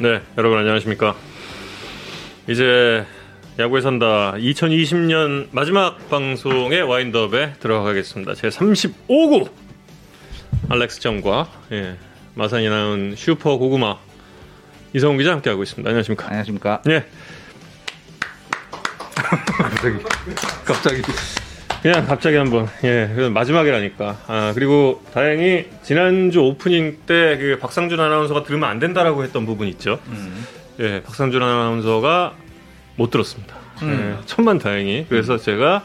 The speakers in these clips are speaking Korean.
네, 여러분 안녕하십니까. 이제 야구에 산다 2020년 마지막 방송의 와인드업에 들어가겠습니다. 제 35구 알렉스 정과 예, 마산이 나온 슈퍼 고구마 이성훈 기자 함께 하고 있습니다. 안녕하십니까. 안녕하십니까. 예, 갑자기 갑자기 그냥 갑자기 한번 예, 그래도 마지막이라니까. 아 그리고 다행히 지난주 오프닝 때 그 박상준 아나운서가 들으면 안 된다라고 했던 부분 있죠. 예, 박상준 아나운서가 못 들었습니다. 예, 천만 다행히. 그래서 제가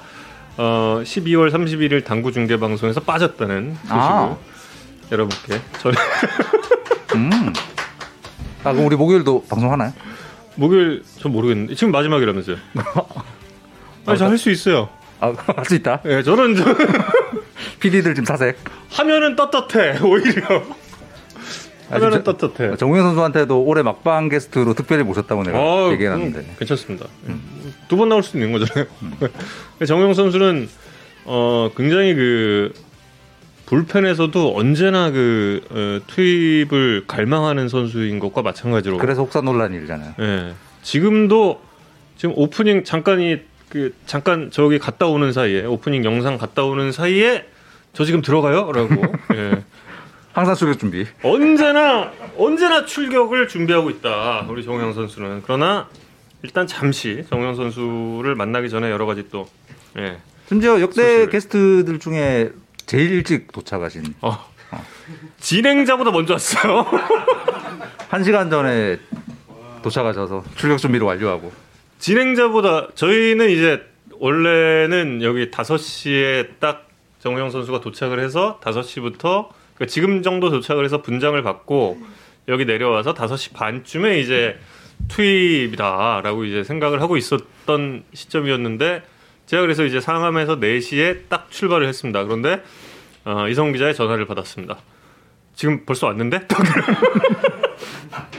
어, 12월 31일 당구 중계 방송에서 빠졌다는 소식을 아. 여러분께 전해. 음. 아 그럼 우리 목요일도 방송하나요? 목요일 전 모르겠는데 지금 마지막이라면서요. 아니 저할수 있어요. 아 할 수 있다. 예, 저는 저 PD들 지금 사색. 하면은 떳떳해 오히려. 아, 하면은 진짜- 떳떳해. 정우영 선수한테도 올해 막방 게스트로 특별히 모셨다고 내가 아, 얘기해놨는데. 그럼 괜찮습니다. 두번 나올 수도 있는 거잖아요. 정용 선수는 어, 굉장히 그 불펜에서도 언제나 그 어, 투입을 갈망하는 선수인 것과 마찬가지로. 그래서 혹사 논란이 일잖아요. 예. 지금도 지금 오프닝 잠깐 이 그 잠깐 저기 갔다 오는 사이에 오프닝 영상 갔다 오는 사이에 저 지금 들어가요라고. 예. 항상 출격 준비. 언제나 언제나 출격을 준비하고 있다 우리 정우영 선수는 그러나 일단 잠시 정우영 선수를 만나기 전에 여러 가지 또 예. 심지어 역대 소식을. 게스트들 중에 제일 일찍 도착하신 어. 진행자보다 먼저 왔어요. 한 시간 전에 도착하셔서 출격 준비를 완료하고 진행자보다 저희는 이제 원래는 여기 5시에 딱 정우영 선수가 도착을 해서 5시부터 그러니까 지금 정도 도착을 해서 분장을 받고 여기 내려와서 5시 반쯤에 이제 투입이다라고 이제 생각을 하고 있었던 시점이었는데 제가 그래서 이제 상암에서 4시에 딱 출발을 했습니다. 그런데 어, 이성 기자의 전화를 받았습니다. 지금 벌써 왔는데?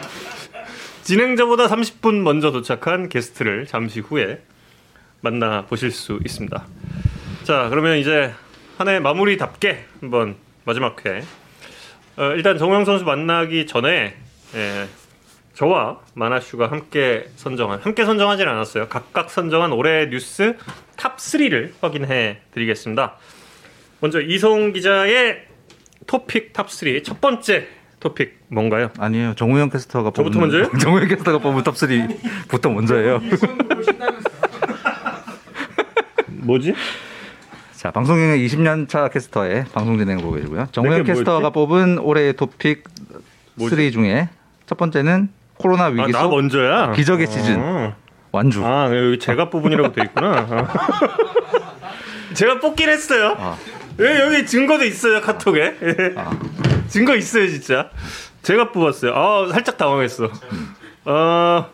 진행자보다 30분 먼저 도착한 게스트를 잠시 후에 만나 보실 수 있습니다. 자, 그러면 이제 한 해 마무리답게 한번 마지막 회. 어, 일단 정우영 선수 만나기 전에 예, 저와 마나슈가 함께 선정한 함께 선정하진 않았어요. 각각 선정한 올해 뉴스 top 3를 확인해 드리겠습니다. 먼저 이성 기자의 토픽 top 3. 첫 번째 토픽 뭔가요? 아니에요 정우영 캐스터가 저부터 뽑은- 먼저요? 정우영 캐스터가 뽑은 top 3부터 먼저예요. 뭐지? 자, 방송 경력 20년 차 캐스터의 방송 진행을 보고 계시고요. 정우영 캐스터가? 뽑은 올해의 토픽 뭐지? 3 중에 첫 번째는 코로나 아, 위기 나속 먼저야. 기적의 시즌. 어. 완주. 아, 여기 제가 뽑은이라고 돼 있구나. 어. 제가 뽑긴 했어요. 아. 예, 여기 증거도 있어요 카톡에. 예. 아. 증거 있어요 진짜. 제가 뽑았어요. 아, 살짝 당황했어. 어,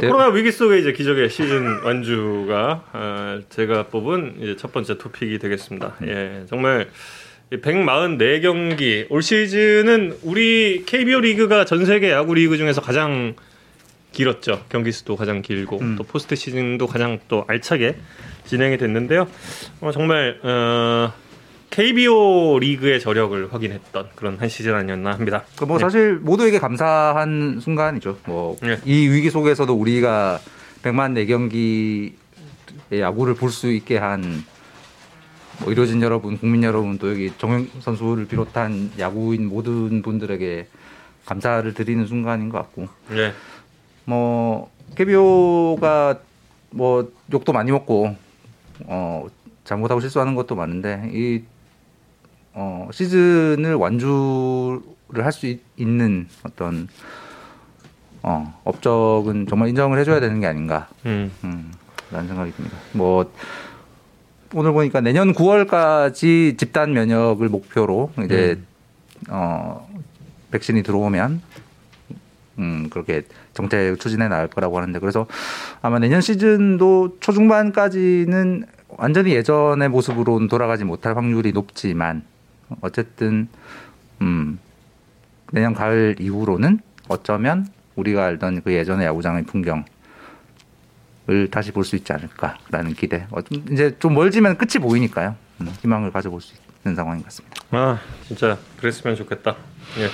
네. 코로나 위기 속에 이제 기적의 시즌 완주가 아, 제가 뽑은 이제 첫 번째 토픽이 되겠습니다. 예, 정말 144경기 올 시즌은 우리 KBO 리그가 전 세계 야구 리그 중에서 가장 길었죠. 경기 수도 가장 길고 음. 또 포스트 시즌도 가장 또 알차게 진행이 됐는데요. 어, 정말 어, KBO 리그의 저력을 확인했던 그런 한 시즌 아니었나 합니다. 그뭐 네. 사실 모두에게 감사한 순간이죠. 뭐이 네. 위기 속에서도 우리가 100만 4경기의 야구를 볼 수 있게 한 뭐 이루어진 여러분, 국민 여러분 또 여기 정영 선수를 비롯한 야구인 모든 분들에게 감사를 드리는 순간인 것 같고 네. 뭐 KBO가 뭐 욕도 많이 먹고 어 잘못하고 실수하는 것도 많은데 이 어, 시즌을 완주를 할 수 있는 어떤 어, 업적은 정말 인정을 해줘야 되는 게 아닌가 음. 음, 라는 생각이 듭니다. 뭐 오늘 보니까 내년 9월까지 집단 면역을 목표로 이제 어 백신이 들어오면 음 그렇게 정책 추진해 나갈 거라고 하는데 그래서 아마 내년 시즌도 초중반까지는 완전히 예전의 모습으로는 돌아가지 못할 확률이 높지만 어쨌든 음 내년 가을 이후로는 어쩌면 우리가 알던 그 예전의 야구장의 풍경 을 다시 볼 수 있지 않을까라는 기대. 어, 좀 이제 좀 멀지만 끝이 보이니까요. 음, 희망을 가져볼 수 있는 상황인 것 같습니다. 아 진짜 그랬으면 좋겠다. 예.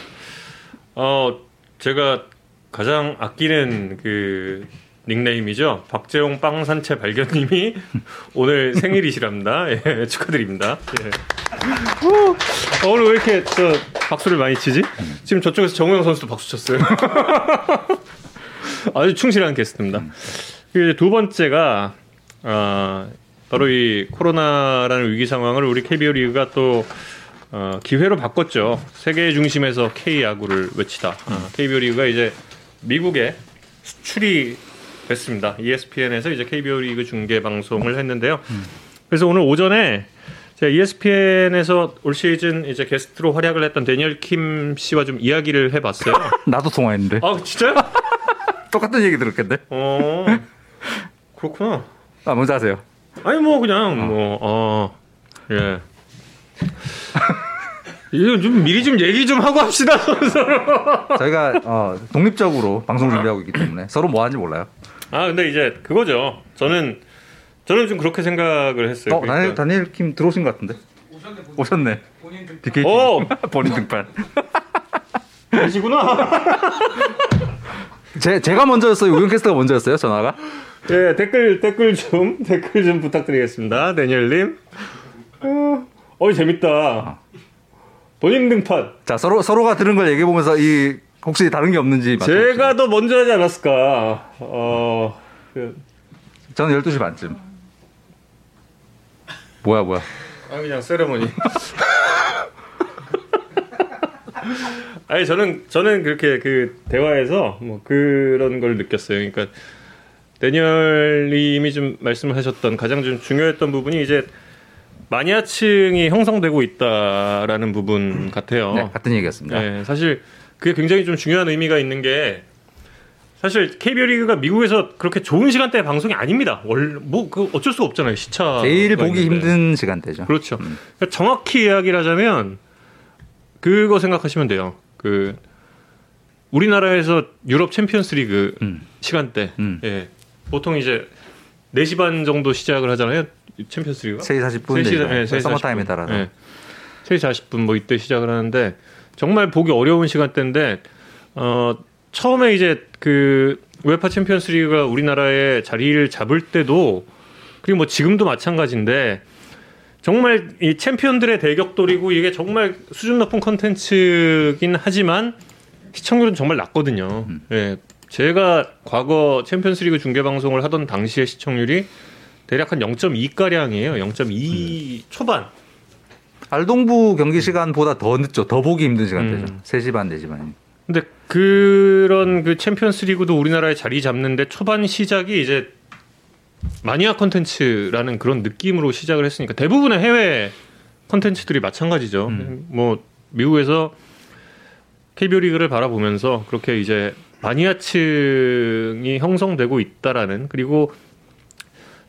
어 제가 가장 아끼는 그 닉네임이죠. 박재홍 빵 산채 발견님이 오늘 생일이시랍니다. 예, 축하드립니다. 예. 어, 오늘 왜 이렇게 저 박수를 많이 치지? 지금 저쪽에서 정우영 선수도 박수 쳤어요. 아주 충실한 게스트입니다. 그리고 이제 두 번째가 아, 바로 이 코로나라는 위기 상황을 우리 KBO 리그가 또 어, 기회로 바꿨죠. 세계 중심에서 K 야구를 외치다. 아, KBO 리그가 이제 미국에 수출이 됐습니다. ESPN에서 이제 KBO 리그 중계 방송을 했는데요. 그래서 오늘 오전에 제가 ESPN에서 올 시즌 이제 게스트로 활약을 했던 데니얼 킴 씨와 좀 이야기를 해봤어요. 나도 통화했는데 아 진짜요? 똑같은 얘기 들었겠네. 어 그렇구나. 아 먼저 하세요. 아니 뭐 그냥 뭐어 예. 이거 좀 미리 좀 얘기 좀 하고 합시다 서로. 저희가 어, 독립적으로 방송 준비하고 있기 때문에 서로 뭐 하는지 몰라요. 아 근데 이제 그거죠. 저는 저는 좀 그렇게 생각을 했어요. 어, 다니엘, 다니엘 킴 들어오신 것 같은데. 오셨네. BK 오! 본인 등판. 계시구나. 제 제가 먼저였어요. 우영 캐스터가 먼저였어요. 전화가. 예 댓글 댓글 좀 댓글 좀 부탁드리겠습니다. 데니엘님. 어, 어 재밌다. 본인 등판. 자 서로 서로가 들은 걸 얘기해 보면서 이 혹시 다른 게 없는지. 제가 더 먼저 하지 않았을까. 어. 그, 저는 12시 반쯤. 뭐야 뭐야. 아 그냥 세레머니. 아니 저는 저는 그렇게 그 대화에서 뭐 그런 걸 느꼈어요. 그러니까 데니얼님이 좀 말씀을 하셨던 가장 좀 중요했던 부분이 이제 마니아층이 형성되고 있다라는 부분 같아요. 네, 같은 얘기였습니다. 네, 사실 그게 굉장히 좀 중요한 의미가 있는 게 사실 KBO 리그가 미국에서 그렇게 좋은 시간대 방송이 아닙니다. 원뭐그 어쩔 수 없잖아요. 시차 제일 보기 힘든 시간대죠. 그렇죠. 그러니까 정확히 이야기를 하자면 그거 생각하시면 돼요. 그 우리나라에서 유럽 챔피언스 리그 음. 시간대 음. 예. 보통 이제 4시 반 정도 시작을 하잖아요. 챔피언스 리그가. 3시 40분 3시, 되죠. 예, 3시 서머 타임에 40분. 따라서. 예. 3시 40분 뭐 이때 시작을 하는데 정말 보기 어려운 시간대인데 어 처음에 이제 그 UEFA 챔피언스 리그가 우리나라에 자리를 잡을 때도 그리고 뭐 지금도 마찬가지인데 정말 이 챔피언들의 대격돌이고 이게 정말 수준 높은 컨텐츠긴 하지만 시청률은 정말 낮거든요. 예. 제가 과거 챔피언스 리그 중계 방송을 하던 당시의 시청률이 대략 한 0.2 가량이에요. 0.2 초반. 알동부 경기 시간보다 더 늦죠. 더 보기 힘든 시간대죠. 음. 3시 반, 4시 반. 근데 그런 그 챔피언스 리그도 우리나라에 자리 잡는데 초반 시작이 이제 마니아 컨텐츠라는 그런 느낌으로 시작을 했으니까 대부분의 해외 컨텐츠들이 마찬가지죠. 음. 뭐 미국에서 KBO 리그를 바라보면서 그렇게 이제 마니아층이 형성되고 있다라는 그리고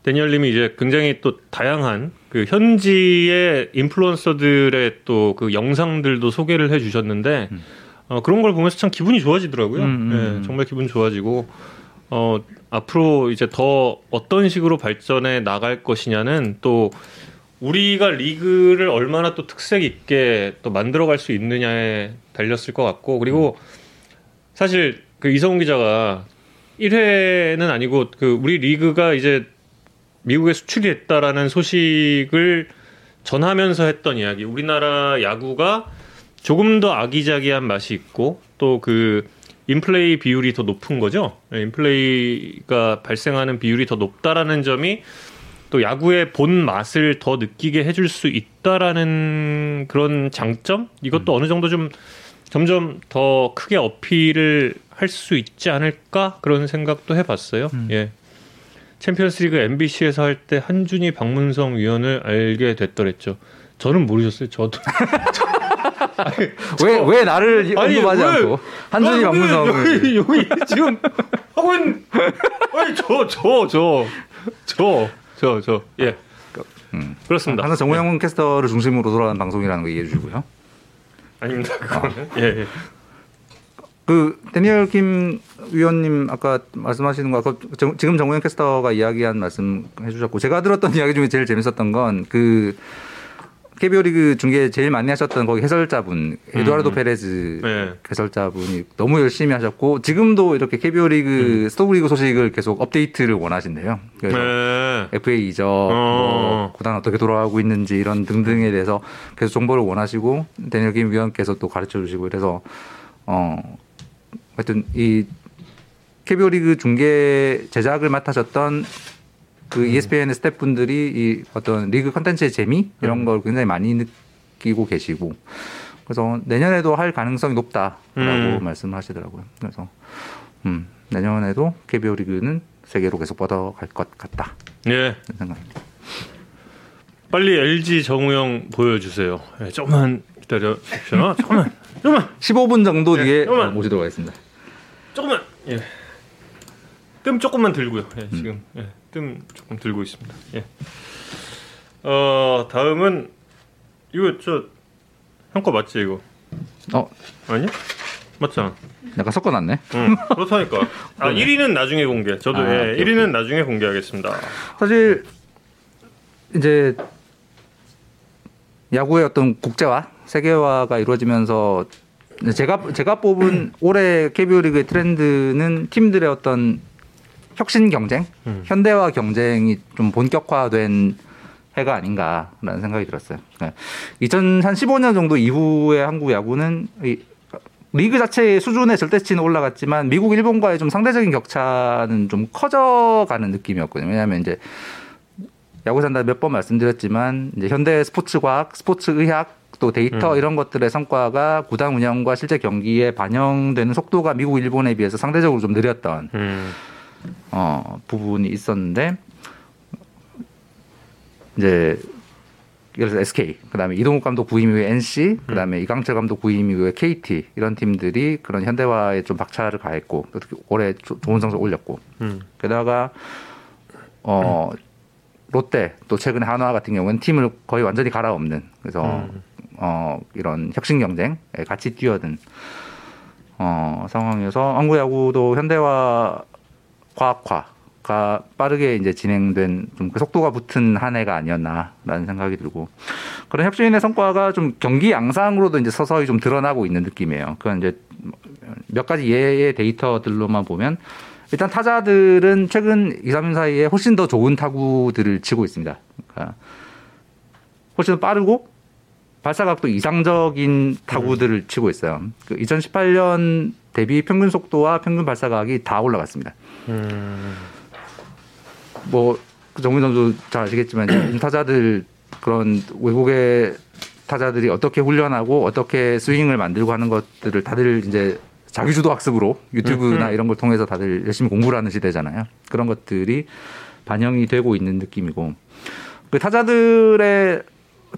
데니얼님이 이제 굉장히 또 다양한 그 현지의 인플루언서들의 또 그 영상들도 소개를 해주셨는데 음. 어, 그런 걸 보면서 참 기분이 좋아지더라고요. 음. 예, 정말 기분 좋아지고 어, 앞으로 이제 더 어떤 식으로 발전해 나갈 것이냐는 또 우리가 리그를 얼마나 또 특색 있게 또 만들어갈 수 있느냐에 달렸을 것 같고 그리고 사실 그 이성훈 기자가 1회는 아니고 그 우리 리그가 이제 미국에 수출이 됐다라는 소식을 전하면서 했던 이야기. 우리나라 야구가 조금 더 아기자기한 맛이 있고 또 그 인플레이 비율이 더 높은 거죠. 예, 인플레이가 발생하는 비율이 더 높다라는 점이 또 야구의 본 맛을 더 느끼게 해줄 수 있다라는 그런 장점 이것도 어느 정도 좀 점점 더 크게 어필을 할 수 있지 않을까 그런 생각도 해봤어요. 음. 예. 챔피언스리그 MBC에서 할 때 한준희 박문성 위원을 알게 됐더랬죠. 저는 모르셨어요. 저도. 왜, 왜 나를 언급하지 왜- 않고 한준이 아, 박문성을 여기, 여기 지금 하고 있는 아니 저저 저 저 저 저 예 음. 그렇습니다. 항상 정우영 캐스터를 중심으로 돌아가는 방송이라는 거 이해해 주시고요. 아닙니다. 그거는 예, 예. 그 데니얼 김 위원님 아까 말씀하시는 거 아까 정- 지금 정우영 캐스터가 이야기한 말씀 해주셨고 제가 들었던 이야기 중에 제일 재밌었던 건 그 KBO 리그 중계 제일 많이 하셨던 거기 해설자분 에두아르도 음. 페레즈 네. 해설자분이 너무 열심히 하셨고 지금도 이렇게 KBO 리그 스토브 리그 소식을 계속 업데이트를 원하시는데요. 그래서 네. FA 이적, 어. 뭐 구단 어떻게 돌아가고 있는지 이런 등등에 대해서 계속 정보를 원하시고 데니얼 김 위원께서 또 가르쳐 주시고 그래서 어 하여튼 이 KBO 리그 중계 제작을 맡으셨던 그 ESPN 스태프분들이 이 어떤 리그 컨텐츠의 재미 이런 음. 걸 굉장히 많이 느끼고 계시고 그래서 내년에도 할 가능성이 높다라고 음. 말씀하시더라고요. 그래서 음, 내년에도 KBO 리그는 세계로 계속 뻗어갈 것 같다. 예. 생각입니다. 빨리 LG 정우영 보여주세요. 예, 조금만 기다려 주십시오. 조금만, 조금만, 15분 정도 네, 뒤에 조금만. 모시도록 하겠습니다. 조금만. 예. 뜸 조금만 들고요. 예, 지금 예, 뜸 조금 들고 있습니다. 예. 어 다음은 이거 저 형거 맞지 이거? 어, 아니야? 맞잖아. 약간 섞어놨네. 응, 그렇다니까. 아, 1위는 나중에 공개. 저도 아, 예, 오케이, 1위는 나중에 공개하겠습니다. 사실 이제 야구의 어떤 국제화, 세계화가 이루어지면서 제가 제가 뽑은 올해 KBO 리그의 트렌드는 팀들의 어떤 혁신 경쟁, 음. 현대화 경쟁이 좀 본격화된 해가 아닌가라는 생각이 들었어요. 네. 2015년 정도 이후에 한국 야구는 이 리그 자체의 수준의 절대치는 올라갔지만 미국, 일본과의 좀 상대적인 격차는 좀 커져가는 느낌이었거든요. 왜냐하면 이제 야구 산다 몇 번 말씀드렸지만 이제 현대 스포츠 과학, 스포츠 의학 또 데이터 음. 이런 것들의 성과가 구단 운영과 실제 경기에 반영되는 속도가 미국, 일본에 비해서 상대적으로 좀 느렸던 음. 어, 부분이 있었는데 이제 예를 들어 SK, 그다음에 이동욱 감독 부임 이후에 NC, 그다음에 이강철 감독 부임 이후에 KT 이런 팀들이 그런 현대화에 좀 박차를 가했고 또 특히 올해 조- 좋은 성적 올렸고 음. 게다가 어 롯데 또 최근에 한화 같은 경우는 팀을 거의 완전히 갈아엎는 그래서 음. 어 이런 혁신 경쟁에 같이 뛰어든 어 상황에서 한국 야구도 현대화 과학화가 빠르게 이제 진행된 좀 그 속도가 붙은 한 해가 아니었나라는 생각이 들고 그런 혁신의 성과가 좀 경기 양상으로도 이제 서서히 좀 드러나고 있는 느낌이에요. 그건 이제 몇 가지 예의 데이터들로만 보면 일단 타자들은 최근 2, 3년 사이에 훨씬 더 좋은 타구들을 치고 있습니다. 그러니까 훨씬 더 빠르고 발사각도 이상적인 타구들을 치고 있어요. 그 2018년 대비 평균 속도와 평균 발사각이 다 올라갔습니다. 음. 뭐 정민 선수 잘 아시겠지만 이제 타자들 그런 외국의 타자들이 어떻게 훈련하고 어떻게 스윙을 만들고 하는 것들을 다들 이제 자기주도 학습으로 유튜브나 이런 걸 통해서 다들 열심히 공부를 하는 시대잖아요. 그런 것들이 반영이 되고 있는 느낌이고 그 타자들의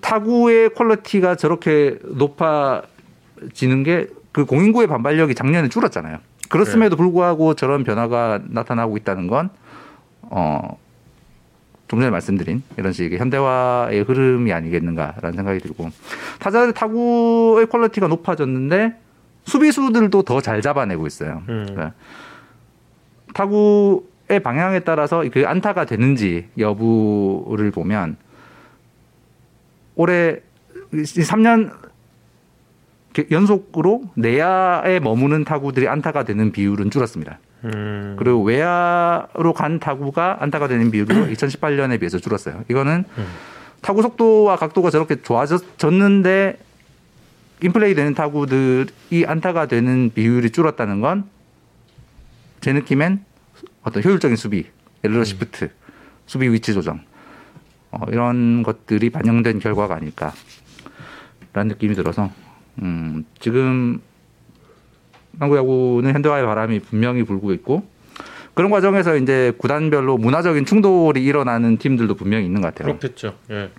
타구의 퀄리티가 저렇게 높아지는 게 그 공인구의 반발력이 작년에 줄었잖아요. 그렇음에도 불구하고 저런 변화가 나타나고 있다는 건 어, 좀 전에 말씀드린 이런 식의 현대화의 흐름이 아니겠는가라는 생각이 들고 타자들 타구의 퀄리티가 높아졌는데 수비수들도 더 잘 잡아내고 있어요. 음. 그러니까 타구의 방향에 따라서 그 안타가 되는지 여부를 보면 올해 3년 연속으로 내야에 머무는 타구들이 안타가 되는 비율은 줄었습니다. 음. 그리고 외야로 간 타구가 안타가 되는 비율도 2018년에 비해서 줄었어요. 이거는 음. 타구 속도와 각도가 저렇게 좋아졌는데 인플레이 되는 타구들이 안타가 되는 비율이 줄었다는 건 제 느낌엔 어떤 효율적인 수비, 예를 들어 시프트, 수비 위치 조정 어, 이런 것들이 반영된 결과가 아닐까라는 느낌이 들어서 음, 지금 한국 야구는 현대화의 바람이 분명히 불고 있고 그런 과정에서 이제 구단별로 문화적인 충돌이 일어나는 팀들도 분명히 있는 것 같아요. 그렇겠죠. 예.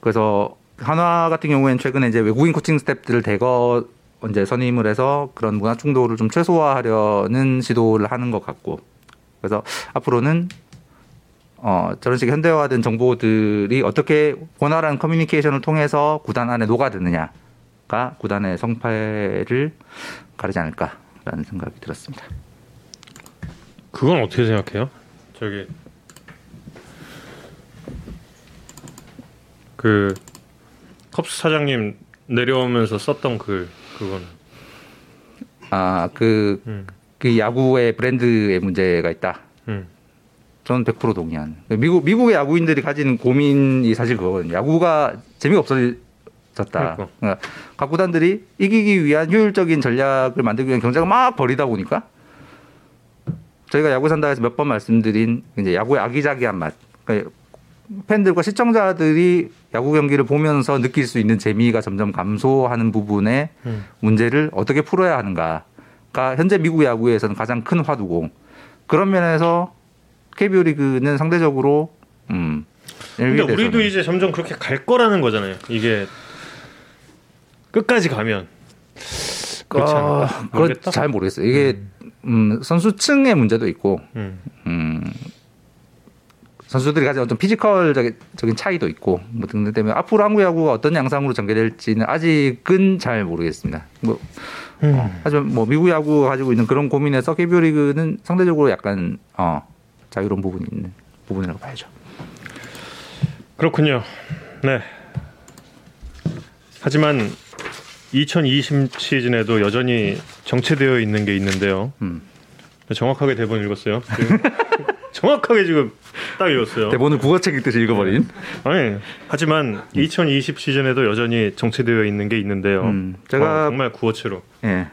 그래서 한화 같은 경우에는 최근에 이제 외국인 코칭 스태프들을 대거 이제 선임을 해서 그런 문화 충돌을 좀 최소화하려는 시도를 하는 것 같고 그래서 앞으로는 어 저런 식의 현대화된 정보들이 어떻게 원활한 커뮤니케이션을 통해서 구단 안에 녹아드느냐가 구단의 성패를 가르지 않을까라는 생각이 들었습니다. 그건 어떻게 생각해요? 저기 그 컵스 사장님 내려오면서 썼던 글 그건 아그 음. 그 야구의 브랜드의 문제가 있다. 음. 저는 100% 동의한. 미국 미국의 야구인들이 가진 고민이 사실 그거거든요. 야구가 재미가 없어졌다. 그러니까. 그러니까 각 구단들이 이기기 위한 효율적인 전략을 만들기 위한 경쟁을 막 벌이다 보니까 저희가 야구 산다에서 몇 번 말씀드린 이제 야구의 아기자기한 맛. 그러니까 팬들과 시청자들이 야구 경기를 보면서 느낄 수 있는 재미가 점점 감소하는 부분에 음. 문제를 어떻게 풀어야 하는가가 현재 미국 야구에서는 가장 큰 화두고 그런 면에서 KBO 리그는 상대적으로 음. 근데 우리도 이제 점점 그렇게 갈 거라는 거잖아요. 이게 끝까지 가면 그렇지 않을까? 어, 모르겠다. 잘 모르겠어요. 이게 음, 선수층의 문제도 있고 음. 음, 선수들이 가진 어떤 피지컬적인 차이도 있고 뭐 등등 때문에 앞으로 한국 야구가 어떤 양상으로 전개될지는 아직은 잘 모르겠습니다. 뭐 음. 하지만 뭐 미국 야구가 가지고 있는 그런 고민에서 KBO 리그는 상대적으로 약간 어, 자유로운 부분이 있는 부분이라고 봐야죠. 그렇군요. 네. 하지만 2020 시즌에도 여전히 정체되어 있는 게 있는데요. 음. 정확하게 대본 읽었어요. 정확하게 지금 딱 읽었어요. 대본을 국어책 읽듯이 읽어버린. 아니, 하지만 2020 시즌에도 여전히 정체되어 있는 게 있는데요. 음, 제가- 어, 정말 구어체로. 예.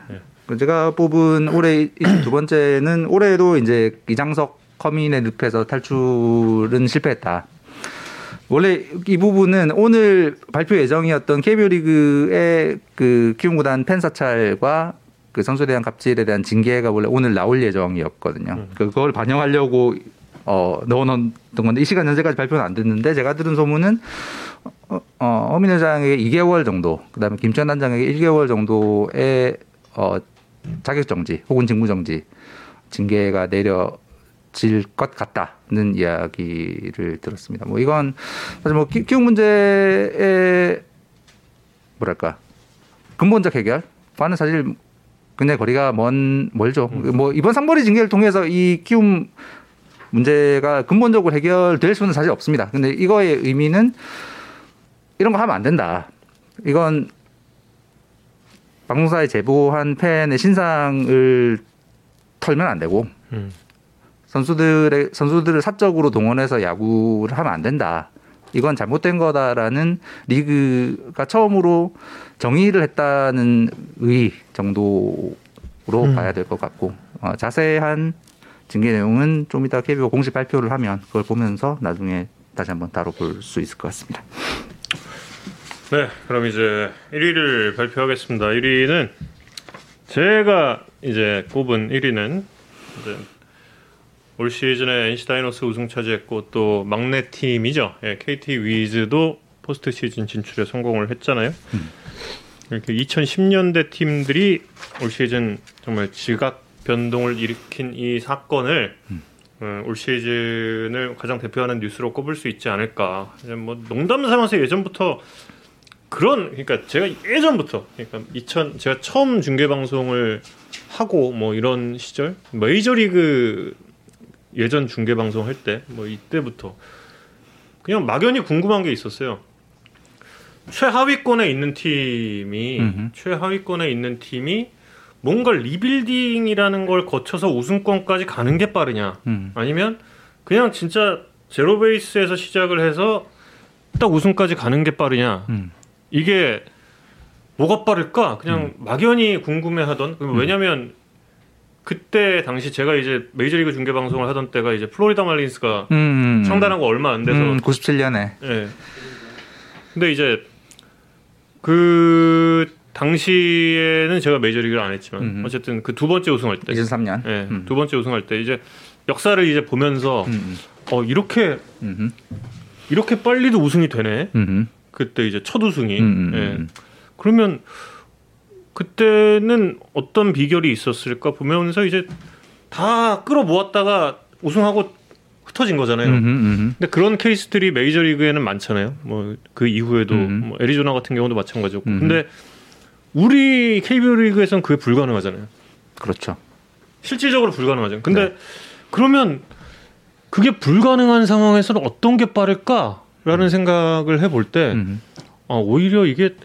그 제가 뽑은 올해 이두 번째는 올해도 이제 이장석 커민의 늪에서 탈출은 실패했다. 원래 이 부분은 오늘 발표 예정이었던 KBO 리그의 그 키움 구단 팬 사찰과 그 선수에 대한 갑질에 대한 징계가 원래 오늘 나올 예정이었거든요. 음. 그걸 반영하려고 어, 넣어놓은 건데 이 시간 현재까지 발표는 안 됐는데 제가 들은 소문은 어, 어, 허민 회장에게 2개월 정도, 그다음에 김천 단장에게 1개월 정도의 어, 자격 정지 혹은 직무 정지 징계가 내려 질것 같다는 이야기를 들었습니다. 뭐 이건 사실 뭐 키- 키움 문제의 뭐랄까 근본적 해결과는 사실 굉장히 거리가 먼 멀죠. 뭐 이번 상벌이 징계를 통해서 이 키움 문제가 근본적으로 해결될 수는 사실 없습니다. 근데 이거의 의미는 이런 거 하면 안 된다. 이건 방송사에 제보한 팬의 신상을 털면 안 되고 음. 선수들의 선수들을 사적으로 동원해서 야구를 하면 안 된다. 이건 잘못된 거다라는 리그가 처음으로 정의를 했다는 의 정도로 음. 봐야 될 것 같고 어, 자세한 징계 내용은 좀 이따 KBO 공식 발표를 하면 그걸 보면서 나중에 다시 한번 다뤄볼 수 있을 것 같습니다. 네, 그럼 이제 1위를 발표하겠습니다. 1위는 제가 이제 꼽은 1위는 이제 올 시즌에 NC 다이노스 우승 차지했고 또 막내 팀이죠. 예, KT 위즈도 포스트 시즌 진출에 성공을 했잖아요. 이렇게 2010년대 팀들이 올 시즌 정말 지각 변동을 일으킨 이 사건을 어, 올 시즌을 가장 대표하는 뉴스로 꼽을 수 있지 않을까. 뭐 농담 삼아서 예전부터 그런 그러니까 제가 예전부터 그러니까 2000 제가 처음 중계 방송을 하고 뭐 이런 시절 메이저리그 예전 중계 방송 할 때 뭐 이때부터 그냥 막연히 궁금한 게 있었어요. 최하위권에 있는 팀이 음흠. 최하위권에 있는 팀이 뭔가 리빌딩이라는 걸 거쳐서 우승권까지 가는 게 빠르냐 음. 아니면 그냥 진짜 제로 베이스에서 시작을 해서 딱 우승까지 가는 게 빠르냐 음. 이게 뭐가 빠를까? 그냥 막연히 궁금해하던. 왜냐면 그때 당시 제가 이제 메이저리그 중계 방송을 하던 때가 이제 플로리다 말린스가 음. 창단한 거 얼마 안 돼서. 음, 97년에 예. 근데 이제 그 당시에는 제가 메이저리그를 안 했지만 음. 어쨌든 그 두 번째 우승할 때, 2003년. 예, 음. 두 번째 우승할 때 이제 역사를 이제 보면서 음. 어 이렇게 음. 이렇게 빨리도 우승이 되네. 음. 그때 이제 첫 우승이. 음. 음. 예. 음. 그러면 그때는 어떤 비결이 있었을까 보면서 이제 다 끌어모았다가 우승하고 흩어진 거잖아요. 음. 음. 근데 그런 케이스들이 메이저 리그에는 많잖아요. 뭐 그 이후에도 음. 뭐 애리조나 같은 경우도 마찬가지였고. 음. 근데 우리 KBO 리그에서는 그게 불가능하잖아요. 그렇죠. 실질적으로 불가능하죠. 근데 네. 그러면 그게 불가능한 상황에서는 어떤 게 빠를까? 라는 생각을 해볼 때 음. 아, 오히려 이게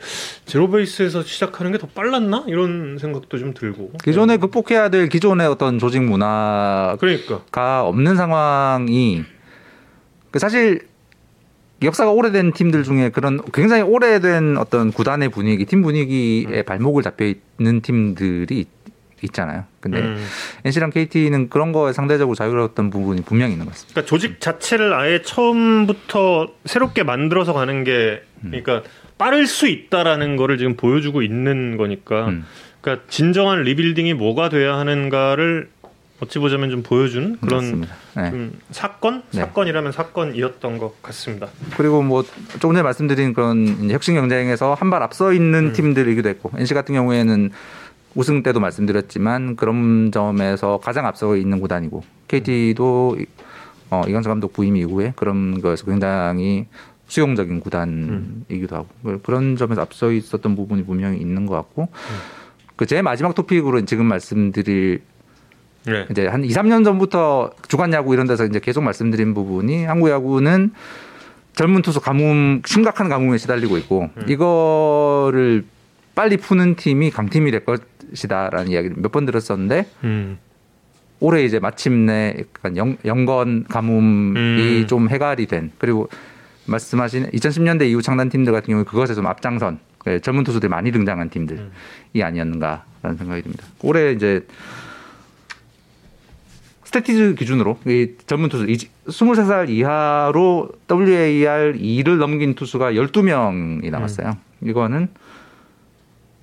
제로 베이스에서 시작하는 게 더 빨랐나? 이런 생각도 좀 들고. 기존에 극복해야 될 기존의 어떤 조직 문화가 그러니까. 없는 상황이 그 사실 역사가 오래된 팀들 중에 그런 굉장히 오래된 어떤 구단의 분위기, 팀 분위기에 발목을 잡혀 있는 팀들이 있- 있잖아요. 근데 음. NC랑 KT는 그런 거에 상대적으로 자유로웠던 부분이 분명히 있는 것 같습니다. 그러니까 조직 자체를 아예 처음부터 새롭게 만들어서 가는 게 그러니까 빠를 수 있다라는 거를 지금 보여주고 있는 거니까 음. 그러니까 진정한 리빌딩이 뭐가 돼야 하는가를 어찌 보자면 좀 보여주는 그런. 네. 좀 사건 네. 사건이라면 사건이었던 것 같습니다. 그리고 뭐 조금 전에 말씀드린 그런 혁신 경쟁에서 한 발 앞서 있는 팀들이기도 했고 NC 같은 경우에는 우승 때도 말씀드렸지만 그런 점에서 가장 앞서 있는 구단이고 KT도 어, 이강철 감독 부임 이후에 그런 거에서 굉장히 수용적인 구단이기도 하고 그런 점에서 앞서 있었던 부분이 분명히 있는 것 같고 그제 마지막 토픽으로 지금 말씀드릴 네. 이제 한 2, 3년 전부터 주간 야구 이런 데서 이제 계속 말씀드린 부분이 한국 야구는 젊은 투수 가뭄 심각한 가뭄에 시달리고 있고 이거를 빨리 푸는 팀이 강팀이 될 것 이다라는 이야기를 몇 번 들었었는데 음. 올해 이제 마침내 약간 영, 영건 가뭄이 음. 좀 해갈이 된 그리고 말씀하신 2010년대 이후 창단 팀들 같은 경우에 그것에 좀 앞장선 그 젊은 투수들이 많이 등장한 팀들이 아니었는가라는 생각이 듭니다. 올해 이제 스태티즈 기준으로 이 전문 투수 이 23살 이하로 WAR 2를 넘긴 투수가 12명이 남았어요. 이거는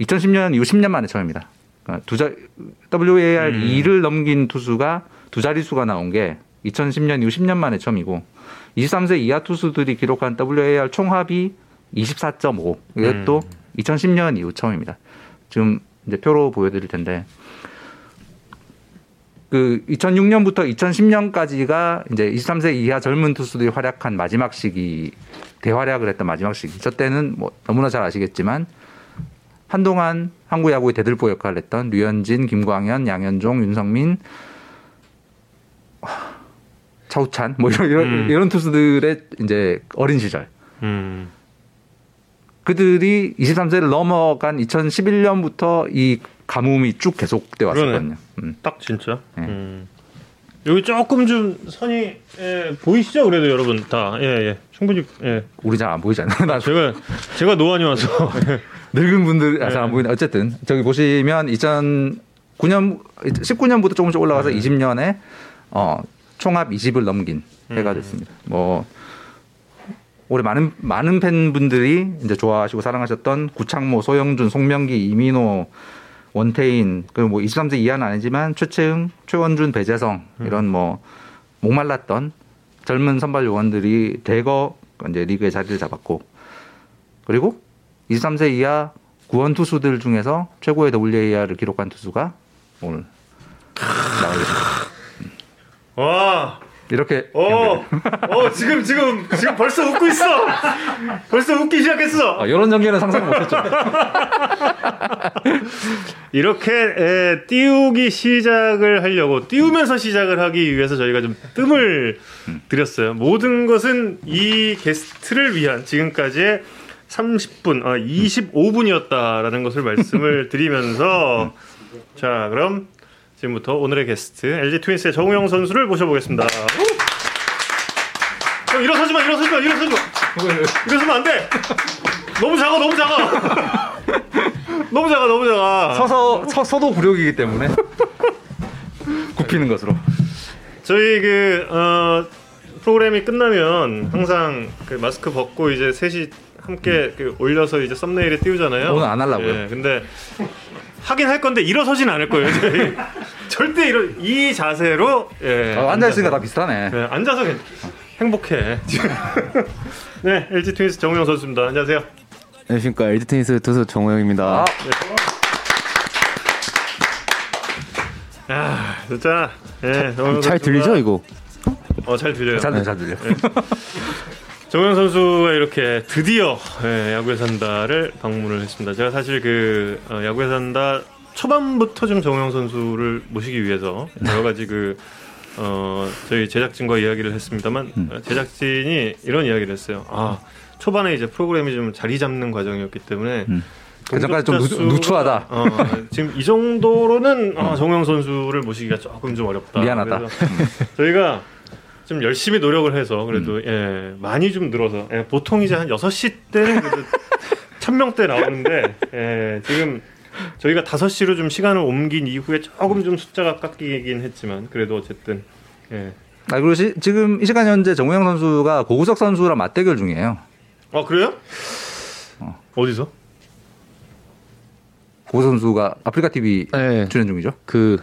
2010년 이후 10년 만에 처음입니다. 그러니까 두 자, WAR 음. 2를 넘긴 투수가 두 자릿수가 나온 게 2010년 이후 10년 만에 처음이고 23세 이하 투수들이 기록한 WAR 총합이 24.5. 이것도 2010년 이후 처음입니다. 지금 이제 표로 보여드릴 텐데 그 2006년부터 2010년까지가 이제 23세 이하 젊은 투수들이 활약한 마지막 시기 대활약을 했던 마지막 시기. 저 때는 뭐 너무나 잘 아시겠지만 한동안 한국 야구의 대들보 역할을 했던 류현진, 김광현, 양현종, 윤성민, 차우찬 뭐 이런 이런, 음. 이런 투수들의 이제 어린 시절 음. 그들이 23세를 넘어간 2011년부터 이 가뭄이 쭉 계속돼 왔었거든요. 음. 딱 진짜. 네. 음. 여기 조금 좀 선이 예, 보이시죠? 그래도 여러분 다 예, 예. 충분히 예. 우리 잘 안 보이잖아요. 나 제가 제가 노안이 와서 늙은 분들 잘안 네. 보이는 어쨌든 저기 보시면 2009년 19년부터 조금씩 올라가서 네. 20년에 어, 총합 20을 넘긴 해가 음. 됐습니다. 뭐 올해 많은 많은 팬분들이 이제 좋아하시고 사랑하셨던 구창모, 소영준, 송명기, 이민호, 원태인 그리고 뭐 23세 이하는 아니지만 최채흥, 최원준, 배재성 음. 이런 뭐 목말랐던 젊은 선발 요원들이 대거 이제 리그에 자리를 잡았고 그리고 23세 이하 구원 투수들 중에서 최고의 WAR을 기록한 투수가 오늘 나오겠습니다. 와. 이렇게 어, 어 지금 지금 지금 벌써 웃고 있어. 벌써 웃기 시작했어. 아, 이런 전개는 상상 못했죠. 이렇게 에, 띄우기 시작을 하려고 띄우면서 시작을 하기 위해서 저희가 좀 뜸을 들였어요. 모든 것은 이 게스트를 위한 지금까지의 30분, 아, 25분이었다라는 것을 말씀을 드리면서 자 그럼 지금부터 오늘의 게스트 LG 트윈스의 정우영 선수를 모셔보겠습니다. 어, 일어서지 마, 일어서지 마, 일어서지 마. 일어서면 안 돼. 너무 작아, 너무 작아. 너무 작아, 너무 작아. 서서 서 서도 굴욕이기 때문에 굽히는 것으로. 저희 그 어, 프로그램이 끝나면 항상 그 마스크 벗고 이제 셋이 함께 그 올려서 이제 썸네일에 띄우잖아요. 오늘 안 하려고요. 예, 근데 하긴 할 건데 일어서진 않을 거예요. 절대 이러 이 자세로 예, 아, 앉아 있으니까 다 비슷하네. 네, 앉아서 괜- 행복해. 네, LG 트윈스 정우영 선수입니다. 안녕하세요. 안녕하십니까 LG 테니스 투수 정우영입니다. 아, 아, 진짜 예, 잘 선수가- 들리죠 이거? 어, 잘 들려요. 잘 들려, 잘 들려. 정우영 선수가 이렇게 드디어 예, 야구에 산다를 방문을 했습니다. 제가 사실 그 어, 야구에 산다 초반부터 좀 정우영 선수를 모시기 위해서 여러 가지 그 어, 저희 제작진과 이야기를 했습니다만 음. 어, 제작진이 이런 이야기를 했어요. 아 초반에 이제 프로그램이 좀 자리 잡는 과정이었기 때문에 음. 그 전까지 좀 누- 누추하다. 어, 지금 이 정도로는 어, 정우영 선수를 모시기가 조금 좀 어렵다. 미안하다. 저희가 좀 열심히 노력을 해서 그래도 음. 예, 많이 좀 늘어서 예, 보통 이제 한 6시 때는 그래도 천 명대 나오는데 예, 지금 저희가 5시로 좀 시간을 옮긴 이후에 조금 좀 숫자가 깎이긴 했지만 그래도 어쨌든 예. 아 그리고 시, 지금 이 시간 현재 정우영 선수가 고구석 선수랑 맞대결 중이에요. 아 그래요? 어. 어디서? 고구석 선수가 아프리카 TV 네, 출연 중이죠. 그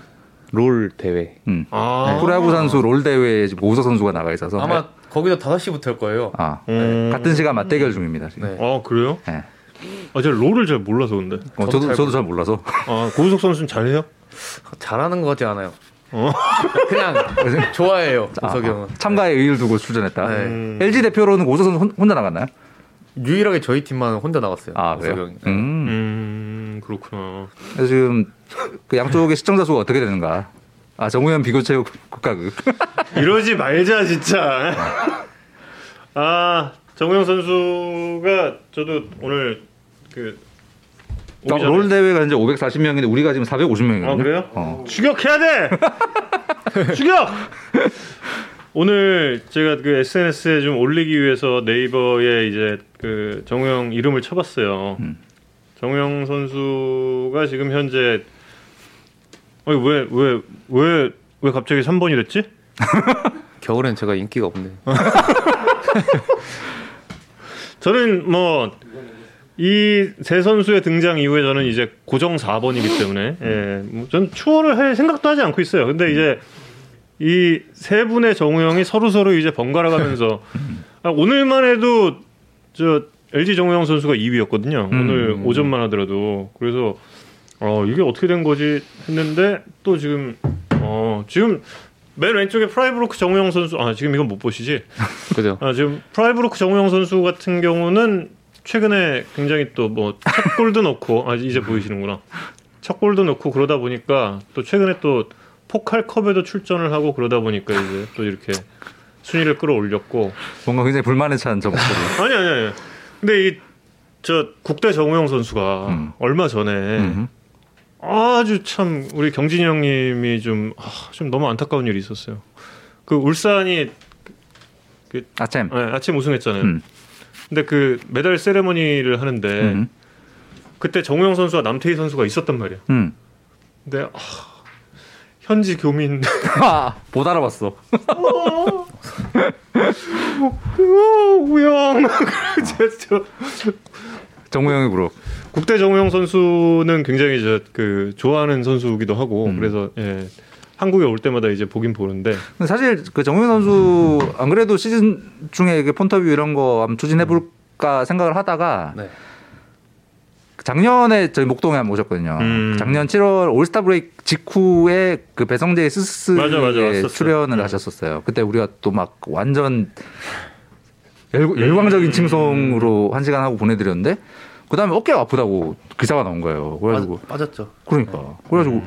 롤 대회. 음. 아 프로야구 선수 롤 대회에 지금 고구석 선수가 나가 있어서 아마 거기도 5시부터 할 거예요. 아, 음. 같은 시간 맞대결 중입니다. 지금. 네. 아 그래요? 네. 아 제가 롤을 잘 몰라서 근데 어, 저도 저도 잘 저도 잘 몰라서 아 고우석 선수는 잘해요? 잘하는 거지 않아요. 어. 그냥 좋아해요. 아, 우석이 형은. 참가에 의의를 두고 출전했다. 네. 음. LG 대표로는 고구석 선수 혼- 혼자 나갔나요? 유일하게 저희 팀만 혼자 나갔어요. 아 그래요? 음. 음 그렇구나. 지금 그 양쪽의 시청자 수가 어떻게 되는가? 아 정우현 비교체육 국가극. 이러지 말자 진짜. 아 정우영 선수가 저도 오늘 그 오기 전에- 롤 대회가 이제 540명인데 우리가 지금 450명이거든요. 아 그래요? 어. 추격해야 돼. 추격. 오늘 제가 그 SNS에 좀 올리기 위해서 네이버에 이제 그 정우영 이름을 쳐봤어요. 음. 정우영 선수가 지금 현재 아니 왜 왜 왜 왜 갑자기 3번이 됐지? 겨울엔 제가 인기가 없네. 저는 뭐 이 세 선수의 등장 이후에 저는 이제 고정 4번이기 때문에 예, 뭐 저는 추월을 할 생각도 하지 않고 있어요. 근데 이제 이 세 분의 정우영이 서로 서로 이제 번갈아 가면서 아, 오늘만 해도 저 LG 정우영 선수가 2위였거든요. 음. 오늘 오전만 하더라도 그래서 어 이게 어떻게 된 거지 했는데 또 지금 어 지금 맨 왼쪽에 프라이부르크 정우영 선수 아 지금 이건 못 보시지? 그죠? 아, 지금 프라이부르크 정우영 선수 같은 경우는 최근에 굉장히 또 뭐 첫 골도 넣고 아 이제 보이시는구나. 첫 골도 넣고 그러다 보니까 또 최근에 또 포칼컵에도 출전을 하고 그러다 보니까 이제 또 이렇게 순위를 끌어올렸고 뭔가 굉장히 불만에 찬 저 목소리. 아니 아니 아니. 근데 이 저 국대 정우영 선수가 음. 얼마 전에 음. 아주 참 우리 경진이 형님이 좀, 아, 좀 너무 안타까운 일이 있었어요. 그 울산이 아침. 네, 아침 우승했잖아요. 음. 근데 그 메달 세레머니를 하는데 음. 그때 정우영 선수와 남태희 선수가 있었단 말이야. 음. 근데 아, 현지 교민 아, 못 알아봤어. 우영 저, 저, 정우영의 그룹. 국대 정우영 선수는 굉장히 저그 좋아하는 선수기도 하고 음. 그래서 예, 한국에 올 때마다 이제 보긴 보는데 근데 사실 그 정우영 선수 안 그래도 시즌 중에 그 폰터뷰 이런 거 한번 추진해 볼까 생각을 하다가 네. 작년에 저희 목동에 한번 오셨거든요. 음. 작년 7월 올스타 브레이크 직후에 그 배성재의 스스에 맞아, 맞아. 출연을 음. 하셨었어요. 그때 우리가 또 막 완전 열, 열광적인 칭송으로 한 시간 하고 보내드렸는데 그 다음에 어깨가 아프다고 기사가 나온 거예요. 그래가지고 빠, 빠졌죠. 그러니까 그래가지고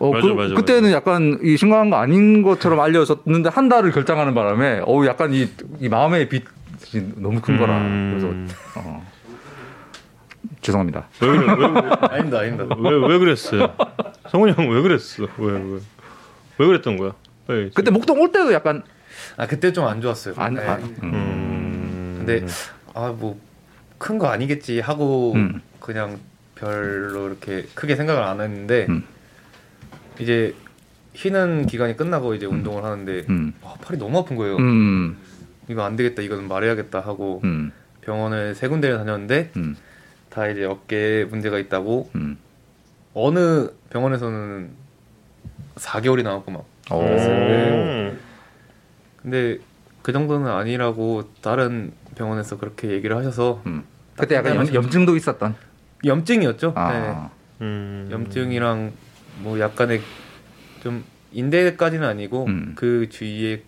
어, 맞아, 그, 맞아, 그때는 약간 이 심각한 거 아닌 것처럼 알려졌는데 한 달을 결장하는 바람에 어 약간 이, 이 마음의 빚이 너무 큰 거라 음. 그래서 어, 죄송합니다. 왜, 그래, 왜, 아닙니다, 아닙니다. 왜, 왜 그랬어요? 성훈이 형 왜 그랬어? 왜, 왜, 왜 그랬던 거야? 왜, 그때 목동 올 때도 약간 아 그때 좀 안 좋았어요. 안, 네. 아, 음. 음, 근데 아뭐 큰 거 아니겠지 하고 음. 그냥 별로 이렇게 크게 생각을 안 했는데 음. 이제 쉬는 기간이 끝나고 이제 운동을 하는데 음. 아, 팔이 너무 아픈 거예요. 음, 이거 안 되겠다. 이거는 말해야겠다 하고 음, 병원을 세 군데를 다녔는데 음, 다 이제 어깨에 문제가 있다고 음. 어느 병원에서는 4개월이 남았고 막 오. 음. 근데 그 정도는 아니라고 다른 병원에서 그렇게 얘기를 하셔서 음. 그때 약간 염, 염증도 있었던. 염증이었죠. 네. 아, 음. 염증이랑 뭐 약간의 좀 인대까지는 아니고 음. 그 주위에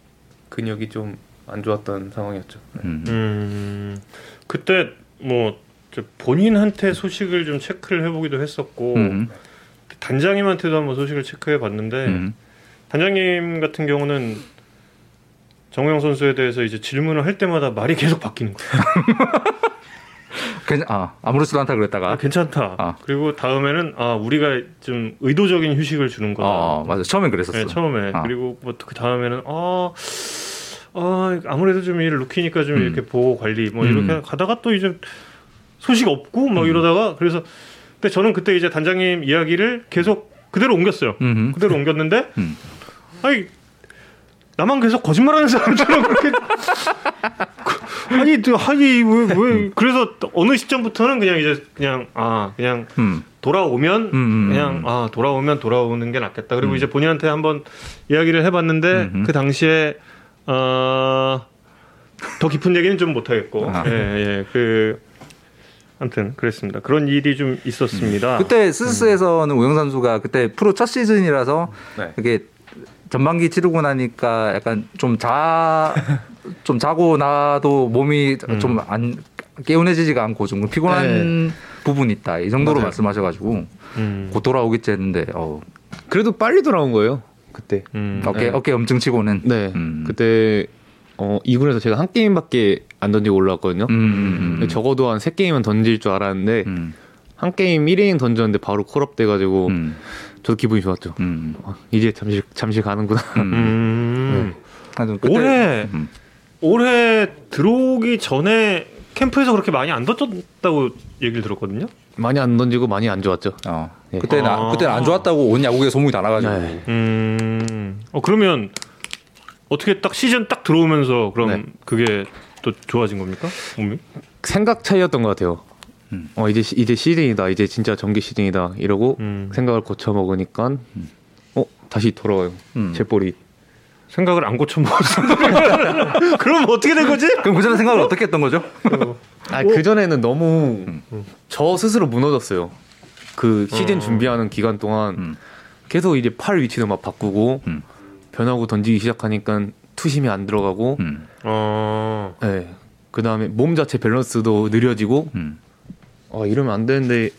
근육이 좀 안 좋았던 상황이었죠. 네. 음. 음, 그때 뭐저 본인한테 소식을 좀 체크를 해보기도 했었고 음. 단장님한테도 한번 소식을 체크해 봤는데 음. 단장님 같은 경우는 정우영 선수에 대해서 이제 질문을 할 때마다 말이 계속 바뀌는 거예요. 괜 아, 아무렇지도 않다 그랬다가 아, 괜찮다. 아. 그리고 다음에는 아 우리가 좀 의도적인 휴식을 주는 거다. 어, 맞아. 처음엔 그랬었어. 네, 처음에 아. 그리고 뭐 그 다음에는 아, 아 아무래도 좀 이 루키니까 좀 음. 이렇게 보호 관리 뭐 이렇게 음. 가다가 또 이제 소식 없고 막 이러다가 그래서 근데 저는 그때 이제 단장님 이야기를 계속 그대로 옮겼어요. 음흠. 그대로 옮겼는데 음. 아니 나만 계속 거짓말하는 사람처럼 그렇게 아니 또 아니 왜, 왜 그래서 어느 시점부터는 그냥 이제 그냥 아 그냥 음. 돌아오면 음, 음, 그냥 음. 아 돌아오면 돌아오는 게 낫겠다. 그리고 이제 본인한테 한번 이야기를 해봤는데 음흠. 그 당시에 어 더 깊은 얘기는 좀 못하겠고 아. 예예그 아무튼 그랬습니다. 그런 일이 좀 있었습니다. 그때 스스에서는 우영 선수가 그때 프로 첫 시즌이라서 네. 이게 전반기 치르고 나니까 약간 좀 자 좀 자고 나도 몸이 음. 좀안 개운해지지가 않고 좀 피곤한 부분이 있다 이 정도로 맞아요. 말씀하셔가지고 음, 곧 돌아오겠지 했는데 어, 그래도 빨리 돌아온 거예요. 그때. 음, 어깨 네. 어깨 엄청 치고는 네. 음. 그때 어 2군에서 제가 한 게임밖에 안 던지고 올라왔거든요. 음, 음, 음. 적어도 한 세 게임은 던질 줄 알았는데 음, 한 게임 1이닝 던졌는데 바로 콜업 돼가지고 음, 저도 기분이 좋았죠. 음, 아, 이제 잠실 잠실 가는구나. 음. 음. 그때- 올해 음. 올해 들어오기 전에 캠프에서 그렇게 많이 안 던졌다고 얘기를 들었거든요. 많이 안 던지고 많이 안 좋았죠. 어. 네. 그때는 아. 아. 그때는 안 좋았다고 온 야구에 소문이 다 나가지고 네. 음. 어 그러면 어떻게 딱 시즌 딱 들어오면서 그럼 네. 그게 또 좋아진 겁니까? 몸이? 생각 차이였던 것 같아요. 음. 어 이제 시- 이제 시즌이다. 이제 진짜 정기 시즌이다. 이러고 음. 생각을 고쳐 먹으니까 어 다시 돌아와요. 음. 제 볼이. 생각을 안 고쳐 먹었어. 그럼 어떻게 된 거지? 그럼 그 전에 생각을 어 떻게 했던 거죠? 아그 전에는 너무 저 스스로 무너졌어요. 그 시즌 어. 준비하는 기간 동안 음. 계속 이제 팔 위치도 막 바꾸고 음. 변하고 던지기 시작하니까 투심이 안 들어가고, 음, 어. 예. 그 다음에 몸 자체 밸런스도 느려지고, 음, 아 이러면 안 되는데,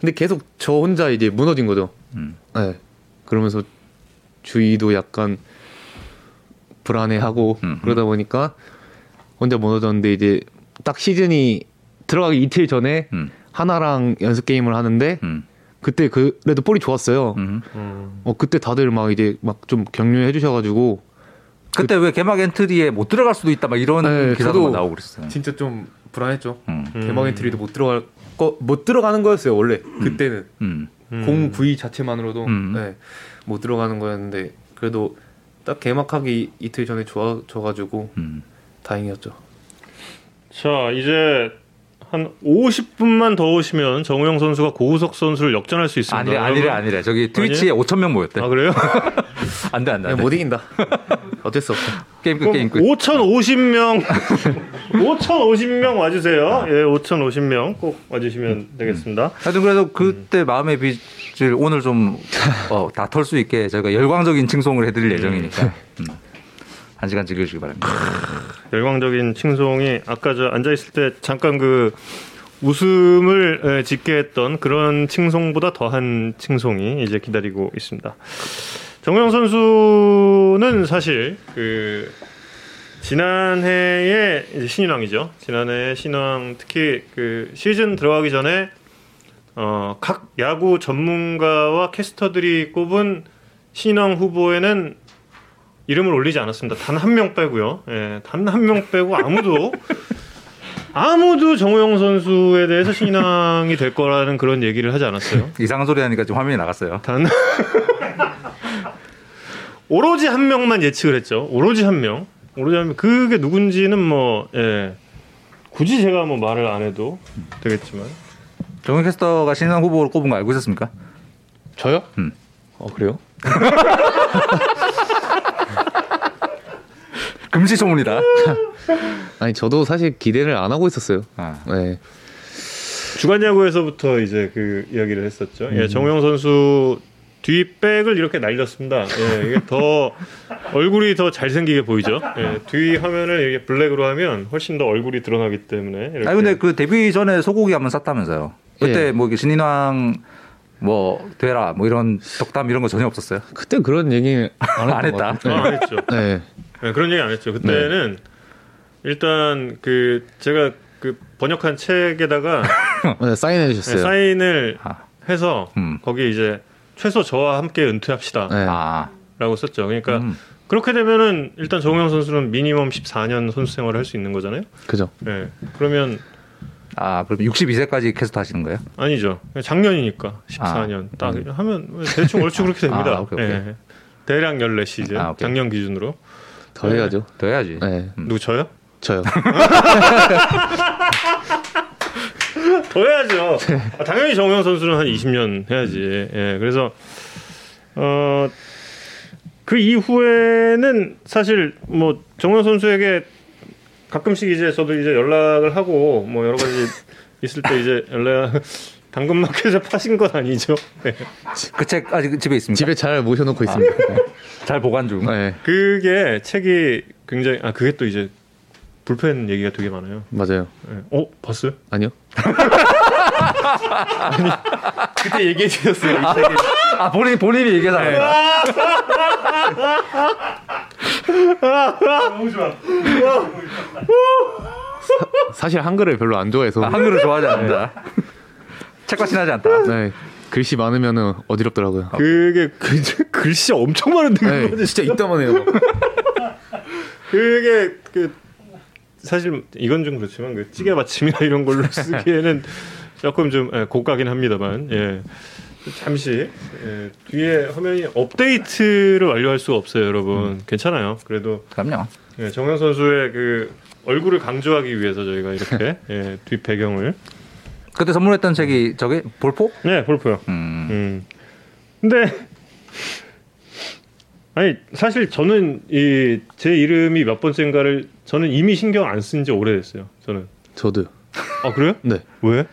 근데 계속 저 혼자 이제 무너진 거죠. 음. 예. 그러면서 주위도 약간 불안해하고 음. 그러다 보니까 혼자 무너졌는데 이제 딱 시즌이 들어가기 이틀 전에 음, 하나랑 연습 게임을 하는데 음, 그때 그래도 볼이 좋았어요. 음. 음. 어 그때 다들 막 이제 막 좀 격려해 주셔가지고 그때 왜 개막 엔트리에 못 들어갈 수도 있다 막 이런 네, 기사도 나오고 그랬어요. 진짜 좀 불안했죠. 음, 음. 개막 엔트리도 못 들어갈 거 못 들어가는 거였어요 원래 그때는 음, 음. 공 구위 자체만으로도 음. 네, 못 들어가는 거였는데 그래도 딱 개막하기 이틀 전에 좋아 져가지고 음. 다행이었죠. 자 이제 한 50분만 더 오시면 정우영 선수가 고우석 선수를 역전할 수 있습니다. 아니래 아니래 저기 트위치에 5천 명 모였대. 아 그래요? 안 돼 안돼. 그냥 못 이긴다. 어쩔 수 없어. 게임 끝 게임 끝. 5,050명 5,050명 와주세요. 예, 5,050명 꼭 와주시면 되겠습니다. 하여튼 그래도 그때 마음의 빚을 오늘 좀 어, 다털 수 있게 저희가 열광적인 칭송을 해드릴 예정이니까 음. 한 시간 즐겨주시기 바랍니다. 열광적인 칭송이 아까 저 앉아 있을 때 잠깐 그 웃음을 에, 짓게 했던 그런 칭송보다 더한 칭송이 이제 기다리고 있습니다. 정우영 선수는 사실 그 지난해에 신인왕이죠. 지난해 신인왕 특히 그 시즌 들어가기 전에 어, 각 야구 전문가와 캐스터들이 꼽은 신인왕 후보에는 이름을 올리지 않았습니다. 단 한 명 빼고요. 예, 단 한 명 빼고 아무도 아무도 정우영 선수에 대해서 신인왕이 될 거라는 그런 얘기를 하지 않았어요. 이상한 소리 하니까 지금 화면이 나갔어요. 단 오로지 한 명만 예측을 했죠. 오로지 한 명. 오로지 한 명. 그게 누군지는 뭐 예. 굳이 제가 뭐 말을 안 해도 되겠지만 정현 캐스터가 신상 후보로 꼽은 거 알고 있었습니까? 저요? 음. 어 그래요? 금시초문이다. 아니 저도 사실 기대를 안 하고 있었어요. 아. 네. 주간 야구에서부터 이제 그 이야기를 했었죠. 음. 예, 정우영 선수 뒷백을 이렇게 날렸습니다. 예, 이게 더 얼굴이 더 잘생기게 보이죠. 예, 뒤 화면을 이렇게 블랙으로 하면 훨씬 더 얼굴이 드러나기 때문에. 이렇게. 아니 근데 그 데뷔 전에 소고기 한번 샀다면서요. 그때 예. 뭐 신인왕 뭐 되라 뭐 이런 덕담 이런 거 전혀 없었어요. 그때 그런 얘기 안, 안 했다. 아, 안 했죠. 네. 네, 그런 얘기 안 했죠. 그때는 일단 그 제가 그 번역한 책에다가 네, 사인해 네, 주셨어요. 사인을 아. 해서 음. 거기 이제 최소 저와 함께 은퇴합시다라고 네. 아, 썼죠. 그러니까 음. 그렇게 되면은 일단 정우영 선수는 미니멈 14년 선수 생활을 할 수 있는 거잖아요. 그죠. 네. 그러면 아 그럼 62세까지 캐스트 하시는 거예요? 아니죠. 작년이니까 14년 아, 딱 음. 하면 대충 얼추 그렇게 됩니다. 아, 오케이, 오케이. 예. 대략 14시즌 아, 오케이. 작년 기준으로 더 해야죠. 더 해야지. 네. 누구 저요? 저요. 더 해야죠. 아, 당연히 정우영 선수는 한 20년 해야지. 예, 그래서 어, 그 이후에는 사실 뭐 정우영 선수에게 가끔씩 이제 저도 이제 연락을 하고 뭐 여러 가지 있을 때 이제 연락 당근마켓에 파신 건 아니죠. 네. 그 책 아직 집에 있습니까? 집에 잘 모셔놓고 있습니다. 잘 보관 중. 네. 그게 책이 굉장히 아 그게 또 이제 불펜 얘기가 되게 많아요. 맞아요. 예. 어 봤어요? 아니요. 그때 얘기해 주셨어요. 이 책이. 아 본인 본인이 얘기하잖아요. 너무 좋아. 사실 한글을 별로 안 좋아해서. 아, 한글을 좋아하지 않는다. 책과 친하지 않다. 네. 글씨 많으면은 어지럽더라고요. 그게 그, 글씨 엄청 많은데 네, 진짜 이따만해요. 그게 그 사실 이건 좀 그렇지만 그 찌개 받침이나 이런 걸로 쓰기에는 조금 좀 예, 고가긴 합니다만 예. 잠시 예, 뒤에 화면이 업데이트를 완료할 수가 없어요, 여러분. 괜찮아요. 그래도 그럼요. 예, 정현 선수의 그 얼굴을 강조하기 위해서 저희가 이렇게 예, 뒷 배경을 그때 선물했던 책이 저게 볼포? 네 볼포요. 음. 음. 근데 아니 사실 저는 이 제 이름이 몇 번째인가를 저는 이미 신경 안 쓴 지 오래됐어요. 저는 저도. 아 그래요? 네. 왜?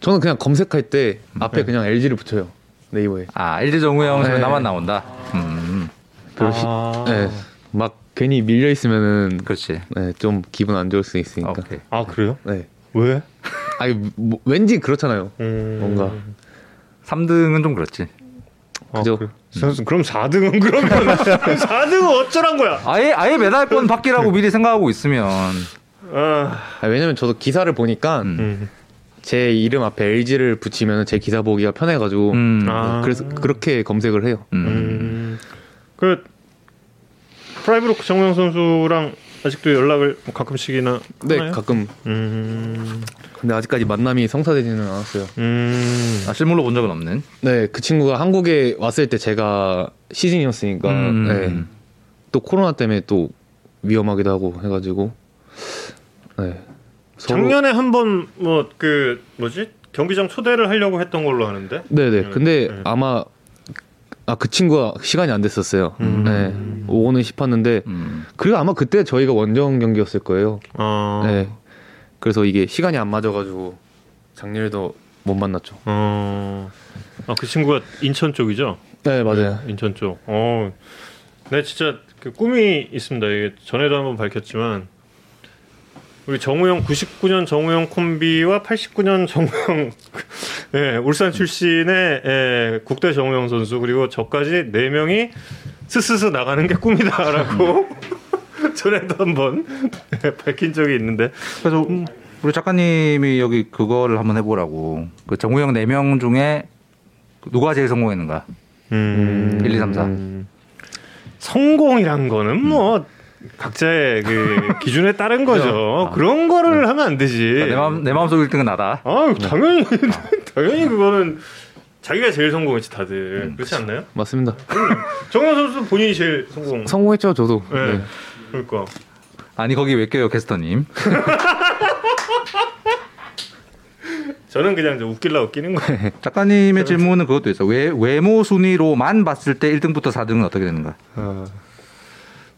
저는 그냥 검색할 때 앞에 네. 그냥 LG를 붙여요. 네이버에. 아 LG 정우영 네. 나만 나온다. 음. 시- 아, 네. 막 괜히 밀려 있으면은 그렇지. 네, 좀 기분 안 좋을 수 있으니까. 오케이. 아 그래요? 네. 왜? 아니 뭐, 왠지 그렇잖아요. 음... 뭔가. 3등은 좀 그렇지. 아, 그죠? 그래. 선수 그럼 4등은 그러면 4등은 어쩌란 거야? 아예 아예 메달권 받기라고 미리 생각하고 있으면 아, 아니, 왜냐면 저도 기사를 보니까 음. 음. 제 이름 앞에 LG를 붙이면 제 기사 보기가 편해가지고 음. 아. 그래서 그렇게 검색을 해요. 음. 음. 그 프라이부르크 정우영 선수랑 아직도 연락을 뭐 가끔씩이나 네, 하나요? 가끔. 음. 근데 아직까지 만남이 성사되지는 않았어요. 음. 아, 실물로 본 적은 없는. 네, 그 친구가 한국에 왔을 때 제가 시즌이었으니까 음. 네, 또 코로나 때문에 또 위험하기도 하고 해가지고 네. 서로- 작년에 한 번 뭐 그 뭐지 경기장 초대를 하려고 했던 걸로 아는데. 네네. 근데 네. 아마 아 그 친구가 시간이 안 됐었어요. 음. 네, 오고는 싶었는데 음. 그리고 아마 그때 저희가 원정 경기였을 거예요. 어. 네. 그래서 이게 시간이 안 맞아가지고 작년에도 못 만났죠. 어. 아그 친구가 인천 쪽이죠? 네 맞아요. 인천 쪽. 어. 네 진짜 그 꿈이 있습니다. 이게 전에도 한번 밝혔지만 우리 정우영 99년 정우영 콤비와 89년 정우영 예, 울산 출신의 예, 국대 정우영 선수 그리고 저까지 네 명이 스스스 나가는 게 꿈이다라고 전에도 한번 예, 밝힌 적이 있는데 그래서 우리 작가님이 여기 그거를 한번 해보라고. 그 정우영 4명 중에 누가 제일 성공했는가? 음, 1, 2, 3, 4. 음. 성공이란 거는 뭐 각자의 그 기준에 따른 거죠. 아. 그런 거를 하면 안 되지. 내 마음 내 마음속 1등은 나다. 아 당연히 당연히 그거는 자기가 제일 성공했지 다들 그렇지 않나요? 맞습니다. 정현 선수 본인이 제일 성공. 성공했죠 저도. 네. 네. 그러니까 아니 거기 왜 껴요 캐스터님? 저는 그냥 좀 웃길라 웃기는 거예요. 작가님의 질문은 그것도 있어. 외, 외모 순위로만 봤을 때 1등부터 4등은 어떻게 되는가?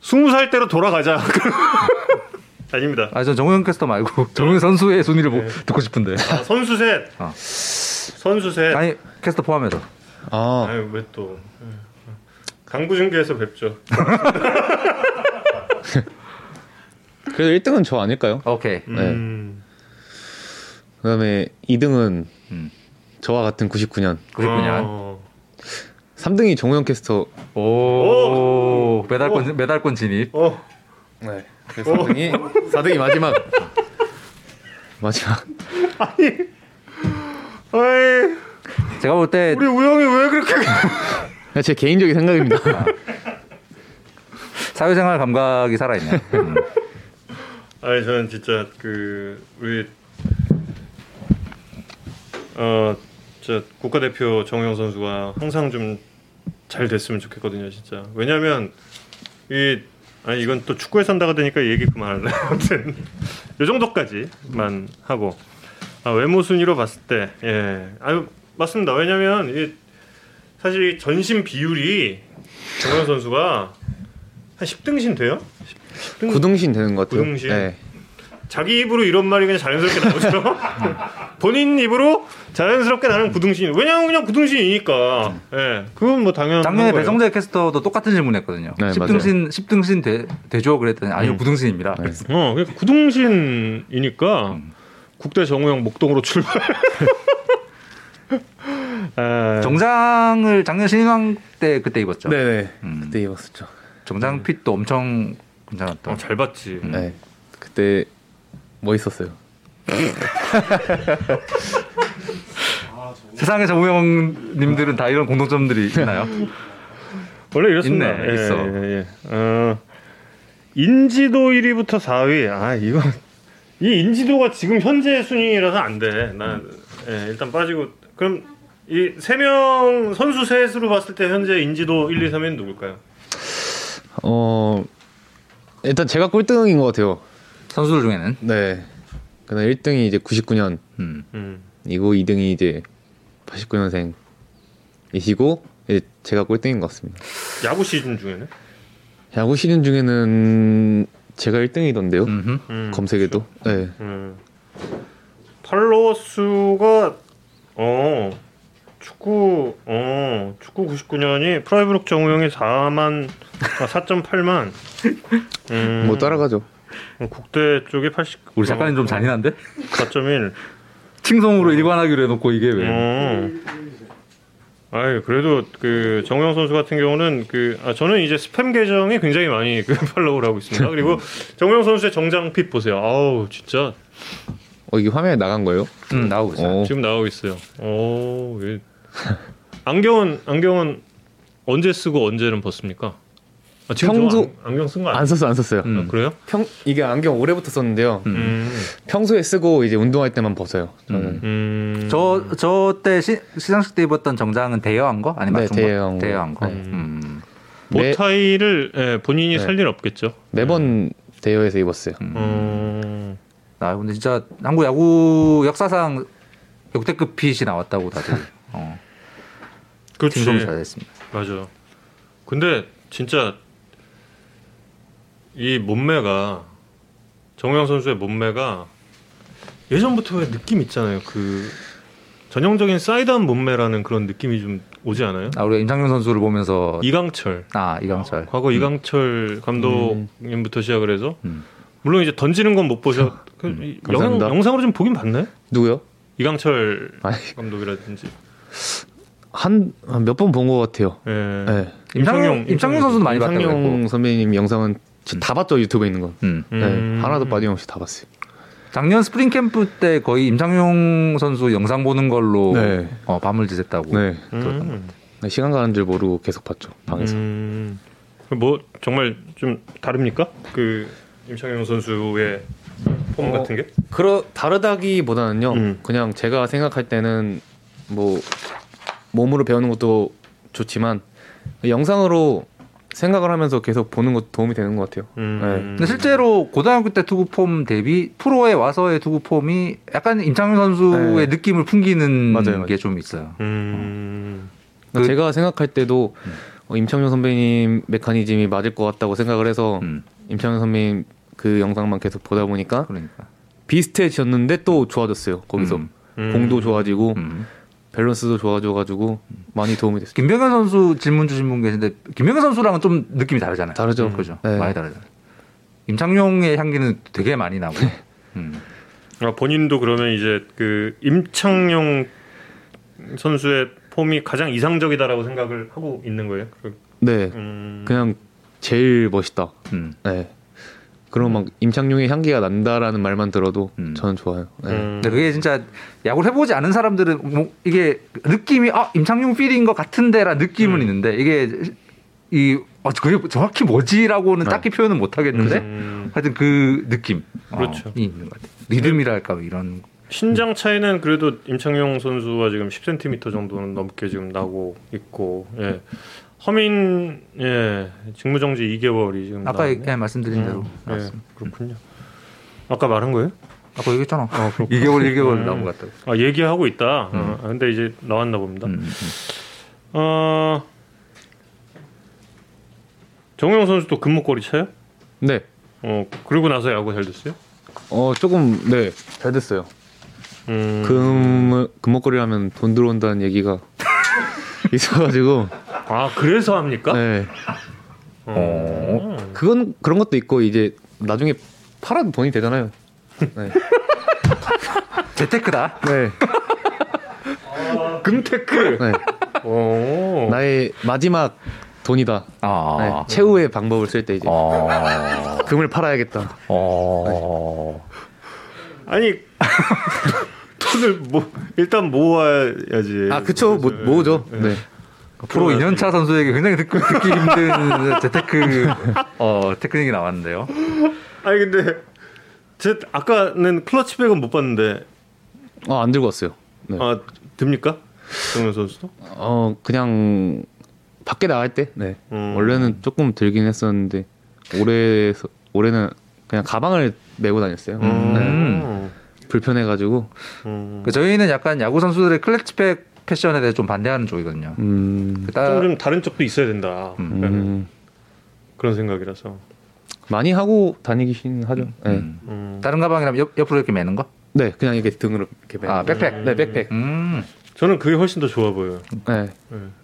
스무 살 때로 돌아가자. 아닙니다. 아, 전 정우영 캐스터 말고 정우영 선수의 순위를 보- 듣고 싶은데. 아, 선수 셋. 어. 선수 셋. 아니 캐스터 포함해서. 아 아유 왜또 강구 중계에서 뵙죠. 그래도 1등은 저 아닐까요? 오케이. 네. 음. 그다음에 2등은 음. 저와 같은 99년 99년. 어. 3등이 정우영 캐스터 오, 메달권 메달권 진입. 어. 네. 그래서 4등이 4등이 마지막 마지막 아이, 제가 볼 때 우리 우영이 왜 그렇게 제 개인적인 생각입니다. 사회생활 감각이 살아있네요. 음. 아니 저는 진짜 그 우리 어저 국가대표 정우영 선수가 항상 좀 잘 됐으면 좋겠거든요 진짜 왜냐면 이 아니 이건 또 축구에 산다가 되니까 이 얘기 그만할래 아무튼 요 정도까지만 하고 아, 외모 순위로 봤을 때 예 아유 맞습니다 왜냐면 이 사실 이 전신 비율이 정우영 선수가 한 10등신 돼요? 10등? 구등신 되는 것 같아요. 구등신? 네. 자기 입으로 이런 말이 그냥 자연스럽게 나오죠. 본인 입으로 자연스럽게 나는 구등신. 왜냐면 그냥 구등신이니까. 예, 그건 뭐 당연한 작년에 거예요. 배성재 캐스터도 똑같은 질문했거든요. 네, 10등신 10등신 되, 되죠 그랬더니 아니요 음. 9등신입니다. 네. 어, 그러니까 구등신이니까 음. 국대 정우영 목동으로 출발. 아, 정장을 작년 신인왕 때 그때 입었죠. 네네. 음. 그때 입었었죠. 정장 핏도 엄청 괜찮았던. 어, 잘 봤지. 음. 네. 그때 멋있었어요. 세상의 정우영님들은 다 이런 공통점들이 있나요? 원래 이렇습니다. 있네, 예, 있어. 예, 예. 어, 인지도 1위부터 4위. 아 이건 이 인지도가 지금 현재 순위라서 안 돼. 난 예, 일단 빠지고 그럼 이 세 명 선수 셋으로 봤을 때 현재 인지도 1, 2, 3위는 누굴까요? 어 일단 제가 꼴등인 것 같아요. 선수들 중에는. 네. 그다음 1등이 이제 99년이고 음. 음. 2등이 이제 89년생이시고 이제 제가 꼴등인 것 같습니다. 야구 시즌 중에는 야구 시즌 중에는 제가 1등이던데요. 음흠. 음, 검색에도. 네. 음. 팔로워 수가 어 축구 어 축구 99년이 프라이브룩 정우영이 4만 아, 4.8만 음, 뭐 따라가죠. 어, 국대 쪽에 80 우리 작가님 좀 잔인한데? 4.1 칭송으로 일관하기로 해놓고 이게 왜? 어. 아이 그래도 그 정우영 선수 같은 경우는 그 아, 저는 이제 스팸 계정이 굉장히 많이 그 팔로우를 하고 있습니다. 그리고 정우영 선수의 정장 핏 보세요. 아우 진짜 어 이게 화면에 나간 거예요? 음, 나오고 있어요. 어. 지금 나오고 있어요. 오, 예. 안경은 안경은 언제 쓰고 언제는 벗습니까? 아, 지금 평소- 안, 안경 쓴 거안 아니에요? 썼어 안 썼어요. 음. 그래요? 평 이게 안경 올해부터 썼는데요. 음. 음. 평소에 쓰고 이제 운동할 때만 벗어요. 저는. 음. 음. 저저때 시상식 때 입었던 정장은 대여한 거 아니면 네, 맞춘 거? 대여한 거. 대여한 거. 네. 음. 매- 보타이를 예, 본인이 네. 살일 없겠죠. 매번 대여해서 입었어요. 음. 음. 아 근데 진짜 한국 야구 역사상 역대급 핏이 나왔다고 다들 어, 그렇지. 잘했습니다. 맞아. 근데 진짜 이 몸매가 정우영 선수의 몸매가 예전부터 느낌 있잖아요. 그 전형적인 사이드한 몸매라는 그런 느낌이 좀 오지 않아요? 아 우리가 임창용 선수를 보면서 이강철 아 이강철 과거 이강철 감독님부터 시작을 해서 음. 물론 이제 던지는 건 못 보셨 그 이- 영상. 영상으로 좀 보긴 봤나요? 누구요? 이강철 아니, 감독이라든지 한몇번 본 것 같아요. 예. 네. 임창용 임창용 선수도 많이 봤다고 했고 선배님 영상은 다 봤죠 유튜브에 있는 거. 음. 네, 음. 하나도 빠짐없이 다 봤어요. 작년 스프링 캠프 때 거의 임창용 선수 영상 보는 걸로 네. 어, 밤을 지샜다고 네. 들었던 것 음. 네, 시간 가는 줄 모르고 계속 봤죠 방에서. 음, 뭐 정말 좀 다릅니까? 그 임창용 선수의 폼 어, 같은 게? 그러 다르다기보다는요. 음. 그냥 제가 생각할 때는 뭐 몸으로 배우는 것도 좋지만 영상으로 생각을 하면서 계속 보는 것도 도움이 되는 것 같아요. 음. 근데 실제로 고등학교 때 투구 폼 대비 프로에 와서의 투구 폼이 약간 임창용 선수의 네. 느낌을 풍기는. 게 좀 있어요. 음. 그러니까 그- 제가 생각할 때도 어, 임창용 선배님 메커니즘이 맞을 것 같다고 생각을 해서 음, 임창용 선배님 그 영상만 계속 보다 보니까 그러니까. 비슷해졌는데 또 좋아졌어요. 거기서 음, 음. 공도 좋아지고 음. 밸런스도 좋아져가지고 많이 도움이 됐어요. 김병현 선수 질문 주신 분 계신데 김병현 선수랑은 좀 느낌이 다르잖아요. 다르죠. 그죠? 네. 많이 다르죠. 임창용의 향기는 되게 많이 나고. 음. 아, 본인도 그러면 이제 그 임창용 선수의 폼이 가장 이상적이다라고 생각을 하고 있는 거예요. 그- 네, 음, 그냥 제일 멋있다. 음. 네. 그럼 막 임창용의 향기가 난다라는 말만 들어도 음. 저는 좋아요. 네. 음, 근데 그게 진짜 야구를 해보지 않은 사람들은 뭐 이게 느낌이 아 임창용 필인 것 같은데라 느낌은 음. 있는데 이게 이 아, 그게 정확히 뭐지라고는 네. 딱히 표현은 못 하겠는데 음, 하여튼 그 느낌 그렇죠. 어, 이 있는 것 같아요. 리듬이랄까 뭐 이런 신장 차이는 그래도 임창용 선수가 지금 10cm 정도는 넘게 지금 나고 있고 예. 허민 예 직무정지 2개월이 지금 아까. 예, 말씀드린 대로 음, 예, 나왔습니다. 그렇군요. 아까 말한 거예요? 아까 얘기했잖아. 아, 그렇구나. 2개월 1개월 음. 나온 것 같다고. 아 얘기하고 있다. 음. 어, 근데 이제 나왔나 봅니다. 음, 음. 어, 정우영 선수도 금목걸이 차요? 네. 어 그러고 나서 야구 잘 됐어요? 어 조금 네잘 됐어요. 음, 금 금목걸이라면 돈 들어온다는 얘기가 있어가지고 아 그래서 합니까? 네 어. 그건 그런 것도 있고 이제 나중에 팔아도 돈이 되잖아요. 네. 재테크다. 네. 금테크. 네. 오. 나의 마지막 돈이다. 아. 네. 최후의 방법을 쓸 때 이제 어. 금을 팔아야겠다. 어. 아니 돈을 뭐 일단 모아야지. 아 그쵸 모, 모으죠. 네. 프로 2년차 선수에게 굉장히 듣기, 듣기 힘든 재테크 어, 테크닉이 나왔는데요. 아니 근데 제 아까는 클러치백은 못 봤는데 어안 들고 왔어요. 네. 아 듭니까? 정현 선수도? 어 그냥 밖에 나갈 때. 네. 음. 원래는 조금 들긴 했었는데 올해 올해는 그냥 가방을 메고 다녔어요. 네. 음. 불편해가지고. 음. 그 저희는 약간 야구 선수들의 클래치백 패션에 대해 좀 반대하는 쪽이거든요. 음, 그 따- 좀, 좀 다른 쪽도 있어야 된다. 음. 네. 음, 그런 생각이라서. 많이 하고 다니긴 하죠. 네. 음. 음. 다른 가방이라면 옆, 옆으로 이렇게 매는 거? 네, 그냥 이렇게 등으로 이렇게 매는 아, 거. 백팩. 네, 백팩. 음. 저는 그게 훨씬 더 좋아 보여요. 네.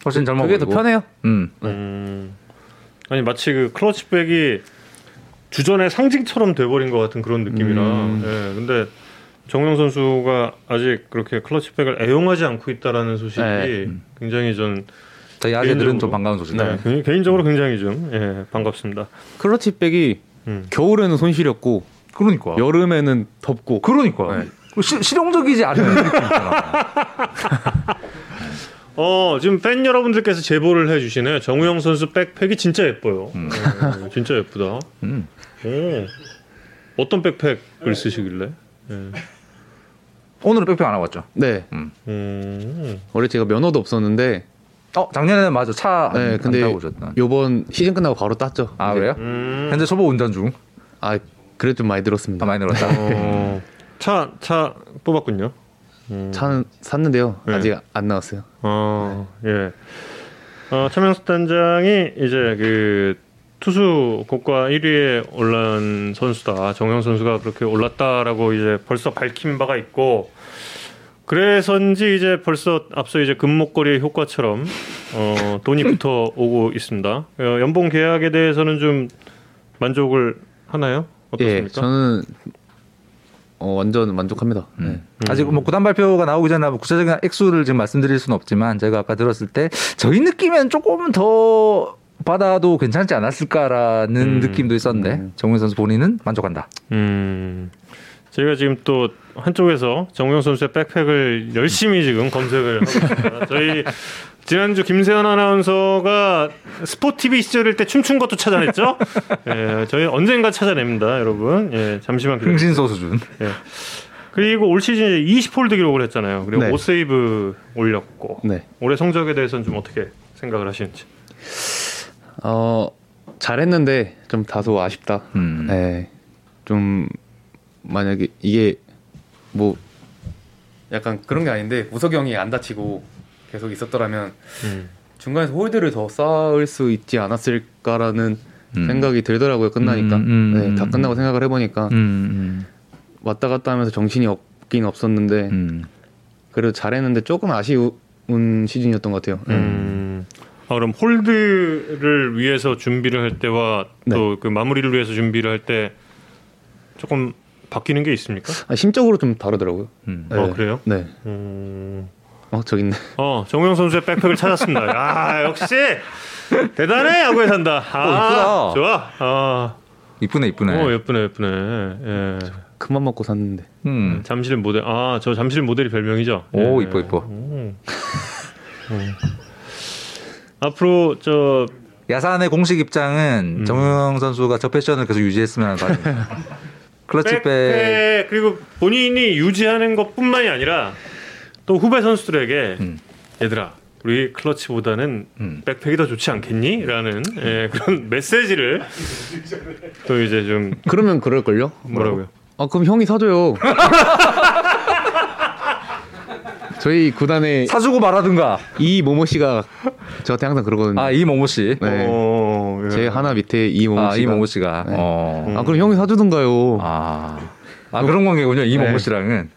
훨씬 젊어 그게 더 보이고. 편해요. 음. 음. 아니 마치 그 클러치백이 주전의 상징처럼 돼버린 것 같은 그런 느낌이라. 음. 예. 근데 정우영 선수가 아직 그렇게 클러치백을 애용하지 않고 있다라는 소식이 네. 굉장히 전 저희 아재들은 좀 반가운 소식이다. 네, 개- 개인적으로 굉장히 좀 예, 반갑습니다. 클러치백이 음. 겨울에는 손시렵고 그러니까. 여름에는 덥고. 그러니까. 네. 그 시, 실용적이지 않은 느낌. 어 지금 팬 여러분들께서 제보를 해주시네요. 정우영 선수 백팩이 진짜 예뻐요. 예, 진짜 예쁘다. 음. 오. 어떤 백팩을 쓰시길래? 예. 오늘은 백팩 안 하고 왔죠. 네. 음. 원래 제가 면허도 없었는데 어, 작년에는 맞아. 차 안, 네, 안 근데. 요번 시즌 끝나고 바로 땄죠. 아, 이제. 그래요? 음. 현재 초보 운전 중. 아, 그래 좀 많이 다 들었습니다. 많이 늘었다. 어, 차, 차 뽑았군요. 음. 차는 샀는데요. 네. 아직 안 나왔어요. 어, 예. 어, 차명수 단장이 이제 그 투수 고과 1위에 올라온 선수다. 정영 선수가 그렇게 올랐다라고 이제 벌써 밝힌 바가 있고 그래서인지 이제 벌써 앞서 이제 금목걸이의 효과처럼 어, 돈이 붙어 오고 있습니다. 어, 연봉 계약에 대해서는 좀 만족을 하나요? 예, 어떻습니까? 저는 어, 완전 만족합니다. 네. 음. 아직 뭐 구단 발표가 나오기 전에 뭐 구체적인 액수를 지금 말씀드릴 수는 없지만 제가 아까 들었을 때 저희 느낌엔 조금은 더 받아도 괜찮지 않았을까라는 음. 느낌도 있었는데 음. 정우영 선수 본인은 만족한다. 음. 저희가 지금 또 한쪽에서 정우영 선수의 백팩을 열심히 지금 검색을 하고 있습니다. 저희 지난주 김세현 아나운서가 스포티비 시절일 때 춤춘 것도 찾아냈죠. 예, 저희 언젠가 찾아냅니다, 여러분. 예, 잠시만 기다려. 흥신소 수준. 예. 그리고 올 시즌 20홀드 기록을 했잖아요. 그리고 네. 5세이브 올렸고 네. 올해 성적에 대해서는 좀 어떻게 생각을 하시는지. 어, 잘했는데 좀 다소 아쉽다. 음. 네. 좀 만약에 이게 뭐 약간 그런 게 아닌데 우석이 형이 안 다치고 계속 있었더라면 음. 중간에서 홀드를 더 쌓을 수 있지 않았을까라는 음. 생각이 들더라고요 끝나니까 음, 음, 네, 다 음. 끝나고 생각을 해보니까 음, 왔다 갔다 하면서 정신이 없긴 없었는데. 그래도 잘했는데 조금 아쉬운 시즌이었던 것 같아요. 네. 음. 아, 그럼 홀드를 위해서 준비를 할 때와 네. 또그 마무리를 위해서 준비를 할 때 조금 바뀌는 게 있습니까? 아, 심적으로 좀 다르더라고요. 음. 네. 어, 그래요? 네. 음, 어 저기 있네. 어 정우영 선수의 백팩을 찾았습니다. 아 역시 대단해 야구에 산다. 아 이쁘다. 좋아. 아 이쁘네 이쁘네. 어 예쁘네 예쁘네. 예. 큰맘 먹고 샀는데. 음. 잠실 모델 아 저 잠실 모델이 별명이죠. 오 예. 이뻐 이뻐. 음. 음. 앞으로 저 야산의 공식 입장은 음. 정우영 선수가 저 패션을 계속 유지했으면 하는 바람입니다. 클러치백 백팩 그리고 본인이 유지하는 것뿐만이 아니라 또 후배 선수들에게 음. 얘들아 우리 클러치보다는 음. 백팩이 더 좋지 않겠니? 라는 예, 그런 메시지를 또 이제 좀 그러면 그럴 걸요? 뭐라고요? 아 그럼 형이 사줘요. 저희 구단에 사주고 말하든가. 이 모모 씨가 저한테 항상 그러거든요. 아 이모모 씨. 네. 어, 예. 제 하나 밑에 이 모모 아 씨가. 이모모 씨가. 네. 어. 아 그럼 형이 사주든가요. 아. 아 그런 관계군요 이모모 네. 씨랑은.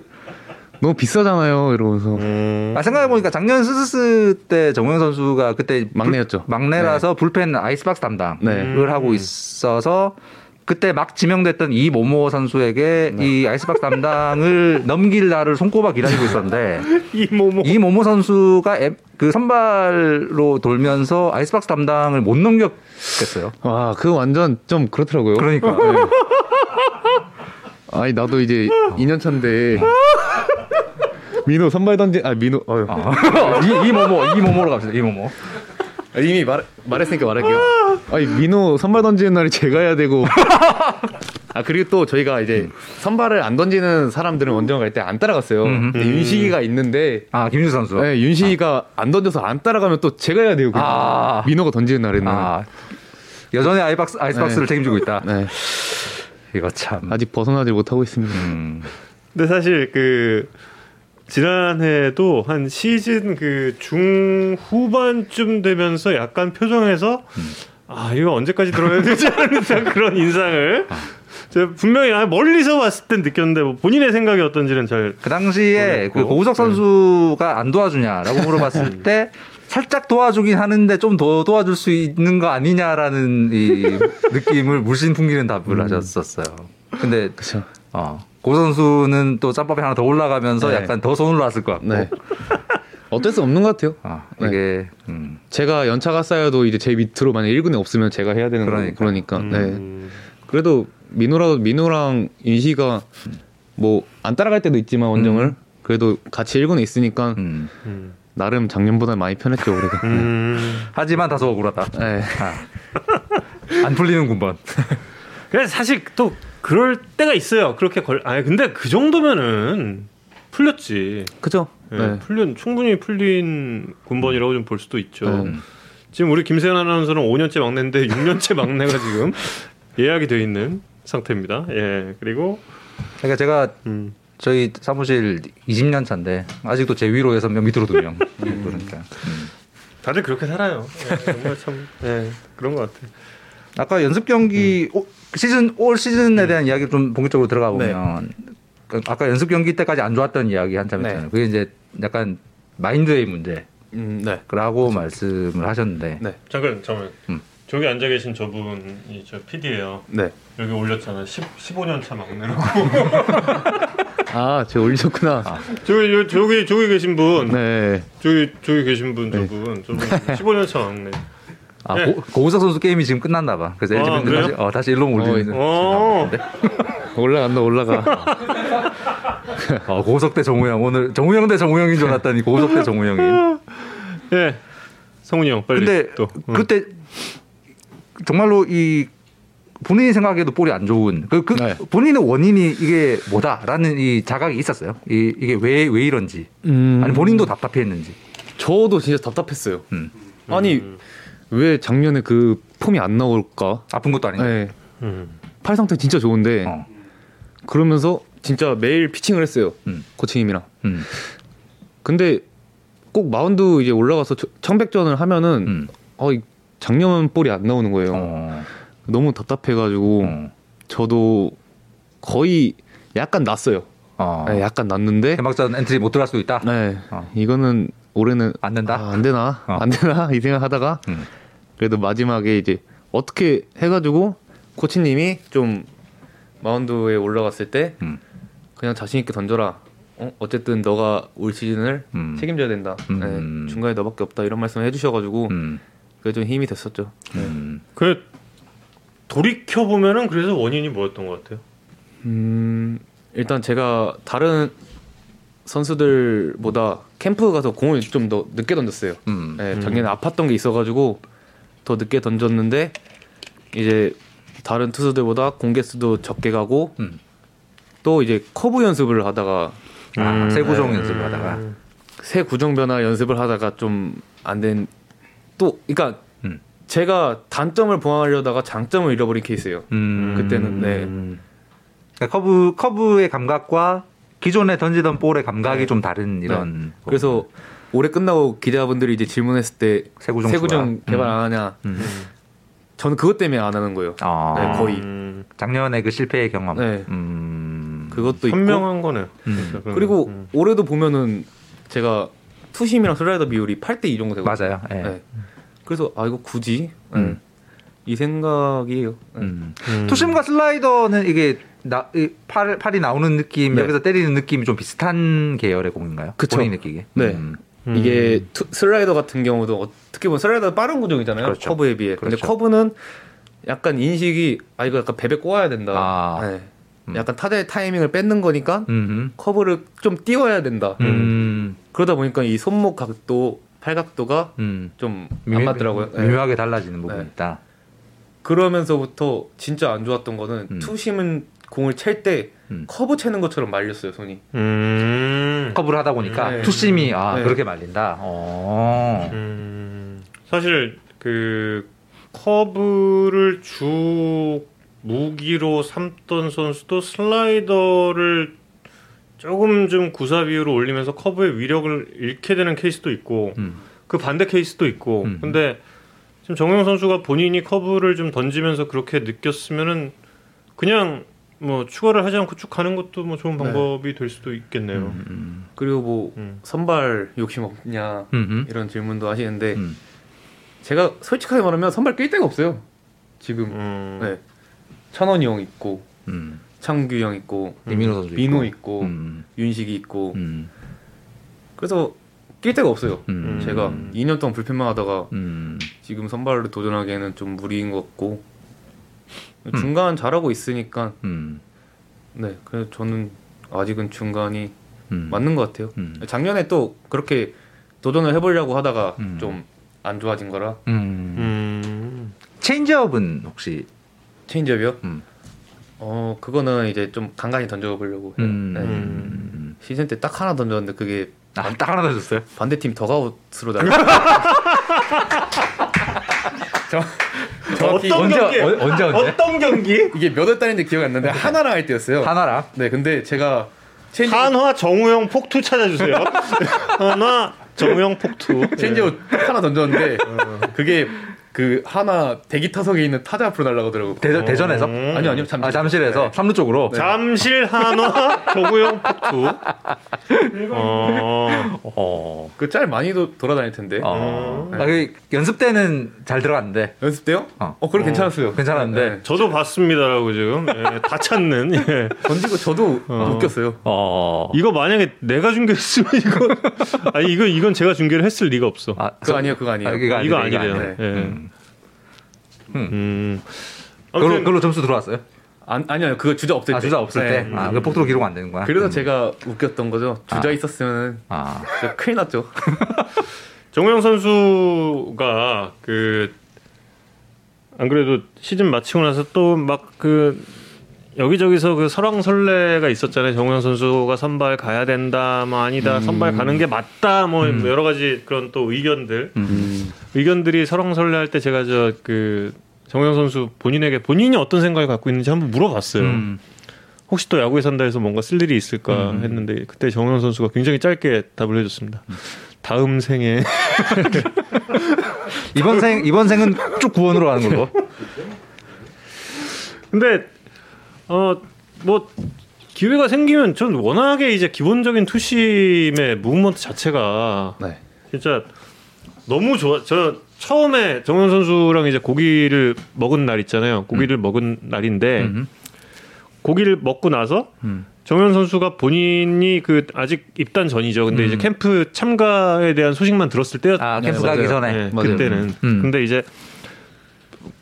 너무 비싸잖아요. 이러면서. 음. 아 생각해 보니까 작년 스스스 때 정우영 선수가 그때 막내였죠. 불- 막내라서 불펜 아이스박스 담당을 네. 하고 있어서 그때 막 지명됐던 이 모모 선수에게 네. 이 아이스박스 담당을 넘길 날을 손꼽아 기다리고 있었는데 이 모모 이 모모 선수가 앱- 그 선발로 돌면서 아이스박스 담당을 못 넘겼겠어요. 와, 그거 완전 좀 그렇더라고요. 그러니까 아니 나도 이제 2년 차인데 민호 선발 던지 아 민호 어휴. 이, 이 모모 이 모모로 갑시다. 이 모모. 아, 이미 말 말했으니까 말할게요. 아니 민호 선발 던지는 날이 제가 해야 되고 아 그리고 또 저희가 이제 선발을 안 던지는 사람들은 원정 갈 때 안 따라갔어요. 음. 근데 윤식이가 있는데 아 김유 선수. 네, 윤식이가 안 던져서 안 따라가면 또 제가 해야 돼요. 그냥. 아. 민호가 던지는 날에는 아 여전히 아이박스 아이스박스를 책임지고 있다. 네, 이거 참. 아직 벗어나지 못하고 있습니다. 음. 근데 사실 그 지난해도 한 시즌 그 중후반쯤 되면서 약간 표정에서 아 이거 언제까지 들어야 되지 하는 그런 인상을 제가 분명히 아, 멀리서 봤을 땐 느꼈는데 뭐 본인의 생각이 어떤지는 잘 그 당시에 모르겠고. 그 고우석 선수가 안 도와주냐라고 물어봤을 때 살짝 도와주긴 하는데 좀 더 도와줄 수 있는 거 아니냐라는 이 느낌을 물씬 풍기는 답을 하셨었어요. 근데 그렇죠. 어, 고 선수는 또 짬밥이 하나 더 올라가면서 네. 약간 더 손을 놨을 것 같고. 네. 어쩔 수 없는 것 같아요. 아, 네. 이게 음, 제가 연차가 쌓여도 이제 제 밑으로 만약 1군에 없으면 제가 해야 되는 그러니까. 그러니까. 그러니까. 네. 음, 그래도 민호라 민호랑 윤희가 뭐 안 따라갈 때도 있지만 원정을 그래도 같이 1군에 있으니까 음. 음. 나름 작년보다 많이 편했죠 올해가. 음. 하지만 다소 억울하다. 네. 아. 안 풀리는 군번. 그래서 사실 또 그럴 때가 있어요. 그렇게 걸 아니 근데 그 정도면은 풀렸지. 그죠? 예, 네. 풀린 충분히 풀린 군번이라고 좀 볼 수도 있죠. 네. 지금 우리 김세현 아나운서는 5년째 막내인데 6년째 막내가 지금 예약이 돼 있는 상태입니다. 예 그리고 그러니까 제가 음, 저희 사무실 20년 차인데 아직도 제 위로 여섯 명 밑으로 두 명. 그러니까. 음. 다들 그렇게 살아요. 예, 정말 참 예, 그런 것 같아요. 아까 연습 경기 오- 시즌 올 시즌에 대한 이야기를 좀 본격적으로 들어가 보면 그 아까 연습 경기 때까지 안 좋았던 이야기 한참 네. 했잖아요. 그게 이제 약간 마인드의 문제라고 음, 네. 말씀을 하셨는데 네. 잠깐 잠깐 음. 저기 앉아 계신 저분이 저 PD예요. 네. 여기 올렸잖아. 10, 15년 차 막내라고. 아, 제가 올리셨구나. 저기 요- 저기 저기 계신 분. 네. 저기 저기 계신 분 저분 저분 15년 차 막내. 아, 네. 고, 고우석 선수 게임이 지금 끝났나 봐. 그래서 아, LG? 다시 어, 다시 일로 올리는. 어. 올라간다, 올라가. 어, 고우석 대 정우영 오늘 정우영 대 정우영인 줄 알았더니 고우석 대 정우영인. 예. 성훈이 형 빨리 근데 또. 응. 그때 정말로 이 본인이 생각해도 볼이 안 좋은 그, 그 네. 본인의 원인이 이게 뭐다라는 이 자각이 있었어요. 이, 이게 왜 왜 이런지 음. 아니 본인도 답답해했는지. 저도 진짜 답답했어요. 음. 아니, 왜 작년에 그 폼이 안 나올까? 아픈 것도 아닌데. 네. 음. 팔 상태 진짜 좋은데 어. 그러면서 진짜 매일 피칭을 했어요. 음. 코치님이랑. 음. 근데 꼭 마운드 이제 올라가서 저- 청백전을 하면은 음. 어, 이 작년 볼이 안 나오는 거예요. 어. 너무 답답해가지고 어. 저도 거의 약간 났어요. 어. 네, 약간 났는데 개막전 엔트리 못 들어갈 수도 있다. 네, 어. 이거는 올해는 안 된다. 아, 안 되나 어. 안 되나 이 생각하다가 음. 그래도 마지막에 이제 어떻게 해가지고 코치님이 좀 마운드에 올라갔을 때 음. 그냥 자신 있게 던져라 어, 어쨌든 너가 올 시즌을 음. 책임져야 된다. 음. 네, 중간에 너밖에 없다 이런 말씀을 해주셔가지고 음. 그게 좀 힘이 됐었죠. 음. 그 돌이켜 보면은 그래서 원인이 뭐였던 것 같아요? 음, 일단 제가 다른 선수들보다 캠프 가서 공을 좀 더 늦게 던졌어요. 음. 네, 작년에 아팠던 게 있어가지고 더 늦게 던졌는데 이제 다른 투수들보다 공개수도 적게 가고 음. 또 이제 커브 연습을 하다가 아, 세구종 네. 연습을 하다가. 새 구정 변화 연습을 하다가 좀 안 된 또 그러니까 음. 제가 단점을 보완하려다가 장점을 잃어버린 케이스예요. 음. 그때는 네. 그러니까 커브 커브의 감각과 기존에 던지던 볼의 감각이 네. 좀 다른 이런. 그래서 올해 끝나고 기자분들이 이제 질문했을 때 세구종 세구정. 개발 음. 안 하냐? 음. 저는 그것 때문에 안 하는 거예요. 아, 네, 거의. 음, 작년에 그 실패의 경험. 네. 음. 그것도 있고 현명한 거네요. 음. 그리고 거. 음. 올해도 보면은 제가 투심이랑 슬라이더 비율이 8대 2 정도 되고 맞아요. 예. 네. 그래서 아 이거 굳이 네. 음. 이 생각이에요. 네. 음. 음. 투심과 슬라이더는 이게 나, 이 팔, 팔이 나오는 느낌, 네. 여기서 때리는 느낌이 좀 비슷한 계열의 공인가요? 그쵸. 본인이 느끼게. 네. 음. 음. 이게 투- 슬라이더 같은 경우도 어떻게 보면 슬라이더 빠른 구종이잖아요. 그렇죠. 커브에 비해. 근데 그렇죠. 커브는 약간 인식이 아 이거 약간 베베 꼬아야 된다. 아. 네. 음. 약간 타자의 타이밍을 뺏는 거니까 음. 커브를 좀 띄워야 된다. 음. 그러다 보니까 이 손목 각도, 팔 각도가 음. 좀 안 미묘- 맞더라고요. 네. 미묘하게 달라지는 부분이 네. 있다. 그러면서부터 진짜 안 좋았던 거는 음. 투심은 공을 챌 때 음. 커브 채는 것처럼 말렸어요 손이. 음. 커브를 하다 보니까 네. 투심이 아 네. 그렇게 말린다. 어. 음. 사실 그 커브를 주 무기로 삼던 선수도 슬라이더를 조금 좀 구사 비율을 올리면서 커브의 위력을 잃게 되는 케이스도 있고 음. 그 반대 케이스도 있고 음. 근데 지금 정영 선수가 본인이 커브를 좀 던지면서 그렇게 느꼈으면은 그냥 뭐 추가를 하지 않고 쭉 가는 것도 뭐 좋은 네. 방법이 될 수도 있겠네요. 음. 그리고 뭐 음. 선발 욕심 없냐 음. 이런 질문도 하시는데 음. 제가 솔직하게 말하면 선발 낄 데가 없어요. 지금 음. 네. 찬원이 형 있고 음. 창규 형 있고 민호 있고. 있고 음. 윤식이 있고 음. 그래서 낄 데가 없어요. 음. 제가 음. 2년 동안 불펜만 하다가 음. 지금 선발을 도전하기에는 좀 무리인 것 같고 중간 잘하고 있으니까 음. 네 그래서 저는 아직은 중간이 음. 맞는 것 같아요. 음. 작년에 또 그렇게 도전을 해보려고 하다가 음. 좀안 좋아진 거라 음. 음. 체인지업은 혹시 체인지업이요? 음. 어 그거는 이제 좀 간간히 던져보려고 해요. 음. 네. 음. 시즌 때 딱 하나 던졌는데 그게 아, 딱 하나 더 줬어요? 반대팀 더가웃으로 날려. 어떤 언제, 경기? 어, 언제, 언제? 어떤 경기? 이게 몇 월 달인지 기억이 안 나는데 하나랑 할 때였어요. 하나랑? 네, 근데 제가 체인지 한화 정우영 폭투 찾아주세요. 한화 정우영 폭투. 체인지업 딱 하나 던졌는데 그게 그 하나 대기 타석에 있는 타자 앞으로 날아가더라고. 대, 대전에서? 음. 아니요, 아니요. 잠시. 아, 잠실에서? 삼루 쪽으로? 잠실 한화 정우영 폭투. 어. 어. 그짤 많이도 돌아다닐 텐데. 어. 음. 아, 그 연습 때는 잘 들어갔는데. 연습 때요? 어. 어, 그래 괜찮았어요. 괜찮았는데. 네. 저도 봤습니다라고 지금 예, 다 찾는. 예. 던지고 저도 어. 웃겼어요. 어. 이거 만약에 내가 중계했으면 이거 아니 이거 이건 제가 중계를 했을 리가 없어. 아, 그거 아니에요, 그거 아니에요. 아, 이거 아니에요, 아니래요. 아니에요. 예. 음. 음. 그걸로, 아무튼 그걸로 점수 들어왔어요? 안, 아니요, 그거 주자 없을 아, 때. 주자 없을 네. 때? 아, 그 폭도로 기록 안 되는 거야? 그래서 음. 제가 웃겼던 거죠. 주자 아. 있었으면 아. 큰일 났죠. 정우영 선수가 그 안 그래도 시즌 마치고 나서 또 막 그 여기저기서 그 설왕설래가 있었잖아요. 정우영 선수가 선발 가야 된다, 뭐 아니다, 선발 가는 게 맞다, 뭐 음. 여러 가지 그런 또 의견들, 음. 의견들이 설왕설래 할 때 제가 저 그 정우영 선수 본인에게 본인이 어떤 생각을 갖고 있는지 한번 물어봤어요. 음. 혹시 또 야구에 산다 해서 뭔가 쓸 일이 있을까 음. 했는데 그때 정우영 선수가 굉장히 짧게 답을 해줬습니다. 다음 생에 이번 생, 이번 생은 쭉 구원으로 가는 걸로. 근데 어뭐 기회가 생기면 전 워낙에 이제 기본적인 투심의 무브먼트 자체가 네. 진짜 너무 좋아. 저 처음에 정현 선수랑 이제 고기를 먹은 날 있잖아요. 고기를 먹은 날인데 음. 고기를 먹고 나서 음. 정현 선수가 본인이 그 아직 입단 전이죠. 근데 음. 이제 캠프 참가에 대한 소식만 들었을 때였 아 캠프 네, 가기. 전에 네, 맞아요. 그때는. 음. 근데 이제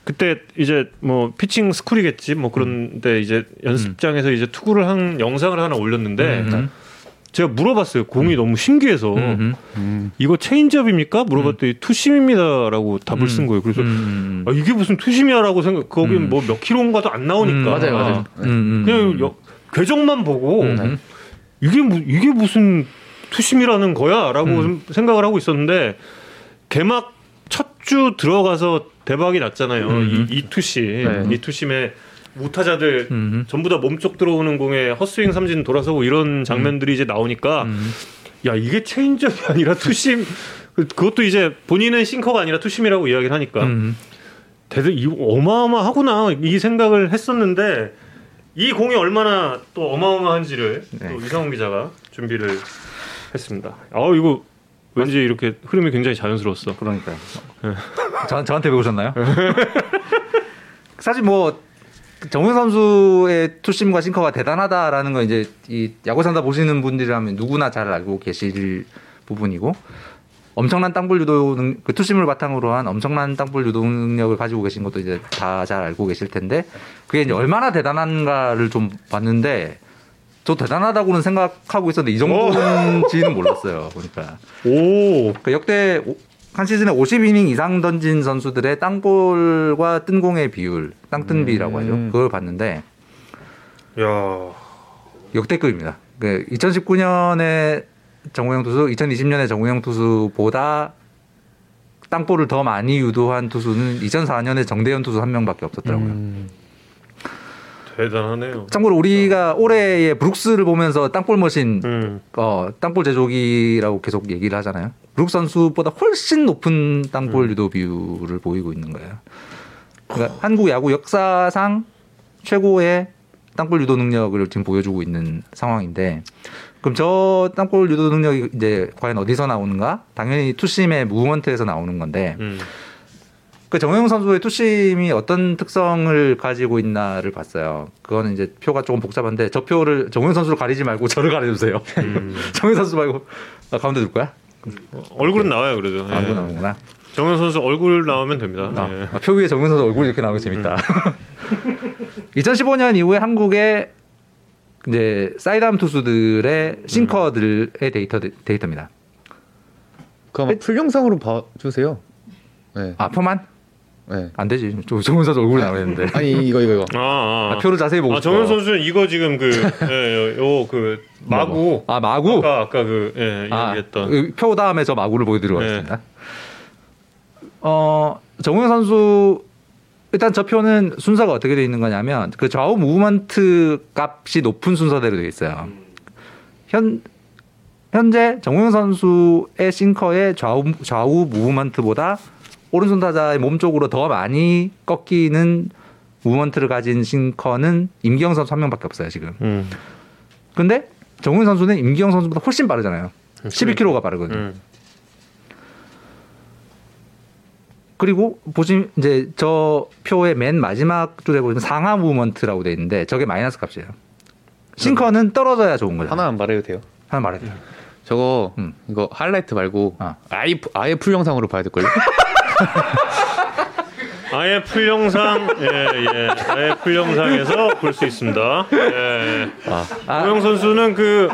그때 이제 뭐 피칭 스쿨이겠지. 뭐 그런데 이제 연습장에서 이제 투구를 한 영상을 하나 올렸는데 음. 제가 물어봤어요. 공이 너무 신기해서 음. 음. 이거 체인지업입니까? 물어봤더니 투심입니다라고 답을 쓴 거예요. 그래서 음. 아, 이게 무슨 투심이야라고 생각. 거기 음. 뭐 몇 킬로인가도 안 나오니까. 음, 맞아요, 맞아요. 음, 음. 그냥 여- 궤적만 보고 음. 이게 무, 이게 무슨 투심이라는 거야라고 음. 좀 생각을 하고 있었는데 개막 첫 주 들어가서 대박이 났잖아요. 음. 이, 이 투심 네. 이 투심에 우타자들 음. 전부 다 몸쪽 들어오는 공에 헛스윙 삼진 돌아서고 이런 장면들이 이제 나오니까 음. 야 이게 체인지업이 아니라 투심 그- 그것도 이제 본인은 싱커가 아니라 투심이라고 이야기를 하니까 음. 대단 이 어마어마하구나 이 생각을 했었는데 이 공이 얼마나 또 어마어마한지를 네. 또 이상훈 기자가 준비를 했습니다. 아 이거 왠지 이렇게 흐름이 굉장히 자연스러웠어. 그러니까요. 저, 저한테 배우셨나요? 사실 뭐 정우영 선수의 투심과 싱커가 대단하다라는 건 이제 이 야구 산다 보시는 분들이라면 누구나 잘 알고 계실 부분이고 엄청난 땅볼 유도 능, 그 투심을 바탕으로 한 엄청난 땅볼 유도 능력을 가지고 계신 것도 이제 다 잘 알고 계실 텐데 그게 이제 얼마나 대단한가를 좀 봤는데 저 대단하다고는 생각하고 있었는데 이 정도인지는 몰랐어요 보니까 오그 역대 오- 한 시즌에 50이닝 이상 던진 선수들의 땅볼과 뜬 공의 비율, 땅뜬비라고 하죠. 음. 그걸 봤는데 야. 역대급입니다. 그 2019년에 정우영 투수, 2020년에 정우영 투수보다 땅볼을 더 많이 유도한 투수는 2004년에 정대현 투수 한 명밖에 없었더라고요. 음. 대단하네요. 참고로 우리가 올해의 브룩스를 보면서 땅볼 머신 음. 어, 땅볼 제조기라고 계속 얘기를 하잖아요. 브룩 선수보다 훨씬 높은 땅볼 유도 비율을 보이고 있는 거예요. 그러니까 한국 야구 역사상 최고의 땅볼 유도 능력을 지금 보여주고 있는 상황인데 그럼 저 땅볼 유도 능력이 이제 과연 어디서 나오는가? 당연히 투심의 무브먼트에서 나오는 건데 음. 그 정우영 선수의 투심이 어떤 특성을 가지고 있나를 봤어요. 그거는 이제 표가 조금 복잡한데 저 표를 정우영 선수를 가리지 말고 저를 가려주세요. 음. 정우영 선수 말고 아, 가운데 둘 거야? 얼굴은 나와요 그래도. 아, 예. 나오는구나. 정우영 선수 얼굴 나오면 됩니다. 아, 예. 아, 표 위에 정우영 선수 얼굴이 이렇게 나오면 재밌다. 2015년 이후에 한국의 이제 사이드암 투수들의 싱커들의 데이터 데이터입니다. 그 아마 풀 영상으로 봐주세요. 네. 아 표만 네. 안 되지. 저 정우영 선수 얼굴이 나와야 되는데. 아니 이거 이거 이거. 아, 아. 아, 표를 자세히 보고 아. 정현 선수는 이거 지금 그, 예, 요, 그, 마구. 아 마구. 아까, 아까 그, 예, 아, 이야기했던. 그표 다음에 저 마구를 보여드리고 네. 가겠습니다. 어, 정우영 선수 일단 저 표는 순서가 어떻게 되어 있는 거냐면 그 좌우 무브먼트 값이 높은 순서대로 되어 있어요. 현 현재 정우영 선수의 싱커의 좌우 좌우 무브먼트보다 오른손 타자의 몸 쪽으로 더 많이 꺾이는 무브먼트를 가진 싱커는 임기영 선수 한 명밖에 없어요 지금. 음. 근데 정우영 선수는 임기영 선수보다 훨씬 빠르잖아요. 12km가 빠르거든요. 음. 그리고 보시면 이제 저 표의 맨 마지막 줄에 보시면 상하 무브먼트라고 돼 있는데 저게 마이너스 값이에요. 싱커는 떨어져야 좋은 거죠. 하나만 말해도 돼요. 하나 말해. 요 저거 음. 이거 하이라이트 말고 아. 아예 푸- 아예 풀 영상으로 봐야 될 걸요. 아예 풀 영상, 예, 예. 아예 풀 영상에서 볼 수 있습니다. 예. 아. 우영 선수는 그,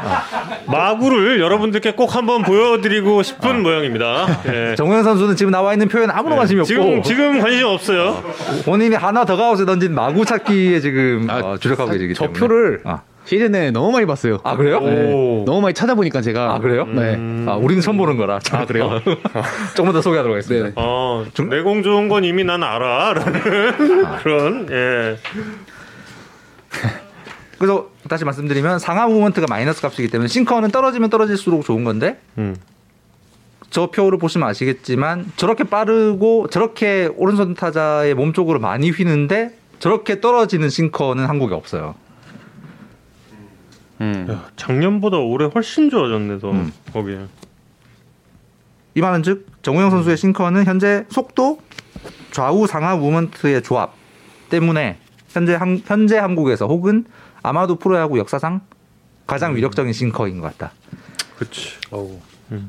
마구를 여러분들께 꼭 한번 보여드리고 싶은 모양입니다. 예. 정우영 선수는 지금 나와 있는 표에 아무런 관심이 없고 지금, 지금 관심 없어요. 본인이 하나 더 가웃에 던진 마구 찾기에 지금 아, 어, 주력하고 계시기 저 때문에. 표를 아, 시즌에 너무 많이 봤어요. 아 그래요? 네. 오. 너무 많이 찾아보니까 제가 아 그래요? 네. 아 우리는 처음 보는 거라. 아 그래요? 조금 더 소개하도록 하겠습니다. 네. 어, 내공 좋은 건 이미 난 알아. 라는 그런, 예. 그래서 다시 말씀드리면 상하 무브먼트가 마이너스 값이기 때문에 싱커는 떨어지면 떨어질수록 좋은 건데 음. 저 표를 보시면 아시겠지만 저렇게 빠르고 저렇게 오른손 타자의 몸 쪽으로 많이 휘는데 저렇게 떨어지는 싱커는 한국에 없어요. 음. 야, 작년보다 올해 훨씬 좋아졌네, 더. 음. 거기. 이 말은 즉 정우영 선수의 싱커는 현재 속도, 좌우 상하 무브먼트의 조합 때문에 현재 한, 현재 한국에서 혹은 아마도 프로야구 역사상 가장 위력적인 싱커인 것 같다. 그렇지. 어우,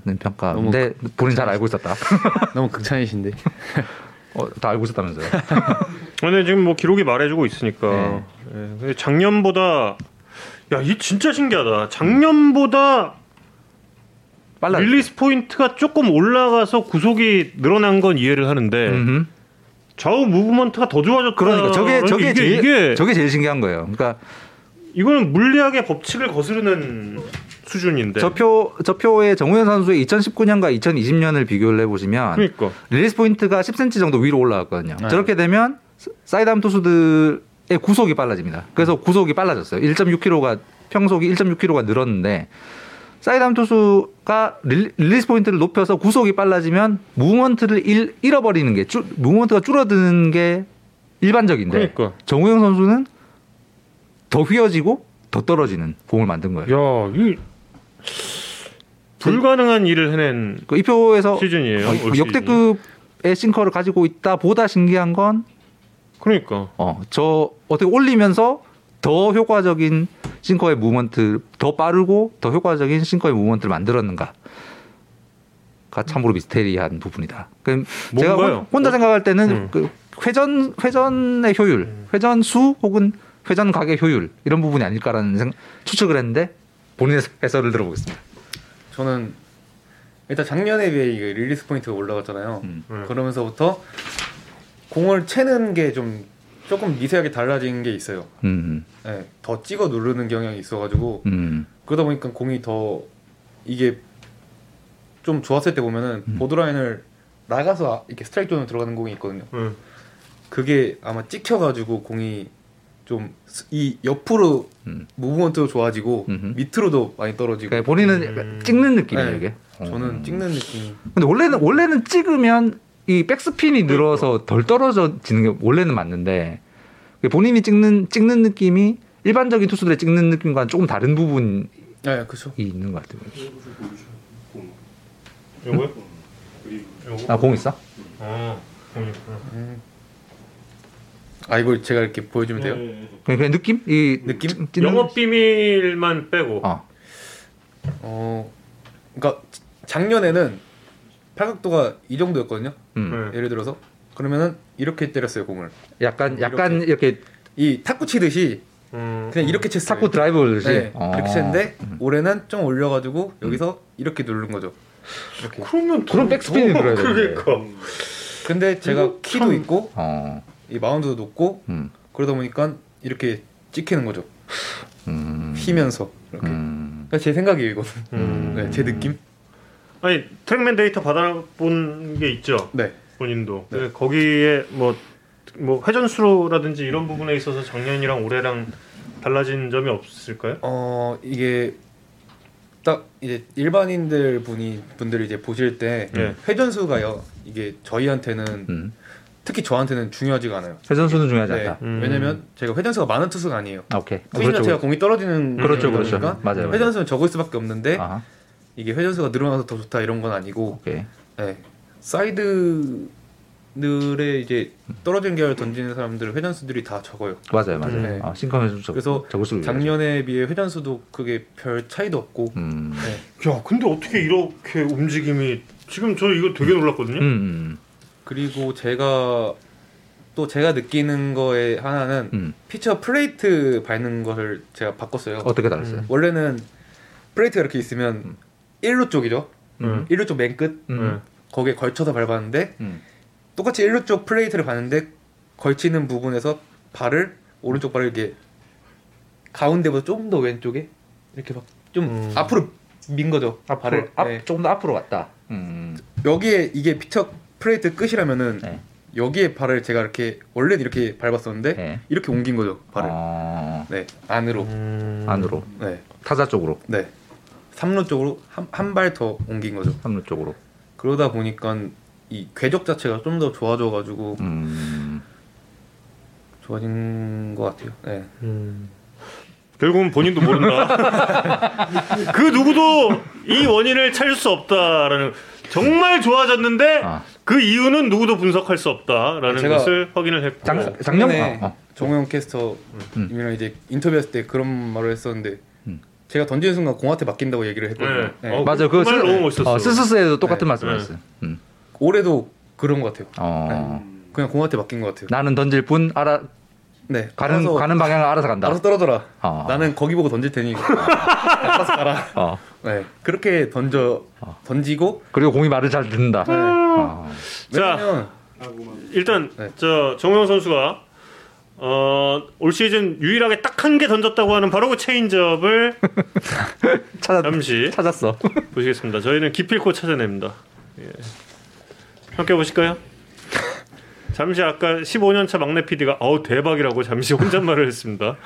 는 평가인데 본인 잘 알고 있었다. 너무 극찬이신데. 어, 다 알고 있었다면서요? 근데 지금 뭐 기록이 말해주고 있으니까 네. 예, 근데 작년보다 야 이 진짜 신기하다. 작년보다 빨라. 릴리스 포인트가 조금 올라가서 구속이 늘어난 건 이해를 하는데 음흠. 좌우 무브먼트가 더 좋아졌다. 그러니까 저게 저게 이게, 제일 이게 저게 제일 신기한 거예요. 그러니까 이거는 물리학의 법칙을 거스르는 수준인데. 저 표 저 표의 정우영 선수의 2019년과 2020년을 비교를 해 보시면 그러니까 릴리스 포인트가 10cm 정도 위로 올라갔거든요. 네. 저렇게 되면 사이드암 투수들의 구속이 빨라집니다. 그래서 구속이 빨라졌어요. 1.6km가 평속이 1.6km가 늘었는데 사이드암 투수가 릴- 릴리스 포인트를 높여서 구속이 빨라지면 무브먼트를 잃, 잃어버리는 게 줄- 무브먼트가 줄어드는 게 일반적인데 그러니까. 정우영 선수는 더 휘어지고 더 떨어지는 공을 만든 거예요. 야, 이 불가능한 일을 해낸 그 이표에서 시즌이에요. 역대급의 싱커를 가지고 있다 보다 신기한 건 그러니까. 어, 저 어떻게 올리면서 더 효과적인 싱커의 무브먼트, 더 빠르고 더 효과적인 싱커의 무브먼트를 만들었는가 가 참으로 미스테리한 부분이다. 그럼 제가? 혼- 혼자 생각할 때는 음. 그 회전 회전의 효율, 회전 수 혹은 회전 각의 효율 이런 부분이 아닐까라는 생- 추측을 했는데 본인의 해설을 들어보겠습니다. 저는 일단 작년에 비해 이게 릴리스 포인트가 올라갔잖아요. 음. 음. 그러면서부터 공을 채는 게 좀 조금 미세하게 달라진 게 있어요. 음, 네, 더 찍어 누르는 경향이 있어가지고 음, 그러다 보니까 공이 더 이게 좀 좋았을 때 보면은 음. 보더라인을 나가서 아- 이렇게 스트라이크 존으로 들어가는 공이 있거든요. 응. 그게 아마 찍혀가지고 공이 좀 이 옆으로 음. 무브먼트도 좋아지고 음흠. 밑으로도 많이 떨어지고 그러니까 본인은 음. 약간 찍는 느낌이에요 네. 이게. 저는 음. 찍는 느낌이 근데 원래는 원래는 찍으면 이 백스핀이 늘어서 덜 떨어져지는 게 원래는 맞는데 본인이 찍는 찍는 느낌이 일반적인 투수들의 찍는 느낌과는 조금 다른 부분이 네 그렇죠 있는 것 같아요. 요거요? 요거? 아공 있어? 아, 공이구나. 아 이걸 제가 이렇게 보여주면 돼요 그냥, 그냥 느낌? 이 느낌? 영업 비밀만 빼고. 어. 어 그러니까 작년에는 팔각도가 이 정도였거든요 음. 네. 예를 들어서 그러면은 이렇게 때렸어요 공을 약간 약간 이렇게 이 탁구 치듯이 음. 그냥 이렇게 쳤어요 탁구 드라이브를 네, 어. 이렇게 쳤는데 올해는 좀 올려가지고 여기서 이렇게 누른 거죠 이렇게 그러면 그럼 백스핀이 더- 들어야 되는데. 그러니까. 근데 제가 키도 참- 있고 어. 이 마운드도 높고 음. 그러다 보니까 이렇게 찍히는 거죠 음. 휘면서 이렇게 음. 그러니까 제 생각이에요 이거는 음. 네, 제 느낌 아니 트랙맨 데이터 받아본 게 있죠. 네 본인도. 네. 거기에 뭐, 뭐 회전수로라든지 이런 부분에 있어서 작년이랑 올해랑 달라진 점이 없을까요? 어 이게 딱 이제 일반인들 분이 분들이 이제 보실 때 네. 회전수가요 이게 저희한테는 음. 특히 저한테는 중요하지가 않아요. 회전수는 중요하지 네. 않다. 음. 왜냐면 제가 회전수가 많은 투수가 아니에요. 아, 오케이. 어, 투수 자체가 공이 떨어지는 그렇죠, 그렇죠. 맞아요, 맞아요. 회전수는 적을 수밖에 없는데 아하. 이게 회전수가 늘어나서 더 좋다 이런 건 아니고 오케이. 네. 사이드들의 이제 떨어진 계열 던지는 사람들 회전수들이 다 적어요. 맞아요, 맞아요. 네. 아, 회전수 그래서 적을 수 작년에 비해 회전수도 그게 별 차이도 없고 음. 네. 야, 근데 어떻게 이렇게 움직임이 지금 저 이거 되게 놀랐거든요. 음, 음. 그리고 제가 또 제가 느끼는 거에 하나는 음. 피처 플레이트 밟는 것을 제가 바꿨어요. 어떻게 달랐어요? 원래는 플레이트가 이렇게 있으면 일루 쪽이죠. 음. 일루 쪽 맨 끝. 음. 거기에 걸쳐서 밟았는데 음. 똑같이 일루 쪽 플레이트를 봤는데 걸치는 부분에서 발을 오른쪽 발을 이렇게 가운데보다 조금 더 왼쪽에 이렇게 막좀 음. 앞으로 민 거죠. 앞으로 발을. 앞, 네. 조금 더 앞으로 갔다. 음. 여기에 이게 피처 플레이트 끝이라면은 네. 여기에 발을 제가 이렇게 원래는 이렇게 밟았었는데 네. 이렇게 옮긴 거죠 발을. 어, 네 안으로. 음. 안으로 네. 타자 쪽으로 네. 3루 쪽으로 한 발 더 옮긴 거죠. 삼루 쪽으로. 그러다 보니까 이 궤적 자체가 좀 더 좋아져가지고 음. 좋아진 것 같아요. 네. 음. 결국은 본인도 모른다. 그 누구도 이 원인을 찾을 수 없다라는 정말 좋아졌는데 아. 그 이유는 누구도 분석할 수 없다라는 것을 확인을 했고. 장- 어, 작년 작년에 어, 어. 정우영 캐스터님이랑 이제 인터뷰했을 때 그런 말을 했었는데 음. 제가 던지는 순간 공한테 맡긴다고 얘기를 했거든요. 네. 네. 어, 맞아. 그그말 너무 멋있었어. 어, 스스스에도 똑같은 네. 말씀하셨어요. 음. 올해도 그런 것 같아요. 어. 그냥 공한테 맡긴 것 같아요. 나는 던질 뿐 알아 네. 가는 알아서, 가는 방향을 알아서 간다. 알아서 떨어져라. 어. 나는 거기 보고 던질 테니 알아서 가라. 어. 네. 그렇게 던져 던지고 그리고 공이 말을 잘 듣는다. 네. 어. 자. 일단 네. 저 정우영 선수가 어, 올 시즌 유일하게 딱 한 개 던졌다고 하는 바로 그 체인지업을 찾아 잠시 찾았어. 보시겠습니다. 저희는 기필코 찾아냅니다. 예. 함께 보실까요? 잠시 아까 15년차 막내 PD가 어우 대박이라고 잠시 혼잣말을 했습니다.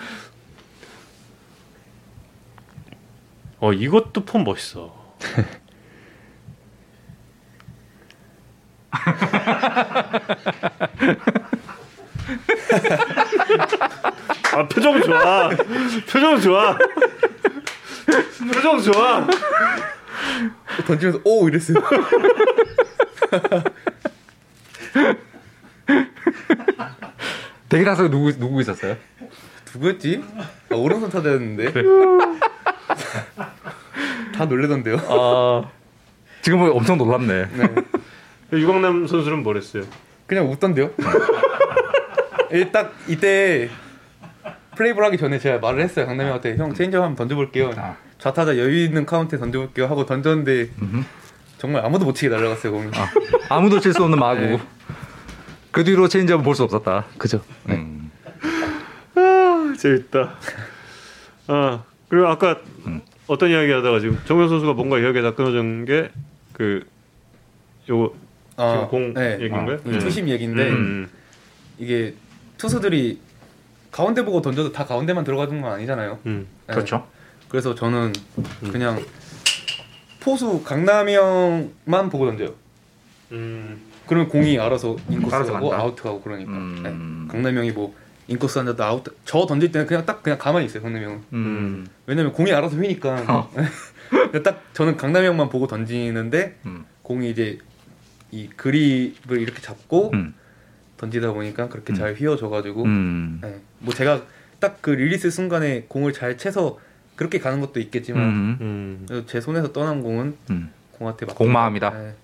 어 이것도 폼 멋있어. 아 표정 좋아. 표정 좋아. 표정 좋아. 던지면서 오 이랬어요. 대기라서 누구 누구 있었어요? 누구였지? 아, 오른손 타자였는데. 다 놀래던데요. 아 지금 엄청 놀랍네. 네. 유광남 선수는 뭐랬어요? 그냥 웃던데요. 예, 딱 이때 플레이볼 하기 전에 제가 말을 했어요 강남이 형한테 형 체인지업 한번 던져볼게요. 아. 좌타자 여유 있는 카운트에 던져볼게요 하고 던졌는데 정말 아무도 못 치게 날아갔어요 공이. 아, 아무도 칠 수 없는 마구. 네. 그 뒤로 체인지업은 볼 수 없었다. 그죠. 음. 재밌다. 아 그리고 아까 어떤 이야기 하다가 지금 정현 선수가 뭔가 이야기가 다 끊어진 게 그 요거 지금 공 네. 얘기인가요? 이 투심 얘기인데 음. 이게 투수들이 가운데 보고 던져도 다 가운데만 들어가는 건 아니잖아요. 음. 네. 그렇죠. 그래서 저는 그냥 포수 강남이 형만 보고 던져요. 음. 그러면 공이 알아서 인코스 간다. 아웃 가고 그러니까. 음. 네. 강남이 형이 뭐 인코스 앉았다 아웃 저 던질 때는 그냥 딱 그냥 가만히 있어요 강남이 형은. 음. 왜냐면 공이 알아서 휘니까. 어. 딱 저는 강남이 형만 보고 던지는데 음. 공이 이제 이 그립을 이렇게 잡고 음. 던지다 보니까 그렇게 음. 잘 휘어져가지고 음. 네. 뭐 제가 딱 그 릴리스 순간에 공을 잘 채서 그렇게 가는 것도 있겠지만 음. 음. 제 손에서 떠난 공은 음. 공한테 막 공마음이다. 네.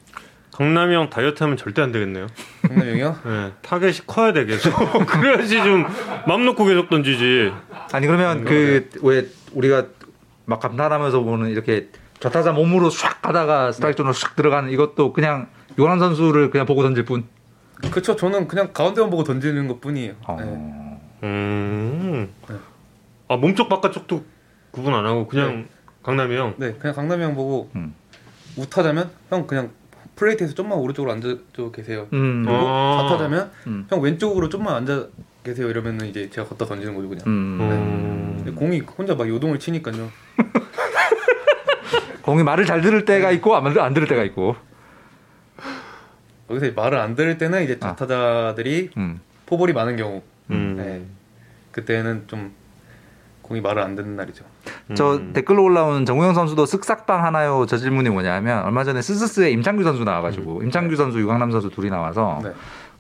강남이 형 다이어트 하면 절대 안 되겠네요. 강남이 형이요? 네. 타겟이 커야 돼 계속. 그래야지 좀 맘 놓고 계속 던지지. 아니 그러면 그 왜 우리가 막 감탄하면서 보는 이렇게 좌타자 몸으로 샥 가다가 스트라이크 존으로 샥 들어가는 이것도 그냥 요한 선수를 그냥 보고 던질 뿐. 그쵸 저는 그냥 가운데만 보고 던지는 것 뿐이에요 네. 어. 음. 네. 아 몸쪽 바깥쪽도 구분 안 하고 그냥 강남이 형. 네 그냥 강남이 형 보고 음. 우타자면 형 그냥 플레이트에서 좀만 오른쪽으로 앉아 계세요 음. 어. 그리고 좌타자면 음. 형 왼쪽으로 좀만 앉아 계세요 이러면은 이제 제가 거따 던지는 거죠 그냥 음. 음. 근데 공이 혼자 막 요동을 치니까요 공이 말을 잘 들을 때가 있고 안, 안 들을 때가 있고. 여기서 말을 안 들을 때는 이제 아. 좌타자들이 음. 포볼이 많은 경우 음. 네. 그때는 좀 공이 말을 안 듣는 날이죠 저 음. 댓글로 올라온 정우영 선수도 쓱싹방 하나요? 저 질문이 뭐냐면 얼마 전에 스스스에 임창규 선수 나와가지고 임창규 선수, 유강남 선수 둘이 나와서 네.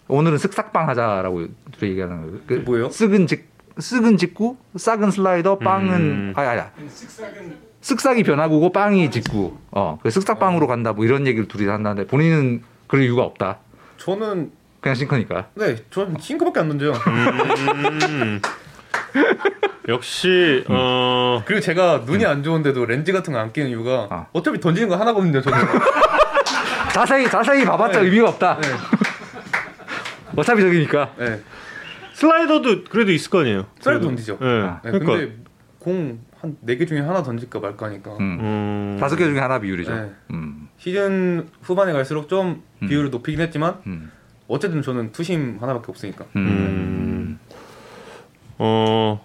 오늘은 쓱싹방 하자라고 둘이 얘기하는 거예요. 그 뭐예요? 쓱은 직 쓱은 직구, 싹은 슬라이더, 빵은 음. 아니 아니야. 쓱싹이 변화구고 빵이 직구. 어, 그 쓱싹방으로 간다 뭐 이런 얘기를 둘이 한다는데 본인은 그럴 이유가 없다. 저는 그냥 싱크니까. 네 저는 싱크밖에 안 던져요 음. 역시 어 그리고 제가 눈이 안 좋은데도 렌즈 같은 거 안 끼는 이유가 아. 어차피 던지는 거 하나거든요 저는 자세히 자세히 봐봤자 네. 의미가 없다. 네. 어차피 저기니까. 네. 슬라이더도 그래도 있을 거 아니에요. 슬라이더 던지죠. 네. 아, 네, 그러니까 근데 공 한 네 개 중에 하나 던질까 말까 하니까 음. 음. 다섯 개 중에 하나 비율이죠. 네. 음. 시즌 후반에 갈수록 좀 음. 비율을 높이긴 했지만 음. 어쨌든 저는 투심 하나밖에 없으니까 음. 어.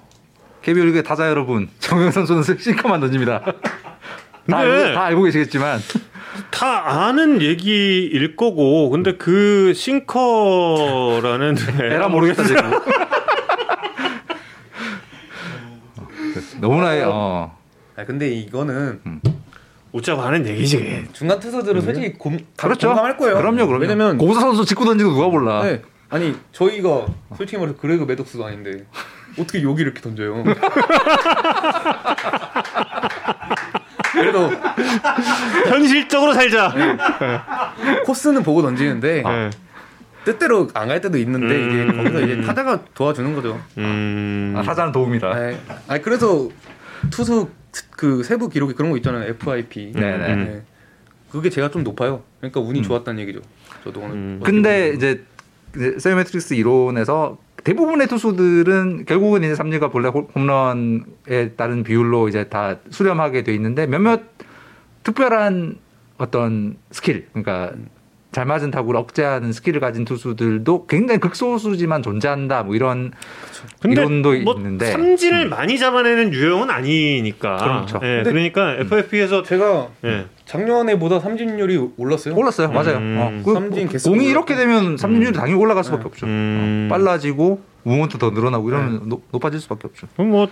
KBO 리그 타자 여러분, 정영 선수는 싱커만 던집니다. 다, 알고, 다 알고 계시겠지만 다 아는 얘기일 거고 근데 그 싱커라는 에라 모르겠다 지금. 너무나 어. 아 근데 이거는 웃자고 하는 얘기지. 중간 투수들은 솔직히 공, 다 그렇죠. 공감할 거예요. 그럼요, 그럼요. 왜냐면 고사 선수 직구 던지고 누가 몰라. 네. 아니 저희가 솔직히 말해서 그레그 매덕스도 아닌데 어떻게 여기 이렇게 던져요? 그래도 현실적으로 살자. 코스는 보고 던지는데 네. 뜻대로 안 갈 때도 있는데 음. 이게 거기서 이제 타자가 도와주는 거죠. 음. 아, 타자는 도움이다. 네. 아니 그래서 투수 그 세부 기록이 그런 거 있잖아요. FIP. 네네. 네. 그게 제가 좀 높아요. 그러니까 운이 좋았다는 얘기죠. 저도 오늘. 음. 근데 이제 이제 sabermetrics 이론에서 대부분의 투수들은 결국은 이제 삼리가 본래 홈- 홈런에 따른 비율로 이제 다 수렴하게 돼 있는데 몇몇 특별한 어떤 스킬, 그러니까 잘 맞은 타구를 억제하는 스킬을 가진 투수들도 굉장히 극소수지만 존재한다. 뭐 이런 근데 이론도 뭐 있는데 삼진을 많이 잡아내는 유형은 아니니까. 그렇죠. 예, 근데- 그러니까 FIP에서 제가 예. 작년에보다 삼진율이 올랐어요. 올랐어요. 맞아요. 음. 어, 그 삼진 개수가 공이 올랐고. 이렇게 되면 삼진율이 당연히 올라갈 수밖에 없죠. 음. 어, 빨라지고 movement 더 늘어나고 이러면 높- 높아질 수밖에 없죠. 그럼 뭐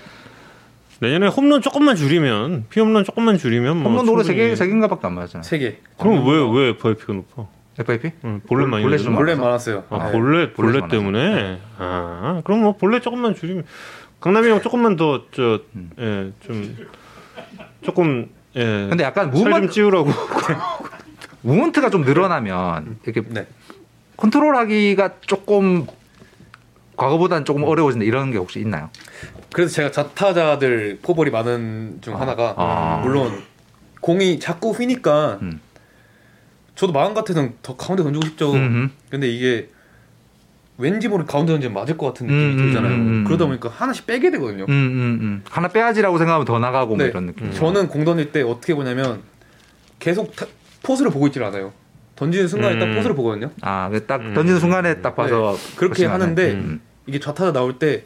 내년에 홈런 조금만 줄이면 피홈런 조금만 줄이면 뭐 홈런 노래 세개세 개인가밖에 안 맞았잖아요. 세 개. 그럼 왜왜 FFP가 높아? FIP? 응, 볼넷 많이 볼넷 내잖아. 좀 많아서. 많았어요. 아, 네. 볼넷 볼넷이 때문에. 아 그럼 뭐 볼넷 조금만 줄이면 강남이 형 조금만 더저예좀 조금 예. 음. 근데 약간 무먼트, 찌우라고. 무먼트가 좀 늘어나면 이렇게 네. 컨트롤하기가 조금 과거보다는 조금 어려워진다 이런 게 혹시 있나요? 그래서 제가 자타자들 포볼이 많은 중 하나가 아. 물론 공이 자꾸 휘니까 음. 저도 마음 같아서는 더 가운데 던지고 싶죠. 음흠. 근데 이게 왠지 모르게 가운데 던지면 맞을 것 같은 느낌이 음, 들잖아요. 음, 음, 그러다 음. 보니까 하나씩 빼게 되거든요. 음, 음, 음. 하나 빼야지라고 생각하면 더 나가고 뭐 네. 이런 느낌. 저는 공 던질 때 어떻게 보냐면 계속 타- 포수를 보고 있질 않아요. 던지는 순간에 딱 음. 포수를 보거든요. 아, 그딱 음. 던지는 순간에 딱 봐서 그렇게 결심하네. 하는데 음. 이게 좌타자 나올 때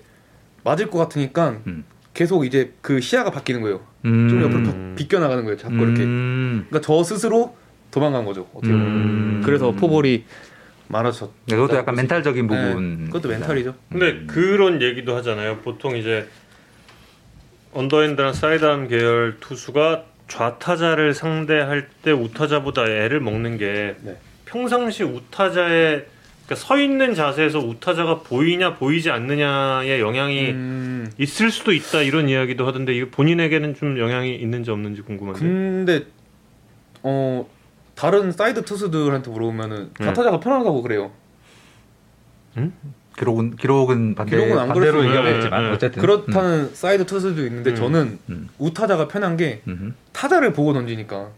맞을 것 같으니까 음. 계속 이제 그 시야가 바뀌는 거예요. 음. 좀 옆으로 바- 비껴 나가는 거예요. 자꾸 이렇게. 음. 그러니까 저 스스로 도망간 거죠. 어떻게 보면. 음. 그래서 포볼이 많아졌. 네, 그것도 약간 멘탈적인 네, 부분. 그것도 멘탈이죠. 근데 그런 얘기도 하잖아요. 보통 이제 언더핸드나 사이드암 계열 투수가 좌타자를 상대할 때 우타자보다 애를 먹는 게 네. 평상시 우타자의 그러니까 서 있는 자세에서 우타자가 보이냐 보이지 않느냐의 영향이 음, 있을 수도 있다 이런 이야기도 하던데 이거 본인에게는 좀 영향이 있는지 없는지 궁금한데. 근데 어 다른 사이드 투수들한테 물어보면은 네. 좌타자가 편하다고 그래요. 기록은 기록은 반대 기록은 안 반대로 얘기하겠지만 있는데, 어쨌든 그렇다는 사이드 투수도 있는데 음. 저는 음. 우타자가 편한 게 음. 타자를 보고 던지니까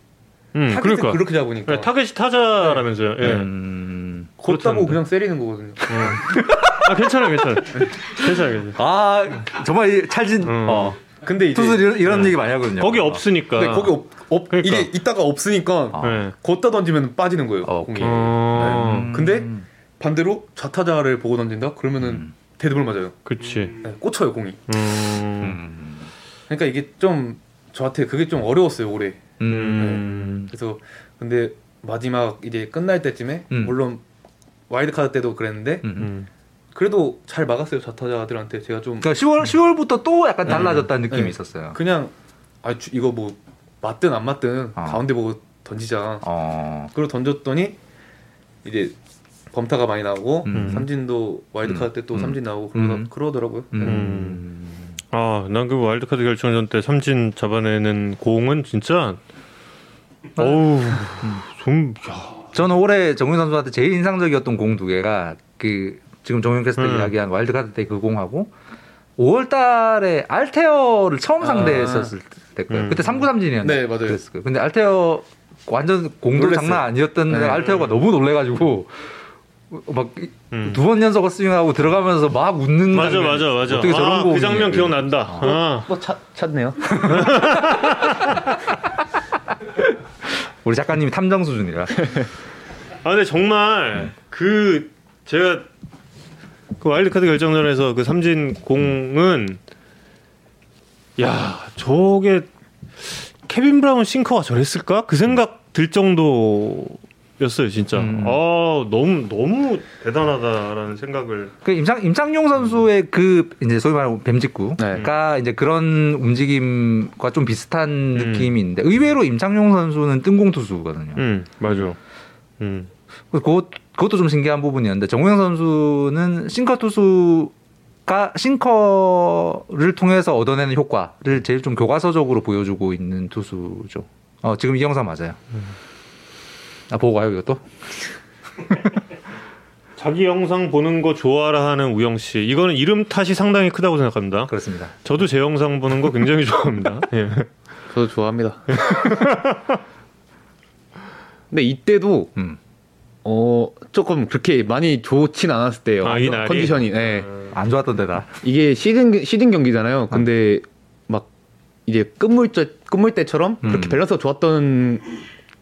음, 타겟을 그러니까 그렇게 잡으니까 네, 타겟이 타자라면서요. 예. 음. 걷다고 그렇다는데. 그냥 때리는 거거든요. 아 괜찮아 괜찮아 괜찮아 괜찮아. 아 정말 이 찰진 음. 어. 근데 이제 투수 이런, 이런 얘기 많이 하거든요. 거기 없으니까. 근데 거기 없, 없 그러니까. 이게 있다가 없으니까 아. 네. 거따 던지면 빠지는 거예요. 어, 공이. 어, 음. 근데 반대로 좌타자를 보고 던진다? 그러면은 음. 데드볼 맞아요. 그치. 네, 꽂혀요 공이. 음. 음. 그러니까 이게 좀 저한테 그게 좀 어려웠어요 올해. 음. 그래서 근데 마지막 이제 끝날 때쯤에 음. 물론 와일드 카드 때도 그랬는데 음. 음. 그래도 잘 막았어요 좌타자들한테 제가 좀 그러니까 10월 10월부터 또 약간 네. 달라졌다는 느낌이 네. 있었어요. 그냥 아 주- 이거 뭐 맞든 안 맞든 어. 가운데 보고 던지자. 어. 그리고 던졌더니 이제 범타가 많이 나오고 음. 삼진도 와일드 카드 때또 음. 삼진 나오고 그러더, 음. 그러더라고요. 음. 아, 난 그 와일드카드 결정전 때 삼진 잡아내는 공은 진짜 어우 좀 야. 저는 올해 정윤 선수한테 제일 인상적이었던 공 두 개가 그 지금 정윤 캐스터 음. 이야기한 와일드카드 때 그 공하고 5월 달에 알테어를 처음 아. 상대했었을 때 거예요. 음. 그때 3구 삼진이었는데 네, 맞아요. 그랬을 거예요. 근데 알테어 완전 공도 놀랬어요. 장난 아니었던 네. 알테어가 너무 놀래가지고 막 음. 두번 연속 스윙하고 들어가면서 막 웃는 맞아 맞아 맞아. 어떻게 저런 아, 공이 그 장면 기억난다. 아. 뭐 찾, 찾네요. 우리 작가님이 탐정 수준이라 아 근데 정말 그 제가 그 와일드카드 결정전에서 그 삼진 공은 야 저게 케빈 브라운 싱커가 저랬을까 그 생각 들 정도였어요 진짜. 음. 아 너무 너무 대단하다라는 생각을. 그 임상 임창용 선수의 그 이제 소위 말하는 뱀직구가 이제 그런 움직임과 좀 비슷한 느낌인데 의외로 임창용 선수는 뜬공 투수거든요. 음 맞아. 음 그것 그것도 좀 신기한 부분이었는데 정우영 선수는 싱커 투수로 싱커가 싱커를 통해서 얻어내는 효과를 제일 좀 교과서적으로 보여주고 있는 투수죠. 어 지금 이 영상 맞아요. 아 보고 가요 이것도? 자기 영상 보는 거 좋아라 하는 우영 씨. 이거는 이름 탓이 상당히 크다고 생각합니다. 그렇습니다. 저도 제 영상 보는 거 굉장히 좋아합니다. 예. 저도 좋아합니다. 근데 이때도 음. 어 조금 그렇게 많이 좋진 않았을 때요. 아, 이 날이? 컨디션이. 네. 안 좋았던 데다. 이게 시즌 시즌 경기잖아요. 근데 막 이제 끝물 때 끝물 때처럼 그렇게 음. 밸런스가 좋았던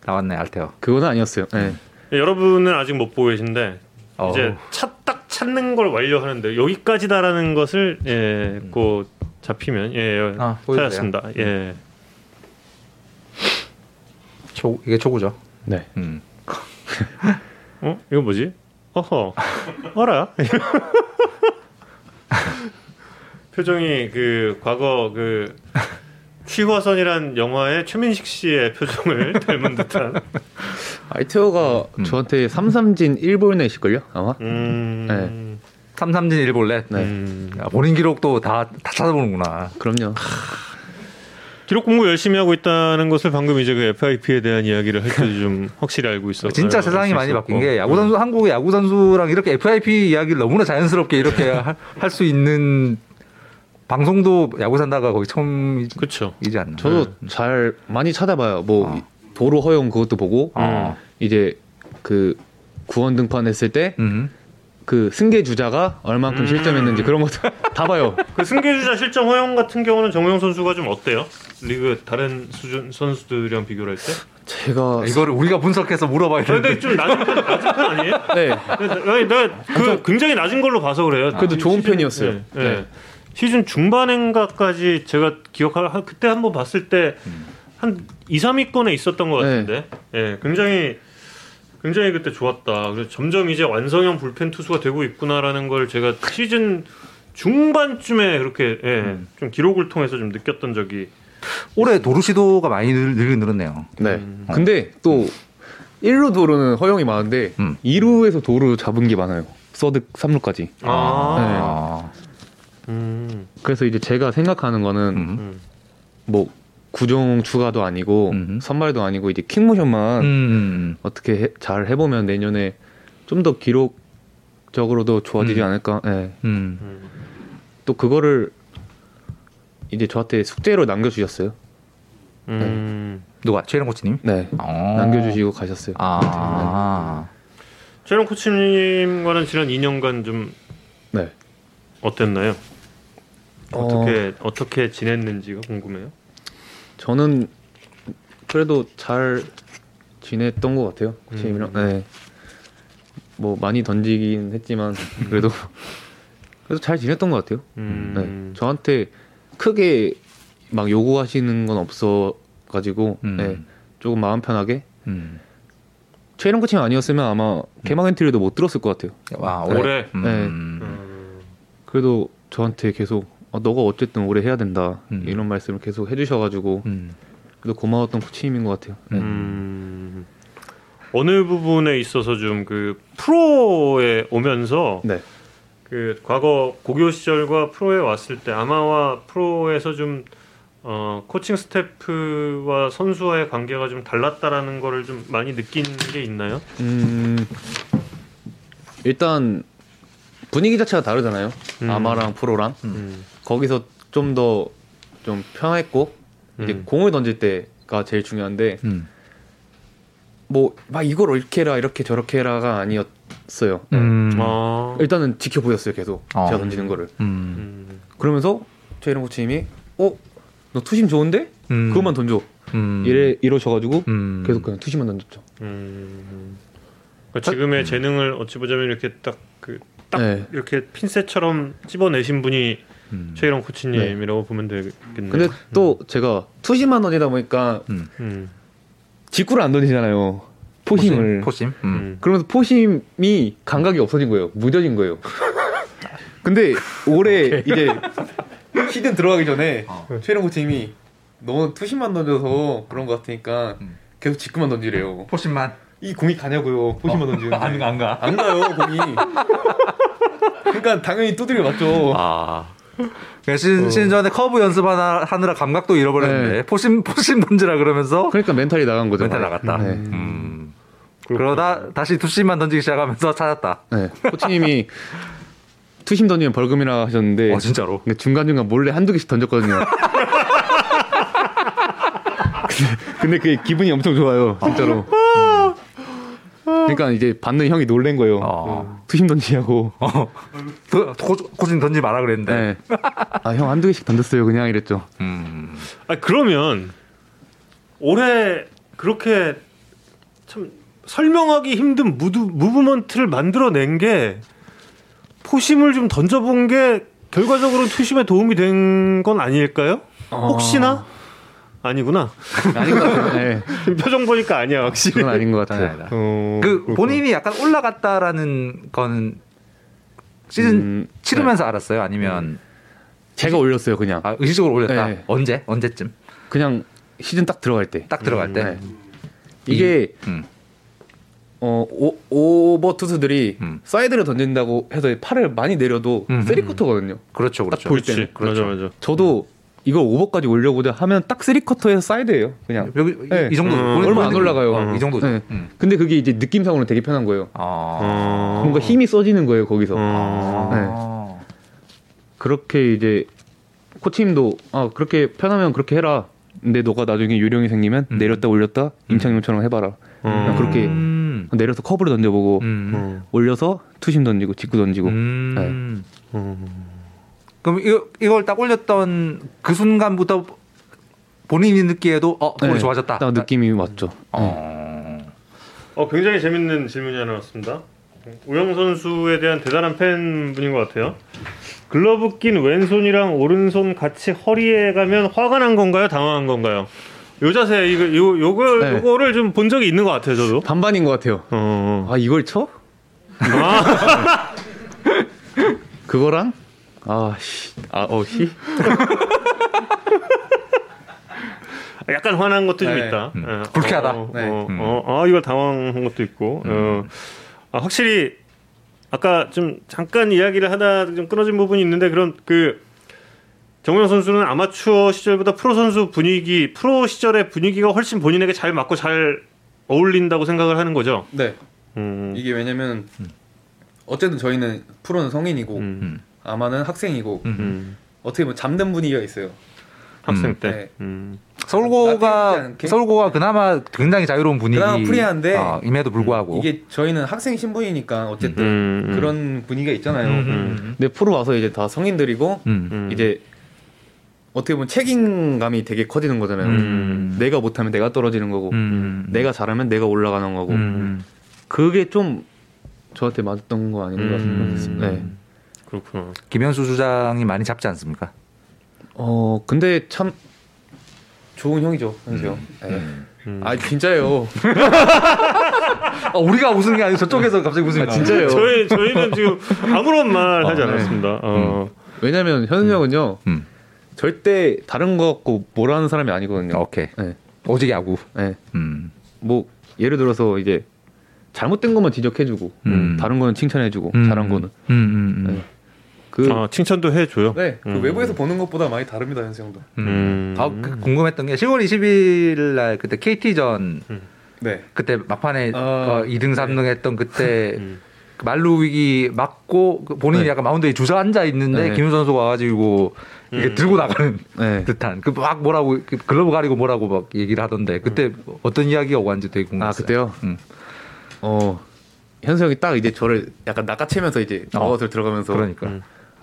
나왔네 알테어. 그건 아니었어요. 네. 예, 여러분은 아직 못 보고 계신데 어우. 이제 찾딱 찾는 걸 완료하는데 여기까지다라는 것을 예, 그 잡히면 예, 아, 보여주세요. 찾았습니다. 예. 초 이게 초구죠. 네. 음. 어? 이거 뭐지? 어허. 어라? 표정이 그 과거 그 취화선이란 영화의 최민식 씨의 표정을 닮은 듯한. 아이테어가 저한테 삼삼진 1볼 넷일걸요 아마. 음. 삼삼진 일볼넷. 네. 음. 야, 본인 기록도 다, 다 찾아보는구나. 그럼요. 기록 공부 열심히 하고 있다는 것을 방금 이제 그 FIP에 대한 이야기를 할 때 좀 확실히 알고 있어. 진짜 알 세상이 수 많이. 바뀐 게 야구 선수 한국의 야구 선수랑 이렇게 FIP 이야기를 너무나 자연스럽게 이렇게 할 수 있는 방송도 야구 산다가 거의 처음이지 그렇죠. 않나. 저도 잘 많이 찾아봐요. 뭐 어. 도로 허용 그것도 보고 어. 이제 그 구원 등판 했을 때 음. 그 승계 주자가 얼만큼 음. 실점했는지 그런 것도 다 봐요. 그 승계주자 실점 허용 같은 경우는 정우영 선수가 좀 어때요? 리그 다른 수준 선수들이랑 비교를 할 때? 제가 이거를 우리가 분석해서 물어봐야 아, 되는데. 좀 낮은 편, 낮은 편 아니에요? 네 아니, 내가 그 굉장히 낮은 걸로 봐서 그래요. 그래도 좋은 시즌- 편이었어요. 예, 예. 네. 시즌 중반인가까지 제가 기억할 한- 그때 한번 봤을 때한 2, 3위권에 있었던 것 같은데. 예, 굉장히 굉장히 그때 좋았다. 그래서 점점 이제 완성형 불펜 투수가 되고 있구나라는 걸 제가 시즌 중반쯤에 그렇게 예, 좀 기록을 통해서 좀 느꼈던 적이 올해 도루 시도가 많이 늘, 늘긴 늘었네요. 네. 근데 또 1루 도루는 허용이 많은데 음. 2루에서 도루 잡은 게 많아요. 서드 3루까지. 아, 아. 음, 그래서 이제 제가 생각하는 거는 음. 음. 뭐 구종 추가도 아니고 음. 선발도 아니고 이제 킥모션만 음. 어떻게 해- 잘 해보면 내년에 좀 더 기록적으로도 좋아지지 음. 않을까. 예. 음. 음. 또 그거를 이제 저한테 숙제로 남겨주셨어요. 음. 누가 최영 코치님? 네. 어. 남겨주시고 가셨어요. 아. 최영 코치님과는 지난 2년간 좀 네. 어땠나요? 어, 어떻게 어떻게 지냈는지가 궁금해요. 저는 그래도 잘 지냈던 것 같아요. 코치님이랑. 네. 뭐 많이 던지긴 했지만 그래도 그래도 잘 지냈던 것 같아요. 음. 네. 저한테 크게 막 요구하시는 건 없어 가지고 음. 네. 조금 마음 편하게 음. 최일영 코치님 아니었으면 아마 개막 엔트리도 못 들었을 것 같아요. 와, 올해? 올해. 음. 네. 음. 그래도 저한테 계속 어, 너가 어쨌든 올해 해야 된다 음. 이런 말씀을 계속 해주셔가지고 음. 그래도 고마웠던 코치님인 것 같아요. 네. 음. 어느 부분에 있어서 좀 그 프로에 오면서 네. 그 과거 고교 시절과 프로에 왔을 때 아마와 프로에서 좀 어, 코칭 스태프와 선수와의 관계가 좀 달랐다라는 거를 좀 많이 느낀 게 있나요? 음, 일단 분위기 자체가 다르잖아요. 음. 아마랑 프로랑 음. 거기서 좀더좀 편했고 이제 음. 공을 던질 때가 제일 중요한데 음. 뭐막 이걸 이렇게 해라 이렇게 저렇게 해라가 아니었어요. 네. 음. 아. 일단은 지켜보였어요 계속 어. 제가 던지는 거를. 음. 음. 그러면서 최일영 코치님이 어? 너 투심 좋은데? 음. 그것만 던져. 음. 이래 이러셔가지고 음. 계속 그냥 투심만 던졌죠. 음. 그러니까 지금의 재능을 어찌 보자면 이렇게 딱그딱 네. 이렇게 핀셋처럼 찝어내신 분이 음. 최일영 코치님이라고 보면 되겠네요. 근데 또 제가 투심만 던지다 보니까 음. 음. 직구를 안 던지잖아요. 포심을. 포심. 음. 음. 그러면서 포심이 감각이 없어진 거예요. 무뎌진 거예요. 근데 올해 이제 시즌 들어가기 전에 어. 최일영 코치님이 너는 투심만 던져서 그런 것 같으니까 음. 계속 직구만 던지래요. 포심만. 이 공이 가냐고요. 포심만 던지는데. 안, 안 가. 안 가요 공이. 그러니까 당연히 두드려 맞죠. 아. 시즌, 시즌 전에 커브 연습하느라 하느라 감각도 잃어버렸는데 포심 포심 던지라 그러면서 그러니까 멘탈이 나간 거죠. 멘탈 나갔다. 네. 음. 그러다 다시 투심만 던지기 시작하면서 찾았다. 네. 코치님이 투심 던지면 벌금이라 하셨는데 어 진짜로. 근데 중간 중간 몰래 한두 개씩 던졌거든요. 근데, 근데 그게 기분이 엄청 좋아요. 진짜로. 음. 그러니까 이제 받는 형이 놀란 거예요. 어. 투심 던지냐고. 어. 코치님 던지지 마라 그랬는데. 네. 아, 형 한두 개씩 던졌어요. 그냥 이랬죠. 음. 아 그러면 올해 그렇게 참 설명하기 힘든 무드, 무브먼트를 만들어낸 게 포심을 좀 던져본 게 결과적으로 투심에 도움이 된 건 아닐까요? 혹시나 아니구나. 아닌 것 같아요. 네. 표정 보니까 아니야 확실히. 그건 아닌 것 같아요. 아니다. 어, 그 그렇구나. 본인이 약간 올라갔다라는 거는 시즌 음, 치르면서 알았어요. 아니면 제가 올렸어요. 그냥. 아, 의식적으로 올렸다. 네. 언제? 언제쯤? 그냥 시즌 딱 들어갈 때. 딱 들어갈 때. 네. 이게 음. 어 오, 오버 투수들이 음. 사이드를 던진다고 해서 팔을 많이 내려도 음. 쓰리쿼터거든요. 그렇죠, 그렇죠. 볼 그렇지. 때는. 맞아 맞아. 저도 이걸 오버까지 올려보자 하면 딱 쓰리쿼터에서 사이드예요. 그냥. 여기 이- 네. 이 정도 음, 얼마 안 올라가요. 어, 이 정도죠. 네. 음. 근데 그게 이제 느낌상으로는 되게 편한 거예요. 아. 어. 뭔가 힘이 써지는 거예요 거기서. 어. 아. 그렇게 이제 코치님도 아 그렇게 편하면 그렇게 해라. 근데 너가 나중에 요령이 생기면 음. 내렸다 올렸다 임창용처럼 해봐라. 그냥 그렇게 음. 내려서 커브를 던져보고 음. 어. 올려서 투심 던지고 직구 던지고 음. 어. 그럼 이거, 이걸 딱 올렸던 그 순간부터 본인이 느끼에도 어, 볼이 네, 좋아졌다. 딱 느낌이 왔죠. 어. 어, 굉장히 재밌는 질문이 하나 왔습니다. 우영 선수에 대한 대단한 팬분인 것 같아요. 글러브 낀 왼손이랑 오른손 같이 허리에 가면 화가 난 건가요? 당황한 건가요? 요 자세 이거 요 요걸 네. 요거를 좀 본 적이 있는 것 같아요, 저도. 반반인 것 같아요. 어. 아 이걸 쳐? 아, 그거랑 아씨 아어씨 약간 화난 것도 좀 네. 있다. 음. 어, 불쾌하다. 어, 네. 어, 음. 어, 아, 이걸 당황한 것도 있고. 어. 아, 확실히 아까 좀 잠깐 이야기를 하다 좀 끊어진 부분이 있는데 그런 그 정우영 선수는 아마추어 시절보다 프로 선수 분위기, 프로 시절의 분위기가 훨씬 본인에게 잘 맞고 잘 어울린다고 생각을 하는 거죠. 네 음. 이게 왜냐면 어쨌든 저희는 프로는 성인이고 음. 아마는 학생이고 음. 음. 어떻게 보면 잠든 분위기가 있어요. 학생 음. 때. 네. 음. 서울고가 않게? 서울고가 그나마 굉장히 자유로운 분위기. 그나마 프리한데 어, 임에도 불구하고. 이게 저희는 학생 신분이니까 어쨌든 음, 음. 그런 분위기가 있잖아요. 음, 음, 근데 프로 와서 이제 다 성인들이고 음. 음. 이제 어떻게 보면 책임감이 되게 커지는 거잖아요. 음. 내가 못하면 내가 떨어지는 거고 음. 내가 잘하면 내가 올라가는 거고 음. 그게 좀 저한테 맞았던 거 아닌가 음. 싶습니다. 네. 그렇구나. 김현수 주장이 많이 잡지 않습니까? 어 근데 참 좋은 형이죠 현수 형. 네. 음. 아 진짜예요. 아, 우리가 웃은 게 아니고 저쪽에서 갑자기 웃으니까. 아, 진짜예요. 저희 저희는 지금 아무런 말 하지 어, 네. 않았습니다. 어. 왜냐면 현수 형은요 음. 절대 다른 거 갖고 뭐라는 사람이 아니거든요. 오케이. 네. 오직 야구. 네. 음. 뭐 예를 들어서 이제 잘못된 것만 지적해주고 음. 다른 거는 칭찬해주고 음. 잘한 거는 음, 음, 음. 네. 그 아, 칭찬도 해줘요. 네, 그 음. 외부에서 보는 것보다 많이 다릅니다 현수 형도. 음. 음. 아, 그 궁금했던 게 10월 20일 날 그때 KT전 네. 그때 막판에 아, 어, 2등 3등 했던 그때 음. 그 말루 위기 맞고 그 본인이 네. 약간 마운드에 주저앉아 있는데 네. 김윤 선수가 와가지고 이게 음. 들고 나가는 네. 듯한 그 막 뭐라고 그 글러브 가리고 뭐라고 막 얘기를 하던데 그때 어떤 이야기가 오간지 되게 궁금했어요. 아 그때요. 음. 어 현수 형이 딱 이제 저를 약간 낚아채면서 이제 어. 마우스를 들어가면서 그러니까.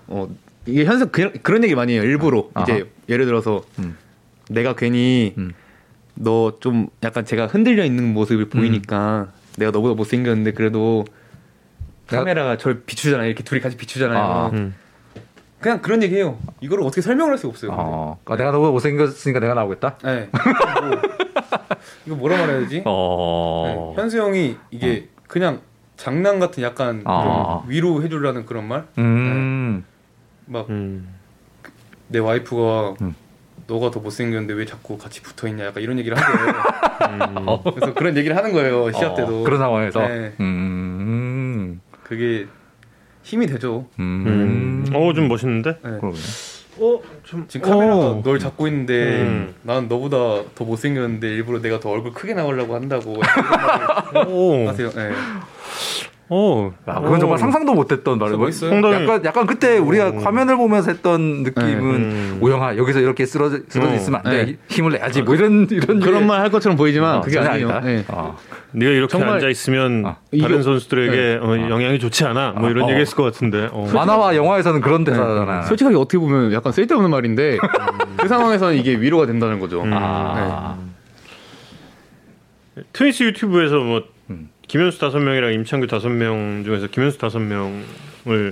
음. 어 이게 현수 그런 그런 얘기 많이 해요 일부러 아하. 이제 예를 들어서 음. 내가 괜히 음. 너좀 약간 제가 흔들려 있는 모습이 보이니까 내가 너보다 못생겼는데 그래도 카메라가 저를 비추잖아요 이렇게 둘이 같이 비추잖아요 아. 음. 그냥 그런 얘기해요 이거를 어떻게 설명을 할 수가 없어요 어, 아, 내가 너보다 못생겼으니까 내가 나오겠다. 네. 뭐, 이거 뭐라 말해야 되지? 어. 네, 현수 형이 이게 그냥 장난 같은 약간 아. 좀 위로 해주려는 그런 말? 음. 막내 음. 와이프가 음. 너가 더 못생겼는데 왜 자꾸 같이 붙어 있냐 약간 이런 얘기를 하고요. 그래서 그런 얘기를 하는 거예요 시합 때도. 어, 그런 상황에서. 네. 음. 그게 힘이 되죠. 음. 음. 어, 좀 멋있는데? 네. 어, 좀 지금 카메라가 어. 널 잡고 있는데 음. 난 너보다 더 못생겼는데 일부러 내가 더 얼굴 크게 나오려고 한다고. 하세요. 네. 오. 아, 그건 정말 오. 상상도 못했던 말이고. 상당히 약간 약간 그때 우리가 화면을 보면서 했던 느낌은 음. 오영아 여기서 이렇게 쓰러져 쓰러져 어. 있으면 안 돼. 네. 힘을 내야지. 뭐 이런 이런 그런 말 할 것처럼 보이지만 어, 그게 아니에요. 아니다. 네. 어. 네가 이렇게 정말- 앉아 있으면 아, 다른 이거- 선수들에게 어, 영향이 좋지 않아. 뭐 이런 어. 얘기했을 것 같은데. 어. 만화와 영화에서는 그런 대사잖아. 솔직하게 어떻게 보면 약간 쓸데없는 말인데 그 상황에서는 이게 위로가 된다는 거죠. 음. 아. 트위치 유튜브에서 뭐 음. 김현수 다섯 명이랑 임창규 다섯 명 중에서 김현수 다섯 명을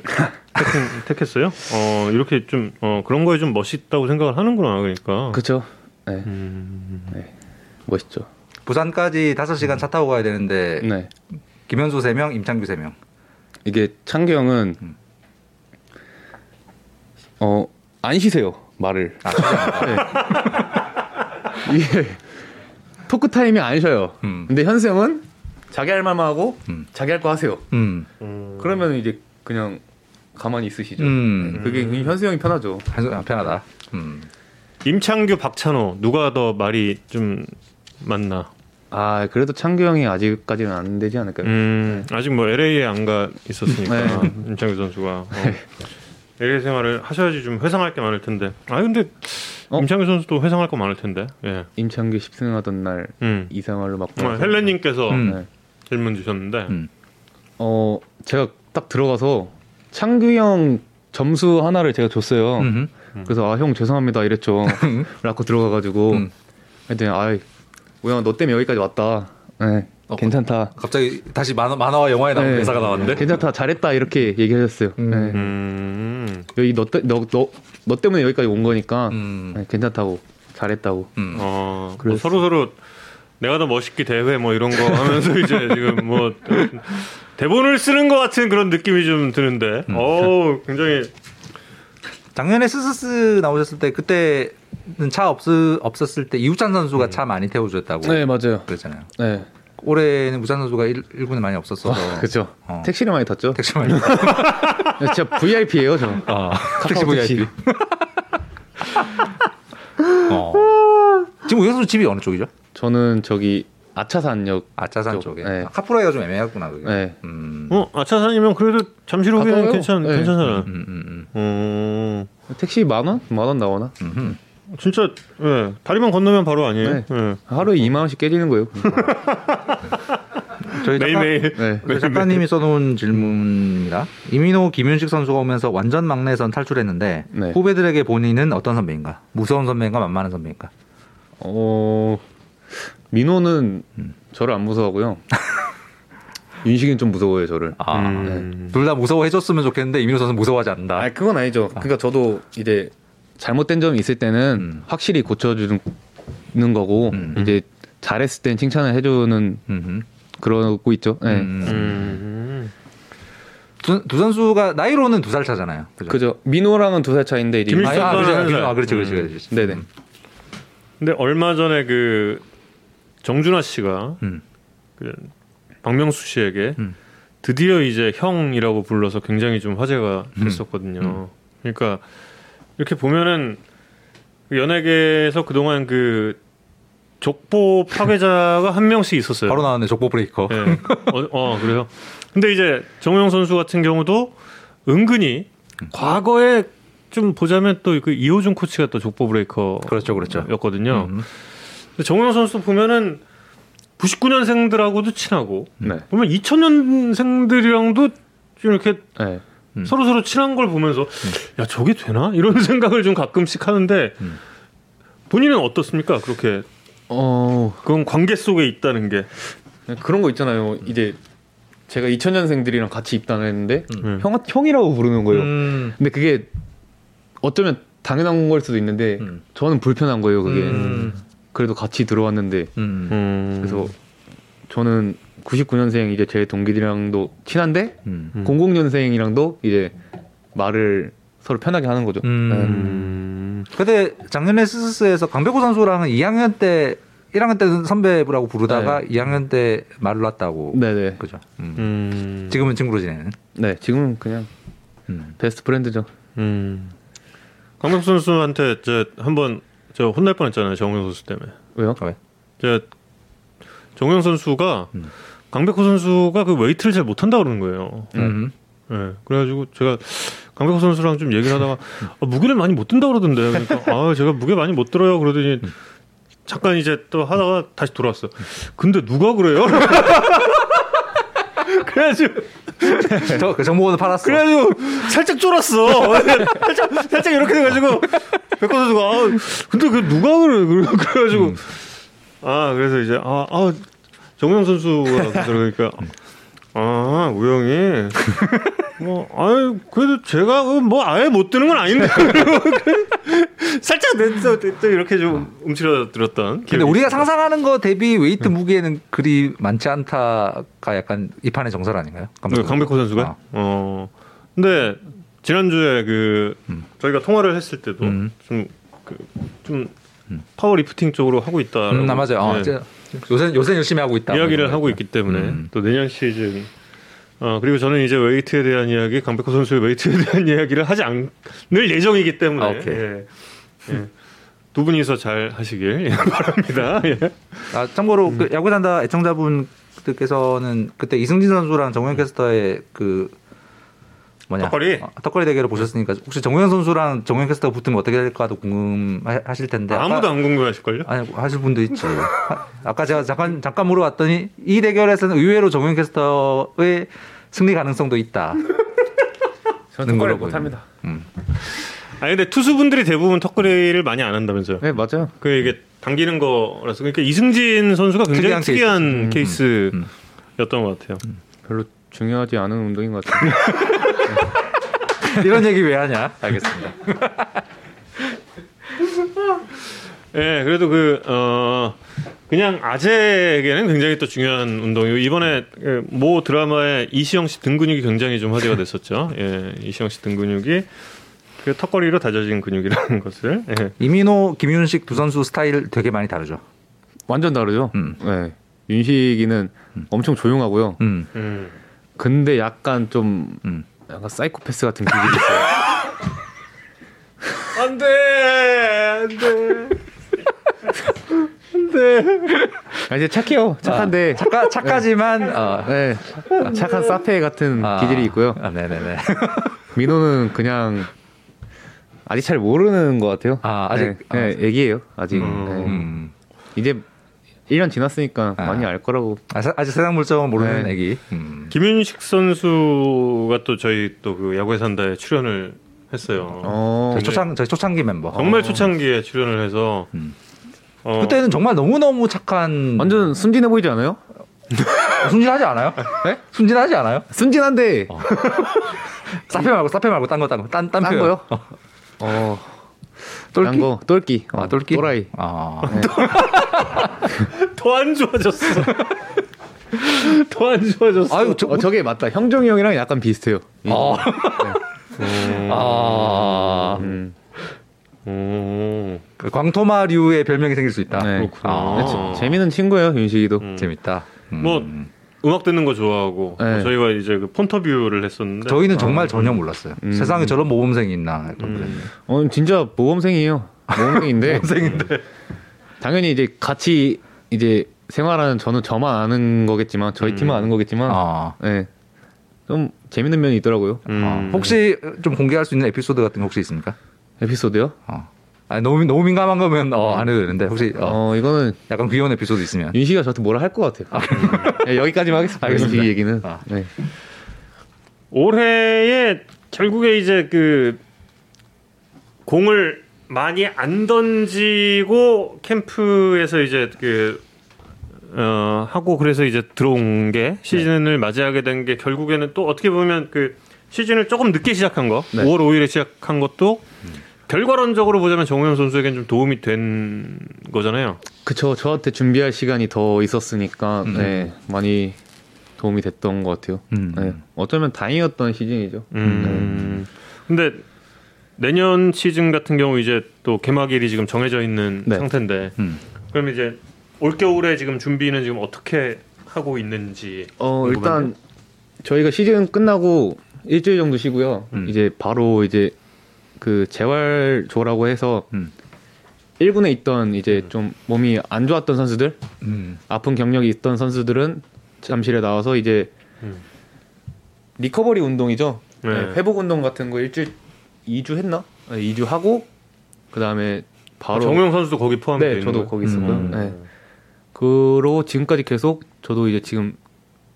택한, 택했어요. 어 이렇게 좀 어, 그런 거에 좀 멋있다고 생각을 하는구나. 그러니까. 그렇죠. 네. 음. 멋있죠. 부산까지 5시간 차 타고 가야 되는데 네. 김현수 3명, 임창규 3명. 이게 창규 형은 음. 어안 쉬세요 말을. 아, 네. 이게 토크 타임이 안 쉬어요. 음. 근데 현수 형은 자기 할 말만 하고 음. 자기 할 거 하세요. 음. 그러면 이제 그냥 가만히 있으시죠. 음. 네. 그게 현수 형이 편하죠. 한손 아, 편하다. 음. 임창규 박찬호 누가 더 말이 좀 많나? 아 그래도 창규 형이 아직까지는 안 되지 않을까요? 음, 아직 뭐 LA에 안 가 있었으니까 네. 임창규 선수가 어. LA 생활을 하셔야지 좀 회상할 게 많을 텐데. 아 근데 어? 임창규 선수도 회상할 거 많을 텐데. 예. 임창규 10승하던 날 음. 이상화를 맞고 어, 나서 헬렌님께서 음. 네. 질문 주셨는데 음. 어 제가 딱 들어가서 창규 형 점수 하나를 제가 줬어요. 음흠. 그래서 아 형 죄송합니다 이랬죠. 라고 들어가가지고 음. 했더니 아이 우영아 너 때문에 여기까지 왔다. 네, 어, 괜찮다. 갑자기 다시 만화, 만화와 영화에 나온 네. 대사가 나왔는데. 괜찮다 잘했다 이렇게 얘기하셨어요. 음. 네. 음. 여기 너, 때, 너, 너, 너 때문에 여기까지 온 거니까 음. 네, 괜찮다고 잘했다고. 음. 어, 뭐 그래서- 서로 서로 내가 더 멋있게 대회 뭐 이런 거 하면서 이제 지금 뭐 대본을 쓰는 것 같은 그런 느낌이 좀 드는데, 어 굉장히 작년에 스스스 나오셨을 때 그때는 차 없, 없었을 때 이우찬 선수가 차 많이 태워주셨다고 네 맞아요. 그랬잖아요. 네 올해는 우찬 선수가 1, 군에 많이 없었어서 그렇죠. 어. 택시를 많이 탔죠. 택시 많이 진짜 VIP예요 저. 어, 택시. VIP. 어. 지금 우현 선수 집이 어느 쪽이죠? 저는 저기 아차산역. 아차산 쪽, 쪽에. 네. 아, 카프라이가 좀 애매하구나 그게. 네. 음. 어 아차산이면 그래도 잠실 가까워요. 괜찮 네. 괜찮잖아. 음, 음, 어 택시 만 원? 만 원 나오나? 음, 음. 진짜 예 다리만 건너면 바로 아니에요. 네. 예. 하루에 2만 원씩 깨지는 거예요. 저희 매일매일 네. 그 작가님이 써놓은 질문입니다. 이민호, 김윤식 선수가 오면서 완전 막내선 탈출했는데 네. 후배들에게 본인은 어떤 선배인가? 무서운 선배인가? 만만한 선배인가? 어 민호는 저를 안 무서워하고요. 윤식이는 좀 무서워해요 저를. 아, 음. 둘다 무서워해줬으면 좋겠는데 이민호 선수 는 무서워하지 않는다. 아 그건 아니죠. 그러니까 저도 이제 잘못된 점이 있을 때는 음. 확실히 고쳐주는 거고 음. 이제 잘했을 땐 칭찬을 해주는. 그러고 있죠. 네. 음. 음. 두, 두 선수가 나이로는 두 살 차잖아요. 그죠? 그죠. 민호랑은 두 살 차인데 이제 김일성 아, 아, 그렇지. 아, 그렇지, 음. 그렇지. 네네. 근데 얼마 전에 그 정준하 씨가 음. 그 박명수 씨에게 음. 드디어 이제 형이라고 불러서 굉장히 좀 화제가 음. 됐었거든요. 그러니까 이렇게 보면은 그 연예계에서 그동안 그 족보 파괴자가 한 명씩 있었어요. 바로 나왔네, 족보 브레이커. 예. 어, 어, 그래요. 근데 이제 정우영 선수 같은 경우도 은근히 과거에 좀 보자면 또 그 이호준 코치가 또 족보 브레이커 그렇죠, 그렇죠. 였거든요. 음. 정우영 선수 보면은 99년생들하고도 친하고 네. 보면 2000년생들이랑도 좀 이렇게 네. 음. 서로 서로 친한 걸 보면서 야 저게 되나 이런 생각을 좀 가끔씩 하는데 음. 본인은 어떻습니까? 그렇게 어 그건 관계 속에 있다는 게 그런 거 있잖아요. 이제 제가 2000년생들이랑 같이 입단을 했는데 음. 형 형이라고 부르는 거예요. 음. 근데 그게 어쩌면 당연한 걸 수도 있는데 음. 저는 불편한 거예요. 그게 음. 그래도 같이 들어왔는데 음. 음. 그래서 저는 99년생 이제 제 동기들이랑도 친한데 음. 음. 00년생이랑도 이제 말을 서로 편하게 하는 거죠. 음. 네. 음. 근데 작년에 스스스에서 강백호 선수랑은 2학년 때 1학년 때는 선배라고 부르다가 2학년 때 말을 놨다고. 네, 네. 그죠. 음. 음. 지금은 친구로 지내는. 네, 지금은 그냥 음. 베스트 프렌드죠. 음. 강백호 선수한테 저 한번 저 혼날 뻔했잖아요 정우영 선수 때문에. 왜요? 왜? 저 정우영 선수가 음. 강백호 선수가 그 웨이트를 잘 못한다 그러는 거예요. 음. 예. 그래가지고 제가 강백호 선수랑 좀 얘기를 하다가 아, 무게를 많이 못 든다 그러던데. 그러니까 아 제가 무게 많이 못 들어요 그러더니 잠깐 이제 또 하다가 다시 돌아왔어. 근데 누가 그래요? 그래가지고 저, 그 정보원을 팔았어. 그래가지고 살짝 쫄았어. 살짝 살짝 이렇게 돼가지고 백호 선수가 아 근데 그 누가 그래 그래- 그래가지고 아 그래서 이제 아, 아 정우영 선수가 그러니까 아 우영이 뭐 아유 그래도 제가 그뭐 아예 못 드는 건 아닌데 살짝 냈어 또 이렇게 좀 움츠러들었던 근데 우리가 상상하는 거 대비 웨이트 무게는 그리 많지 않다가 약간 이 판의 정설 아닌가요? 네, 강백호 선수가 아. 어 근데 지난주에 그 음. 저희가 통화를 했을 때도 음. 좀 그좀 파워 리프팅 쪽으로 하고 있다. 음, 나 맞아요. 어, 이제 요새 요새 열심히 하고 있다. 이야기를 뭐 하고 이런 있기 때문에 음. 또 내년 시즌 어 그리고 저는 이제 웨이트에 대한 이야기 강백호 선수의 웨이트에 대한 이야기를 하지 않을 예정이기 때문에 아, 오케이. 예. 예. 두 분이서 잘 하시길 예, 바랍니다. 예. 아, 참고로 음. 그 야구 산다 애청자분들께서는 그때 이승진 선수랑 정우영 캐스터의 그 뭐냐 턱걸이? 어, 턱걸이 대결을 보셨으니까 혹시 정우영 선수랑 정우영 캐스터가 붙으면 어떻게 될까도 궁금하실 텐데 아무도 아까, 안 궁금해하실걸요? 아니 하실 분도 있지. 아, 아까 제가 잠깐 잠깐 물어봤더니 이 대결에서는 의외로 정우영 캐스터의 승리 가능성도 있다. 저는 걸로 못합니다. 음. 아니 근데 투수분들이 대부분 턱걸이를 많이 안 한다면서요? 네, 맞아요. 그 이게 당기는 거라서 그러니까 이승진 선수가 굉장히 특이한 특이한, 케이스. 음. 케이스였던 것 같아요. 별로 중요하지 않은 운동인 것 같아요. 이런 얘기 왜 하냐? 알겠습니다. 예, 그래도 그, 어, 그냥 아재에게는 굉장히 또 중요한 운동이고, 이번에 그모 드라마에 이시영 씨 등 근육이 굉장히 좀 화제가 됐었죠. 예, 이시영 씨 등 근육이 그 턱걸이로 다져진 근육이라는 것을. 예. 이민호, 김윤식 두 선수 스타일 되게 많이 다르죠. 완전 다르죠. 음. 네. 윤식이는 엄청 조용하고요. 음. 음. 근데 약간 좀 음. 약간 사이코패스 같은 기질이 있어요. 안 돼! 안 돼! 안 돼! 아, 이제 착해요. 착한데. 착하, 착하지만 어, 네. 착한 사페 같은 아, 기질이 있고요. 아, 네네네. 민호는 그냥 아직 잘 모르는 것 같아요. 아, 아직- 네, 네, 애기예요. 아직. 음. 네. 음. 이제 1년 지났으니까 아. 많이 알 거라고. 아, 사- 아직 세상 물정은 모르는 네. 애기. 음. 김윤식 선수가 또 저희 또 그 야구에 산다에 출연을 했어요. 어. 저희 초창 저희 초창기 멤버. 정말 초창기에 출연을 해서 음. 어, 그때는 정말 너무 너무 착한. 완전 순진해 보이지 않아요? 순진하지 않아요? 네? 순진하지 않아요? 순진한데 사페 말고 사페 말고 딴 거 딴 거. 딴, 딴. 거요? 어. 똘끼? 딴 거, 똘끼. 아, 똘끼? 또라이. 아. 더안 좋아졌어. 더 안 좋아졌어. 아유, 저, 어, 저게 맞다. 형종이 형이랑 약간 비슷해요. 아. 아. 음. 오. 그 광토마류의 별명이 생길 수 있다. 네. 그렇구나. 아. 재- 재미는 친구예요, 윤식이도. 음. 재밌다. 음. 뭐 음악 듣는 거 좋아하고 네. 뭐 저희가 이제 그 폰터뷰를 했었는데 저희는 정말 전혀 몰랐어요. 음. 세상에 저런 모범생이 있나. 음. 어, 진짜 모범생이에요. 모범생인데. 모범생인데. 당연히 이제 같이 이제 생활하는 저는 저만 아는 거겠지만 저희 음. 팀은 아는 거겠지만 아. 네. 좀 재밌는 면이 있더라고요. 음. 아, 혹시 좀 공개할 수 있는 에피소드 같은 거 혹시 있습니까? 에피소드요? 어. 아니, 너무 너무 민감한 거면 어, 안 해도 되는데 혹시 어, 어, 이거는 약간 귀여운 에피소드 있으면 윤식이가 저한테 뭐라 할 것 같아요. 네, 여기까지만 하겠습니다. 알겠습니다. 윤식이 얘기는. 아. 네. 올해에 결국에 이제 그 공을 많이 안 던지고 캠프에서 이제 그 어, 하고 그래서 이제 들어온 게 시즌을 맞이하게 된 게 결국에는 또 어떻게 보면 그 시즌을 조금 늦게 시작한 거, 네. 5월 5일에 시작한 것도 결과론적으로 보자면 정우영 선수에겐 좀 도움이 된 거잖아요. 그쵸. 저한테 준비할 시간이 더 있었으니까 음. 네, 많이 도움이 됐던 것 같아요. 음. 네. 어쩌면 다행이었던 시즌이죠. 음. 근데 내년 시즌 같은 경우 이제 또 개막일이 지금 정해져 있는 네. 상태인데 음. 그럼 이제 올 겨울에 지금 준비는 지금 어떻게 하고 있는지 어 궁금한데? 일단 저희가 시즌 끝나고 일주일 정도 쉬고요. 음. 이제 바로 이제 그 재활조라고 해서 음. 1군에 있던 이제 좀 몸이 안 좋았던 선수들, 음. 아픈 경력이 있던 선수들은 잠실에 나와서 이제 음. 리커버리 운동이죠. 네. 네, 회복 운동 같은 거 일주일 2주 했나? 네, 2주 하고 그다음에 바로 아, 정우영 선수도 거기 포함이 네, 저도 거예요? 거기 있었고요. 음. 네. 그로 지금까지 계속 저도 이제 지금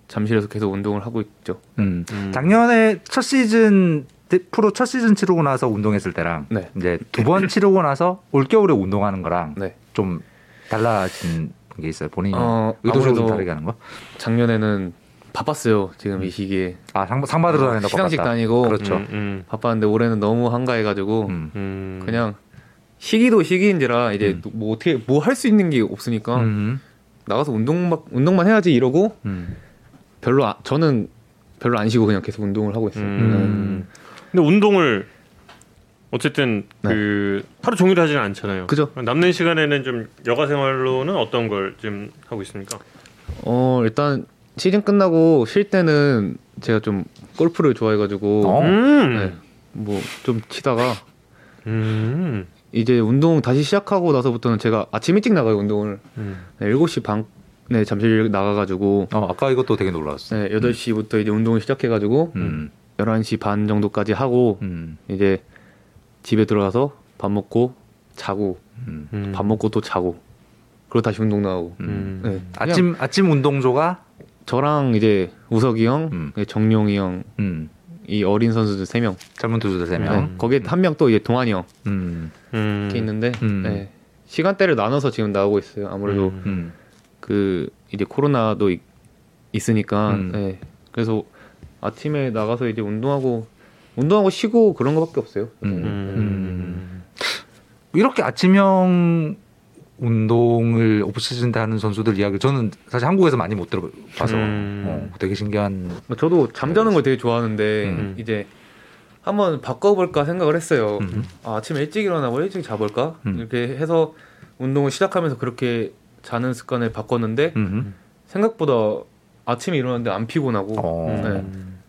잠실에서 계속 운동을 하고 있죠. 음. 음. 작년에 첫 시즌 프로 첫 시즌 치르고 나서 운동했을 때랑 네. 이제 두 번 치르고 나서 올 겨울에 운동하는 거랑 네. 좀 달라진 게 있어요. 본인이 어, 의도적으로 다르게 하는 거? 작년에는 바빴어요. 지금 이 시기에 아, 상, 상 받으러 다닌다. 시상식 바빴다. 다니고 그렇죠. 음, 음, 바빴는데 올해는 너무 한가해 가지고 음. 음. 그냥 시기도 시기인지라 이제 음. 뭐 어떻게 뭐 할 수 있는 게 없으니까 음. 나가서 운동만 운동만 해야지 이러고 음. 별로 아- 저는 별로 안 쉬고 그냥 계속 운동을 하고 있어요. 음. 근데 운동을 어쨌든 네. 그 하루 종일 하지는 않잖아요. 그죠. 남는 시간에는 좀 여가 생활로는 어떤 걸 좀 하고 있습니까? 어 일단 시즌 끝나고 쉴 때는 제가 좀 골프를 좋아해가지고 어. 음. 네, 뭐좀 치다가 음. 이제 운동 다시 시작하고 나서부터는 제가 아침 일찍 나가요 운동을 음. 네, 7시 반에 잠실 나가가지고 어, 아까 이것도 되게 놀랐어. 네, 8시부터 이제 운동을 시작해가지고 음. 11시 반 정도까지 하고 음. 이제 집에 들어가서 밥 먹고 자고 음. 음. 밥 먹고 또 자고 그리고 다시 운동 나가고 음. 네, 그냥 아침 아침 운동조가 저랑 이제 우석이 형, 음. 정용이 형, 음. 이 어린 선수들 세 명. 젊은 투수들 세 네, 명. 거기에 한 명 또 이제 동환이 형 음. 음. 이렇게 있는데 음. 네, 시간대를 나눠서 지금 나오고 있어요. 아무래도 음. 음. 그 이제 코로나도 있, 있으니까 음. 네, 그래서 아침에 나가서 이제 운동하고 운동하고 쉬고 그런 거밖에 없어요. 음. 음. 이렇게 아침형 운동을 하는 선수들 이야기 저는 사실 한국에서 많이 못 들어봐서 음. 어, 되게 신기한 저도 잠자는 걸 되게 좋아하는데 음. 이제 한번 바꿔볼까 생각을 했어요. 음. 아, 아침에 일찍 일어나고 일찍 자볼까 음. 이렇게 해서 운동을 시작하면서 그렇게 자는 습관을 바꿨는데 음. 생각보다 아침에 일어났는데 안 피곤하고 어. 네,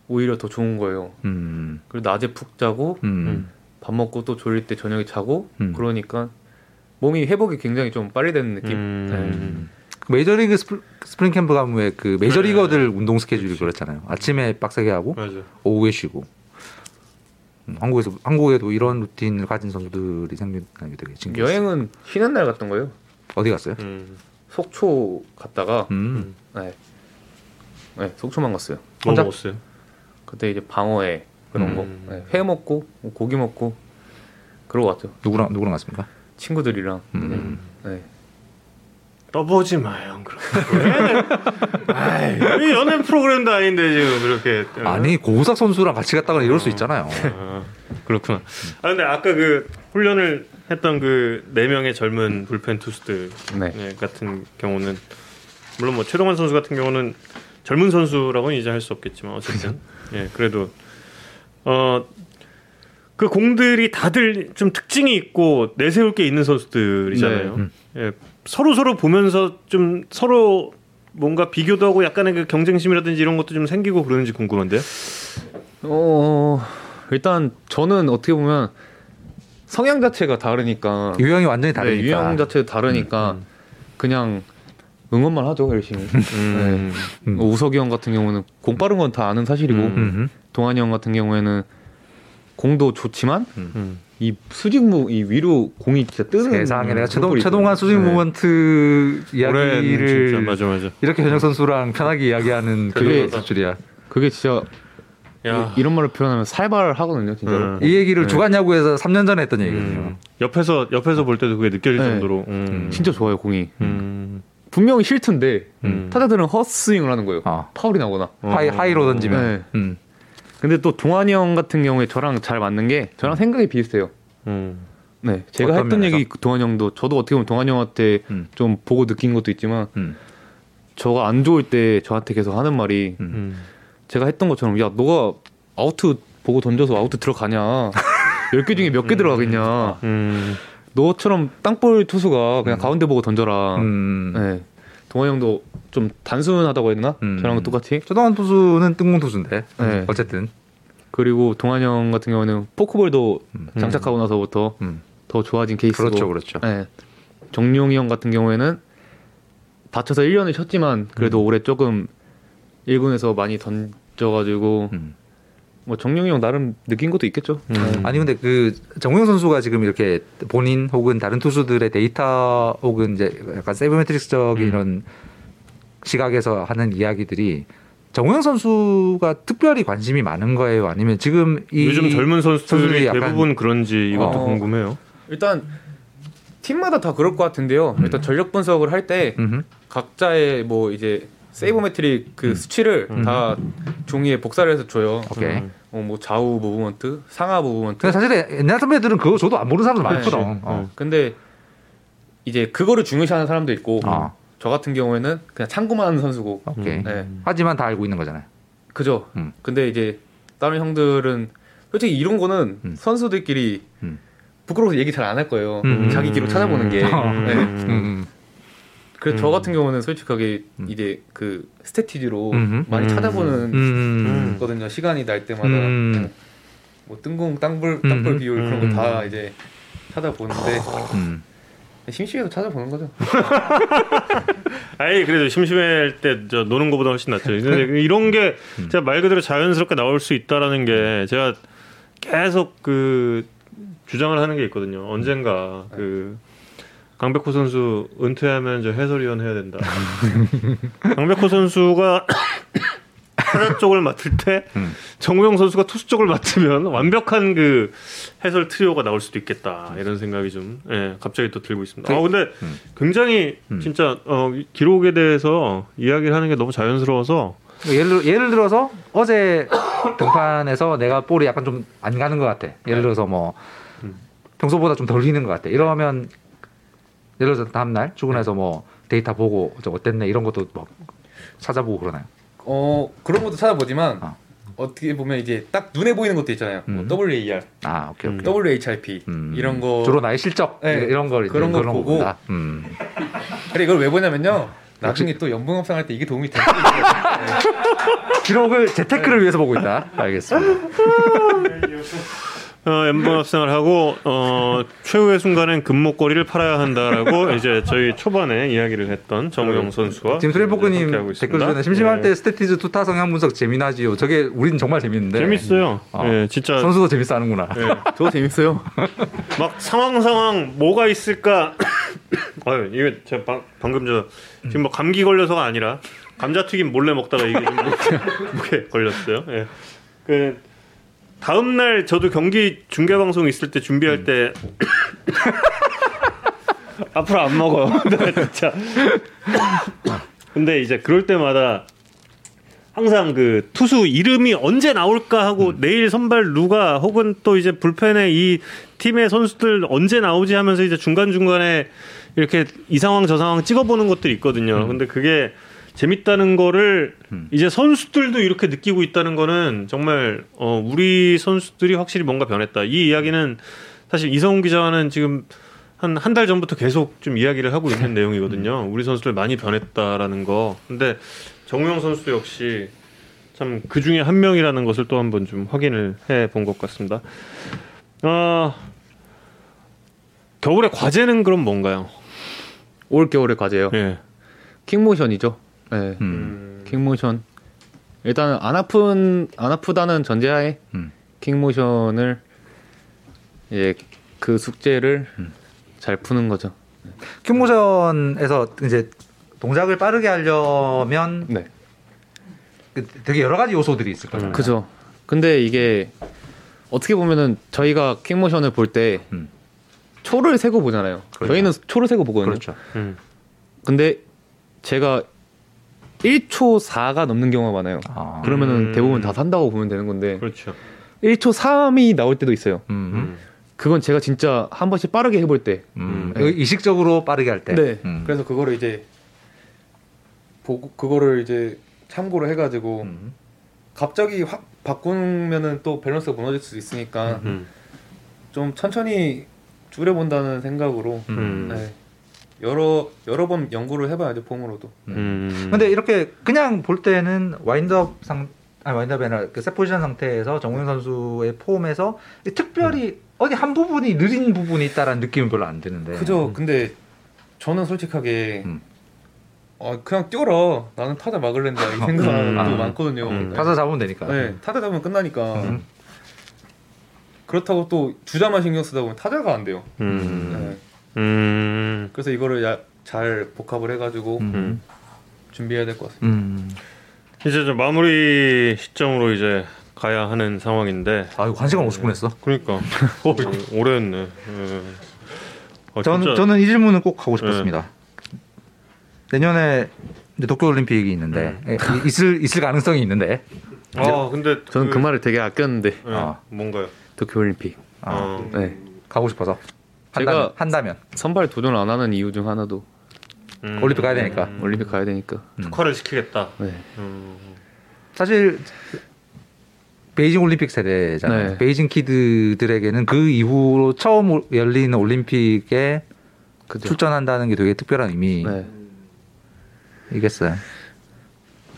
오히려 더 좋은 거예요. 음. 그리고 낮에 푹 자고 음. 밥 먹고 또 졸릴 때 저녁에 자고 음. 그러니까 몸이 회복이 굉장히 좀 빨리 되는 느낌. 음. 그 메이저리그 스프, 스프링 캠프 가면 왜그 메이저리거들 운동 스케줄이 그렇잖아요. 아침에 빡세게 하고 맞아. 오후에 쉬고. 음, 한국에서 한국에도 이런 루틴을 가진 선수들이 생긴다는 게 되게 네. 신기해요. 여행은 쉬는 날 갔던 거예요. 어디 갔어요? 음. 속초 갔다가 음. 네. 네, 속초만 갔어요. 뭐 혼자? 먹었어요? 그때 이제 방어회 그런 음. 거, 네, 회 먹고 뭐 고기 먹고 그러고 왔죠. 누구랑 누구랑 갔습니까? 친구들이랑. 음. 네. 네. 떠보지 마요. 그렇게. 아이, 이 연애 프로그램도 아닌데 지금 그렇게. 어? 아니 고우석 선수랑 같이 갔다가 이럴 수 있잖아요. 아, 그렇구나. 아 근데 아까 그 훈련을 했던 그 네 명의 젊은 불펜 투수들 네. 네, 같은 경우는 물론 뭐 최동환 선수 같은 경우는 젊은 선수라고는 이제 할 수 없겠지만 어쨌든 예 그래도 어 그 공들이 다들 좀 특징이 있고 내세울 게 있는 선수들이잖아요. 네. 음. 예, 서로 서로 보면서 좀 서로 뭔가 비교도 하고 약간의 그 경쟁심이라든지 이런 것도 좀 생기고 그러는지 궁금한데요. 어 일단 저는 어떻게 보면 성향 자체가 다르니까 유형이 완전히 네, 다르니까. 유형 자체가 다르니까 그냥 응원만 하죠 열심히. 음. 음. 뭐 우석이 형 같은 경우는 공 빠른 건 다 아는 사실이고 음. 음. 동환이 형 같은 경우에는 공도 좋지만 음. 이 수직무 이 위로 공이 진짜 뜨는 세상에 내가 최동, 있거든요. 수직 네. 모먼트 올해는 이야기를 진짜 맞아 맞아. 이렇게 현역 선수랑 편하게 이야기하는 그게 줄이야. 그게 진짜 야. 이, 런 말로 표현하면 살발하거든요 진짜로. 음. 이 얘기를 네. 주간 야구에서 3년 전에 했던 얘기거든요. 음. 옆에서 옆에서 볼 때도 그게 느껴질 네. 정도로. 음. 진짜 좋아요 공이. 음. 분명히 실투인데 음. 타자들은 헛스윙을 하는 거예요. 어. 파울이 나거나. 하이 하이로 던지면. 네. 음. 근데 또 동환이 형 같은 경우에 저랑 잘 맞는 게 저랑 생각이 비슷해요. 음. 네, 제가 했던 면에서? 얘기 동환 형도 저도 어떻게 보면 동환 형한테 음. 좀 보고 느낀 것도 있지만 음. 저가 안 좋을 때 저한테 계속 하는 말이 음. 음. 제가 했던 것처럼 야 너가 아우트 보고 던져서 아우트 들어가냐 10개 중에 몇 개 들어가겠냐. 음. 너처럼 땅볼 투수가 그냥 가운데 보고 던져라. 음. 네. 동환 형도 좀 단순하다고 했나? 음. 저랑 똑같이. 조동환 투수는 뜬공 투수인데 네. 어쨌든 그리고 동환 형 같은 경우는 포크볼도 장착하고 나서부터 음. 더 좋아진 케이스고. 그렇죠, 그렇죠. 네. 정용이 형 같은 경우에는 다쳐서 1년을 쉬었지만 그래도 올해 조금 1군에서 많이 던져가지고 음. 뭐 정용이 형 나름 느낀 것도 있겠죠. 네. 아니 근데 그 정우영 선수가 지금 이렇게 본인 혹은 다른 투수들의 데이터 혹은 이제 약간 세이버메트릭스적인 음. 이런 시각에서 하는 이야기들이 정우영 선수가 특별히 관심이 많은 거예요? 아니면 지금 이 요즘 젊은 선수들이 대부분 그런지 이것도 어. 궁금해요. 일단 팀마다 다 그럴 것 같은데요. 일단 전력 분석을 할 때. 각자의 뭐 이제 세이버메트릭 그 수치를 다 종이에 복사를 해서 줘요. 오케이. 음. 어, 뭐 좌우 무브먼트, 상하 무브먼트. 근데 사실 옛날 선배들은 그거 저도 안 모르는 사람들 많거든. 네. 어. 근데 이제 그거를 중요시하는 사람도 있고 어. 저 같은 경우에는 그냥 참고만 하는 선수고. 오케이. 네. 하지만 다 알고 있는 거잖아요. 그죠. 음. 근데 이제 다른 형들은 솔직히 이런 거는 음. 선수들끼리 음. 부끄러워서 얘기 잘 안 할 거예요. 음. 자기 기록 찾아보는 게. 음. 네. 음. 그래서 저 음. 같은 경우는 솔직하게 음. 이제 그 스태티지로 음흠. 많이 음. 찾아보는 음. 거든요. 시간이 날 때마다 음. 네. 뭐 뜬공, 땅볼, 땅볼. 비율 그런 음. 거다 이제 찾아보는데 음. 심심해서 찾아보는 거죠. 아이 그래도 심심할 때 저 노는 것보다 훨씬 낫죠. 근데 이런 게 제가 말 그대로 자연스럽게 나올 수 있다라는 게 제가 계속 그 주장을 하는 게 있거든요. 언젠가 그 강백호 선수 은퇴하면 저 해설위원 해야 된다. 강백호 선수가 타자 쪽을 맡을 때 음. 정우영 선수가 투수 쪽을 맡으면 완벽한 그 해설 트리오가 나올 수도 있겠다 이런 생각이 좀 예, 갑자기 또 들고 있습니다. 아 근데 음. 굉장히 음. 진짜 어, 기록에 대해서 이야기를 하는 게 너무 자연스러워서 예를 예를 들어서 어제 등판에서 내가 볼이 약간 좀 안 가는 것 같아. 예를 들어서 뭐 평소보다 좀덜 휘는 것 같아. 이러면 예를 들어서 다음 날 출근해서 뭐 데이터 보고 저 어땠네 이런 것도 뭐 찾아보고 그러나요? 어 그런 것도 찾아보지만 어. 어. 떻게 보면 이제 딱 눈에 보이는 것도 있잖아요. 뭐 음. WAR, 아 오케이 오케이. WHIP 음. 이런 거 주로 나의 실적 네, 이런 걸 그런 걸 보고. 음. 그래 이걸 왜 보냐면요. 나중에 또 연봉 협상할 때 이게 도움이 돼요. 기록을 재테크를 위해서 보고 있다. 알겠습니다. 어, 엠번 합성을 하고 어, 최후의 순간엔 금목걸이를 팔아야 한다라고 이제 저희 초반에 이야기를 했던 정우영 선수와 지금 이렇게 하고 트레이포크님 있습니다. 댓글 주변에 심심할 예. 때 스태티즈 투타 성향 분석 재미나지요. 저게 우린 정말 재밌는데 재밌어요. 어. 예, 진짜 선수도 재밌어 하는구나. 예. 저거 재밌어요. 막 상황 상황 뭐가 있을까? 아유 이게 제가 방, 방금 저 지금 뭐 감기 걸려서가 아니라 감자튀김 몰래 먹다가 이게 목에 걸렸어요. 예. 그 다음 날 저도 경기 중계 방송 있을 때 준비할 때 앞으로 안 먹어요. 나 진짜. 근데 이제 그럴 때마다 항상 그 투수 이름이 언제 나올까 하고 내일 선발 누가 혹은 또 이제 불펜에 이 팀의 선수들 언제 나오지 하면서 이제 중간 중간에 이렇게 이 상황 저 상황 찍어보는 것들이 있거든요. 근데 그게 재밌다는 거를 이제 선수들도 이렇게 느끼고 있다는 거는 정말 어 우리 선수들이 확실히 뭔가 변했다. 이 이야기는 사실 이성훈 기자와는 지금 한 한 달 전부터 계속 좀 이야기를 하고 있는 내용이거든요. 우리 선수들 많이 변했다라는 거. 근데 정우영 선수도 역시 참 그 중에 한 명이라는 것을 또 한번 좀 확인을 해 본 것 같습니다. 어, 겨울의 과제는 그럼 뭔가요? 올 겨울의 과제요. 예. 킥모션이죠. 네. 음. 음. 킥모션. 일단은 안 아픈 안 아프다는 전제하에 음. 킥모션을 예, 그 숙제를 잘 푸는 거죠. 큐모션에서 이제 동작을 빠르게 하려면 네. 그 되게 여러 가지 요소들이 있을 거잖아요. 그죠. 근데 이게 어떻게 보면은 저희가 킥모션을 볼때 음. 초를 세고 보잖아요. 그렇죠. 저희는 초를 세고 보거든요. 그렇죠. 음. 근데 제가 1초 4가 넘는 경우가 많아요. 아. 그러면은 음. 대부분 다 산다고 보면 되는 건데 그렇죠. 1초 3이 나올 때도 있어요. 음. 음. 그건 제가 진짜 한 번씩 빠르게 해볼 때. 음. 네. 의식적으로 빠르게 할 때. 네. 음. 그래서 그거를 이제 보고 그거를 이제 참고를 해가지고 음. 갑자기 확 바꾸면은 또 밸런스가 무너질 수 있으니까 음. 좀 천천히 줄여본다는 생각으로 음. 네. 여러 여러 번 연구를 해봐야죠 폼으로도. 음. 근데 이렇게 그냥 볼 때는 와인드업 상 아니 와인드업이 아니라 그 세트 포지션 상태에서 정우영 선수의 폼에서 특별히 어디 한 부분이 느린 부분이 있다라는 느낌은 별로 안 드는데. 그죠. 근데 저는 솔직하게 음. 어, 그냥 뛰어라. 나는 타자 막을랜다 이 생각도 음. 많거든요. 음. 네. 타자 잡으면 되니까. 네, 타자 잡으면 끝나니까. 음. 그렇다고 또 주자만 신경 쓰다 보면 타자가 안 돼요. 음. 네. 음. 그래서 이거를 야, 잘 복합을 해가지고 음. 준비해야 될 것 같습니다. 음. 이제 좀 마무리 시점으로 이제 가야 하는 상황인데 아유 한 시간 50분 했어. 그러니까 어, 오래 했네. 예. 어, 저는 진짜- 저는 이 질문은 꼭 하고 싶었습니다. 내년에 이제 도쿄 올림픽이 있는데 예, 이- 있을 있을 가능성이 있는데. 아 근데 저는 그, 말을 되게 아꼈는데 예, 아. 뭔가요? 도쿄 올림픽. 아, 어. 네. 가고 싶어서 한다면, 한다면 선발 도전 안 하는 이유 중 하나도 음. 올림픽 가야 되니까. 올림픽 가야 되니까. 특화를 시키겠다. 네. 음. 사실 베이징 올림픽 세대잖아요. 네. 베이징 키드들에게는 그 이후로 처음 올- 열리는 올림픽에 그죠. 출전한다는 게 되게 특별한 의미이겠어요. 네.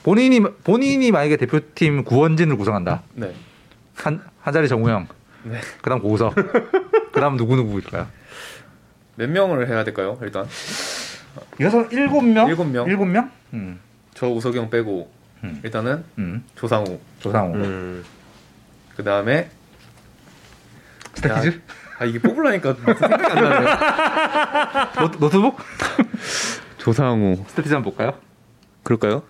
본인이 본인이 만약에 대표팀 구원진을 구성한다. 네. 한 한 자리 정우영. 네. 그다음 고우석. 그다음 누구 누구일까요? 몇 명을 해야 될까요? 일단 여섯 일곱 명. 일곱 명. 일곱 명. 음. 저 우석이 형 빼고 음. 일단은 음. 조상우. 조상우. 음. 그 다음에 스탯티즈? 아 이게 뽑으려니까 생각이 안 나네요. 노, 노트북? 조상우. 스탯티즈 한번 볼까요? 그럴까요?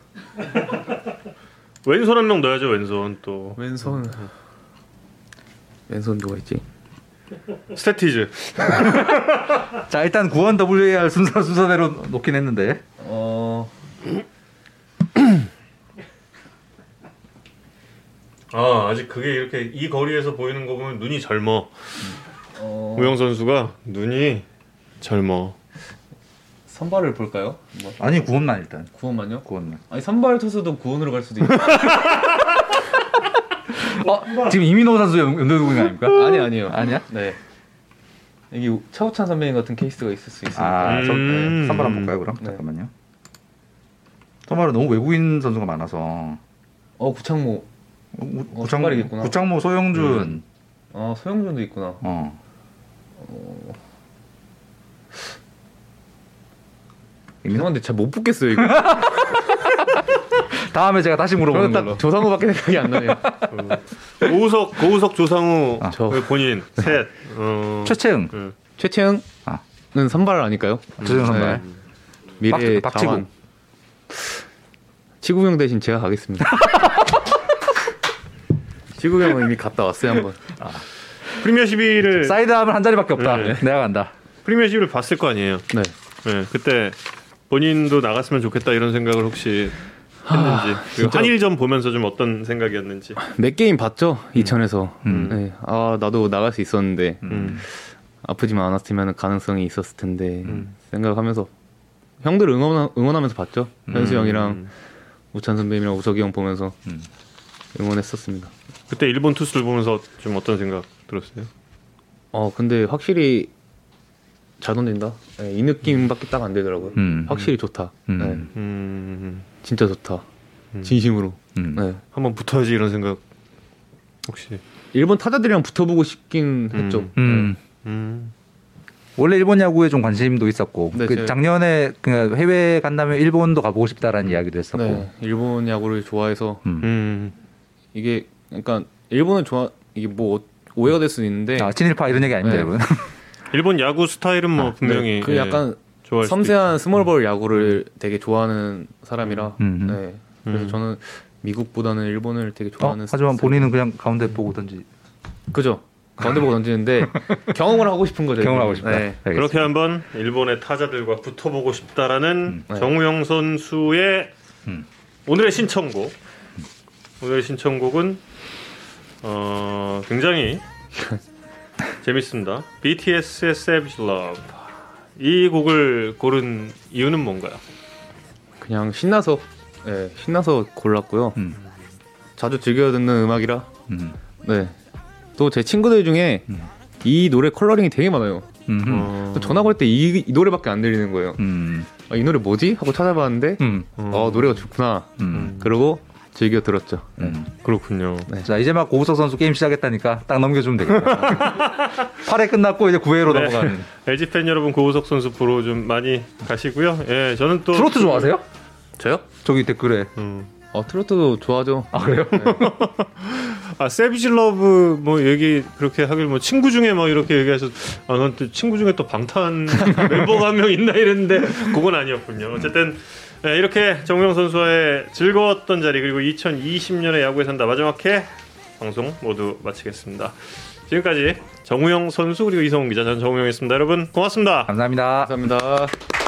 왼손 한 명 넣어야죠 왼손 또 왼손. 왼손 누가 있지? 스탯티즈. 자 일단 구원 WAR 순서 순서대로 놓긴 했는데 어. 아 아직 그게 이렇게 이 거리에서 보이는 거 보면 눈이 젊어. 어. 우영 선수가 눈이 젊어. 선발을 볼까요? 뭐 아니 구원만 일단 구원만요? 구원만 아니 선발 투수도 구원으로 갈 수도 있고. 어 지금 이민호 선수 연- 연도구인 아닙니까? 아니 아니요. 아니야? 네. 여기 차우찬 선배님 같은 케이스가 있을 수 있으니까. 아 선- 음. 네, 선발 한번 볼까요 그럼? 네. 잠깐만요 선발은 너무 외국인 선수가 많아서 어 구창모. 우- 어, 구창모, 선발이겠구나. 구창모 소영준 아 소영준도 있구나. 어 죄송한데 잘 못 붙겠어요 이거. 다음에 제가 다시 물어보는 걸로 딱 조상우밖에 생각이 안 나네요. 고우석 고우석 조상우 아. 저. 본인 셋. 어. 최채응 응. 최채영은 아. 선발 아닐까요? 최채응 선발 네. 미래 박- 박치구. 치구형 대신 제가 가겠습니다. 치구형은 이미 갔다 왔어요 한번. 프리미어 12를 사이드하면 한 자리밖에 없다 네. 내가 간다 프리미어 12를 봤을 거 아니에요. 네. 네, 그때 본인도 나갔으면 좋겠다 이런 생각을 혹시 했는지 진짜. 한일전 보면서 좀 어떤 생각이었는지. 몇 게임 봤죠 이천에서. 음. 네. 아 나도 나갈 수 있었는데 음. 아프지만 않았으면 가능성이 있었을 텐데 음. 생각하면서 형들 응원 응원하면서 봤죠. 현수 음. 형이랑 우찬 선배님이랑 우석이 형 보면서 음. 응원했었습니다. 그때 일본 투수를 보면서 좀 어떤 생각 들었어요? 어 근데 확실히 잘 던진다. 네, 이 느낌밖에 딱 안 되더라고요. 음. 확실히 좋다. 음. 네, 음, 진짜 좋다. 음. 진심으로. 음. 네. 한번 붙어야지 이런 생각 혹시? 일본 타자들이랑 붙어보고 싶긴 음. 했죠. 음. 음. 원래 일본 야구에 좀 관심도 있었고 네, 그 작년에 그냥 해외 간다면 일본도 가보고 싶다라는 이야기도 했었고 네. 일본 야구를 좋아해서 음. 음. 이게 그러니까 일본을 좋아 이게 뭐 오해가 될 수도 있는데 아, 친일파 이런 얘기 아닙니다 네. 여러분 일본 야구 스타일은 뭐 분명히 네, 그 예, 약간 섬세한 스몰볼 야구를 되게 좋아하는 사람이라 음. 네. 그래서 음. 저는 미국보다는 일본을 되게 어, 좋아하는 하지만 스- 본인은 그냥 가운데 보고 던지 그죠 가운데 보고 던지는데 경험을 하고 싶은 거죠 경험을 하고 이거는. 싶다 네. 그렇게 한번 일본의 타자들과 붙어보고 싶다라는 네. 정우영 선수의 음. 오늘의 신청곡. 오늘의 신청곡은 어, 굉장히 재밌습니다. BTS의 Savage Love. 이 곡을 고른 이유는 뭔가요? 그냥 신나서 네, 신나서 골랐고요 음. 자주 즐겨 듣는 음악이라 음. 네. 또 제 친구들 중에 음. 이 노래 컬러링이 되게 많아요. 음. 어. 전화 걸 때 이 노래밖에 안 들리는 거예요. 음. 아, 이 노래 뭐지? 하고 찾아봤는데 음. 어 노래가 좋구나. 음. 그러고 즐겨 들었죠. 음. 그렇군요. 자 이제 막 고우석 선수 게임 시작했다니까 딱 넘겨주면 되겠다. 8회 끝났고 이제 9회로 네. 넘어가는. LG 팬 여러분 고우석 선수 보러 좀 많이 가시고요. 예, 저는 또 트로트 좋아하세요? 저요? 저기 댓글에. 음. 어 트로트도 좋아하죠. 아 그래요? 아 Savage Love 뭐 얘기 그렇게 하길 뭐 친구 중에 뭐 이렇게 얘기해서 아난 또 친구 중에 또 방탄 멤버가 한 명 있나 이랬는데 그건 아니었군요. 어쨌든 네, 이렇게 정우영 선수와의 즐거웠던 자리 그리고 2020년의 야구에 산다 마지막 회 방송 모두 마치겠습니다. 지금까지 정우영 선수 그리고 이성훈 기자 저는 정우영이었습니다. 여러분 고맙습니다. 감사합니다. 감사합니다.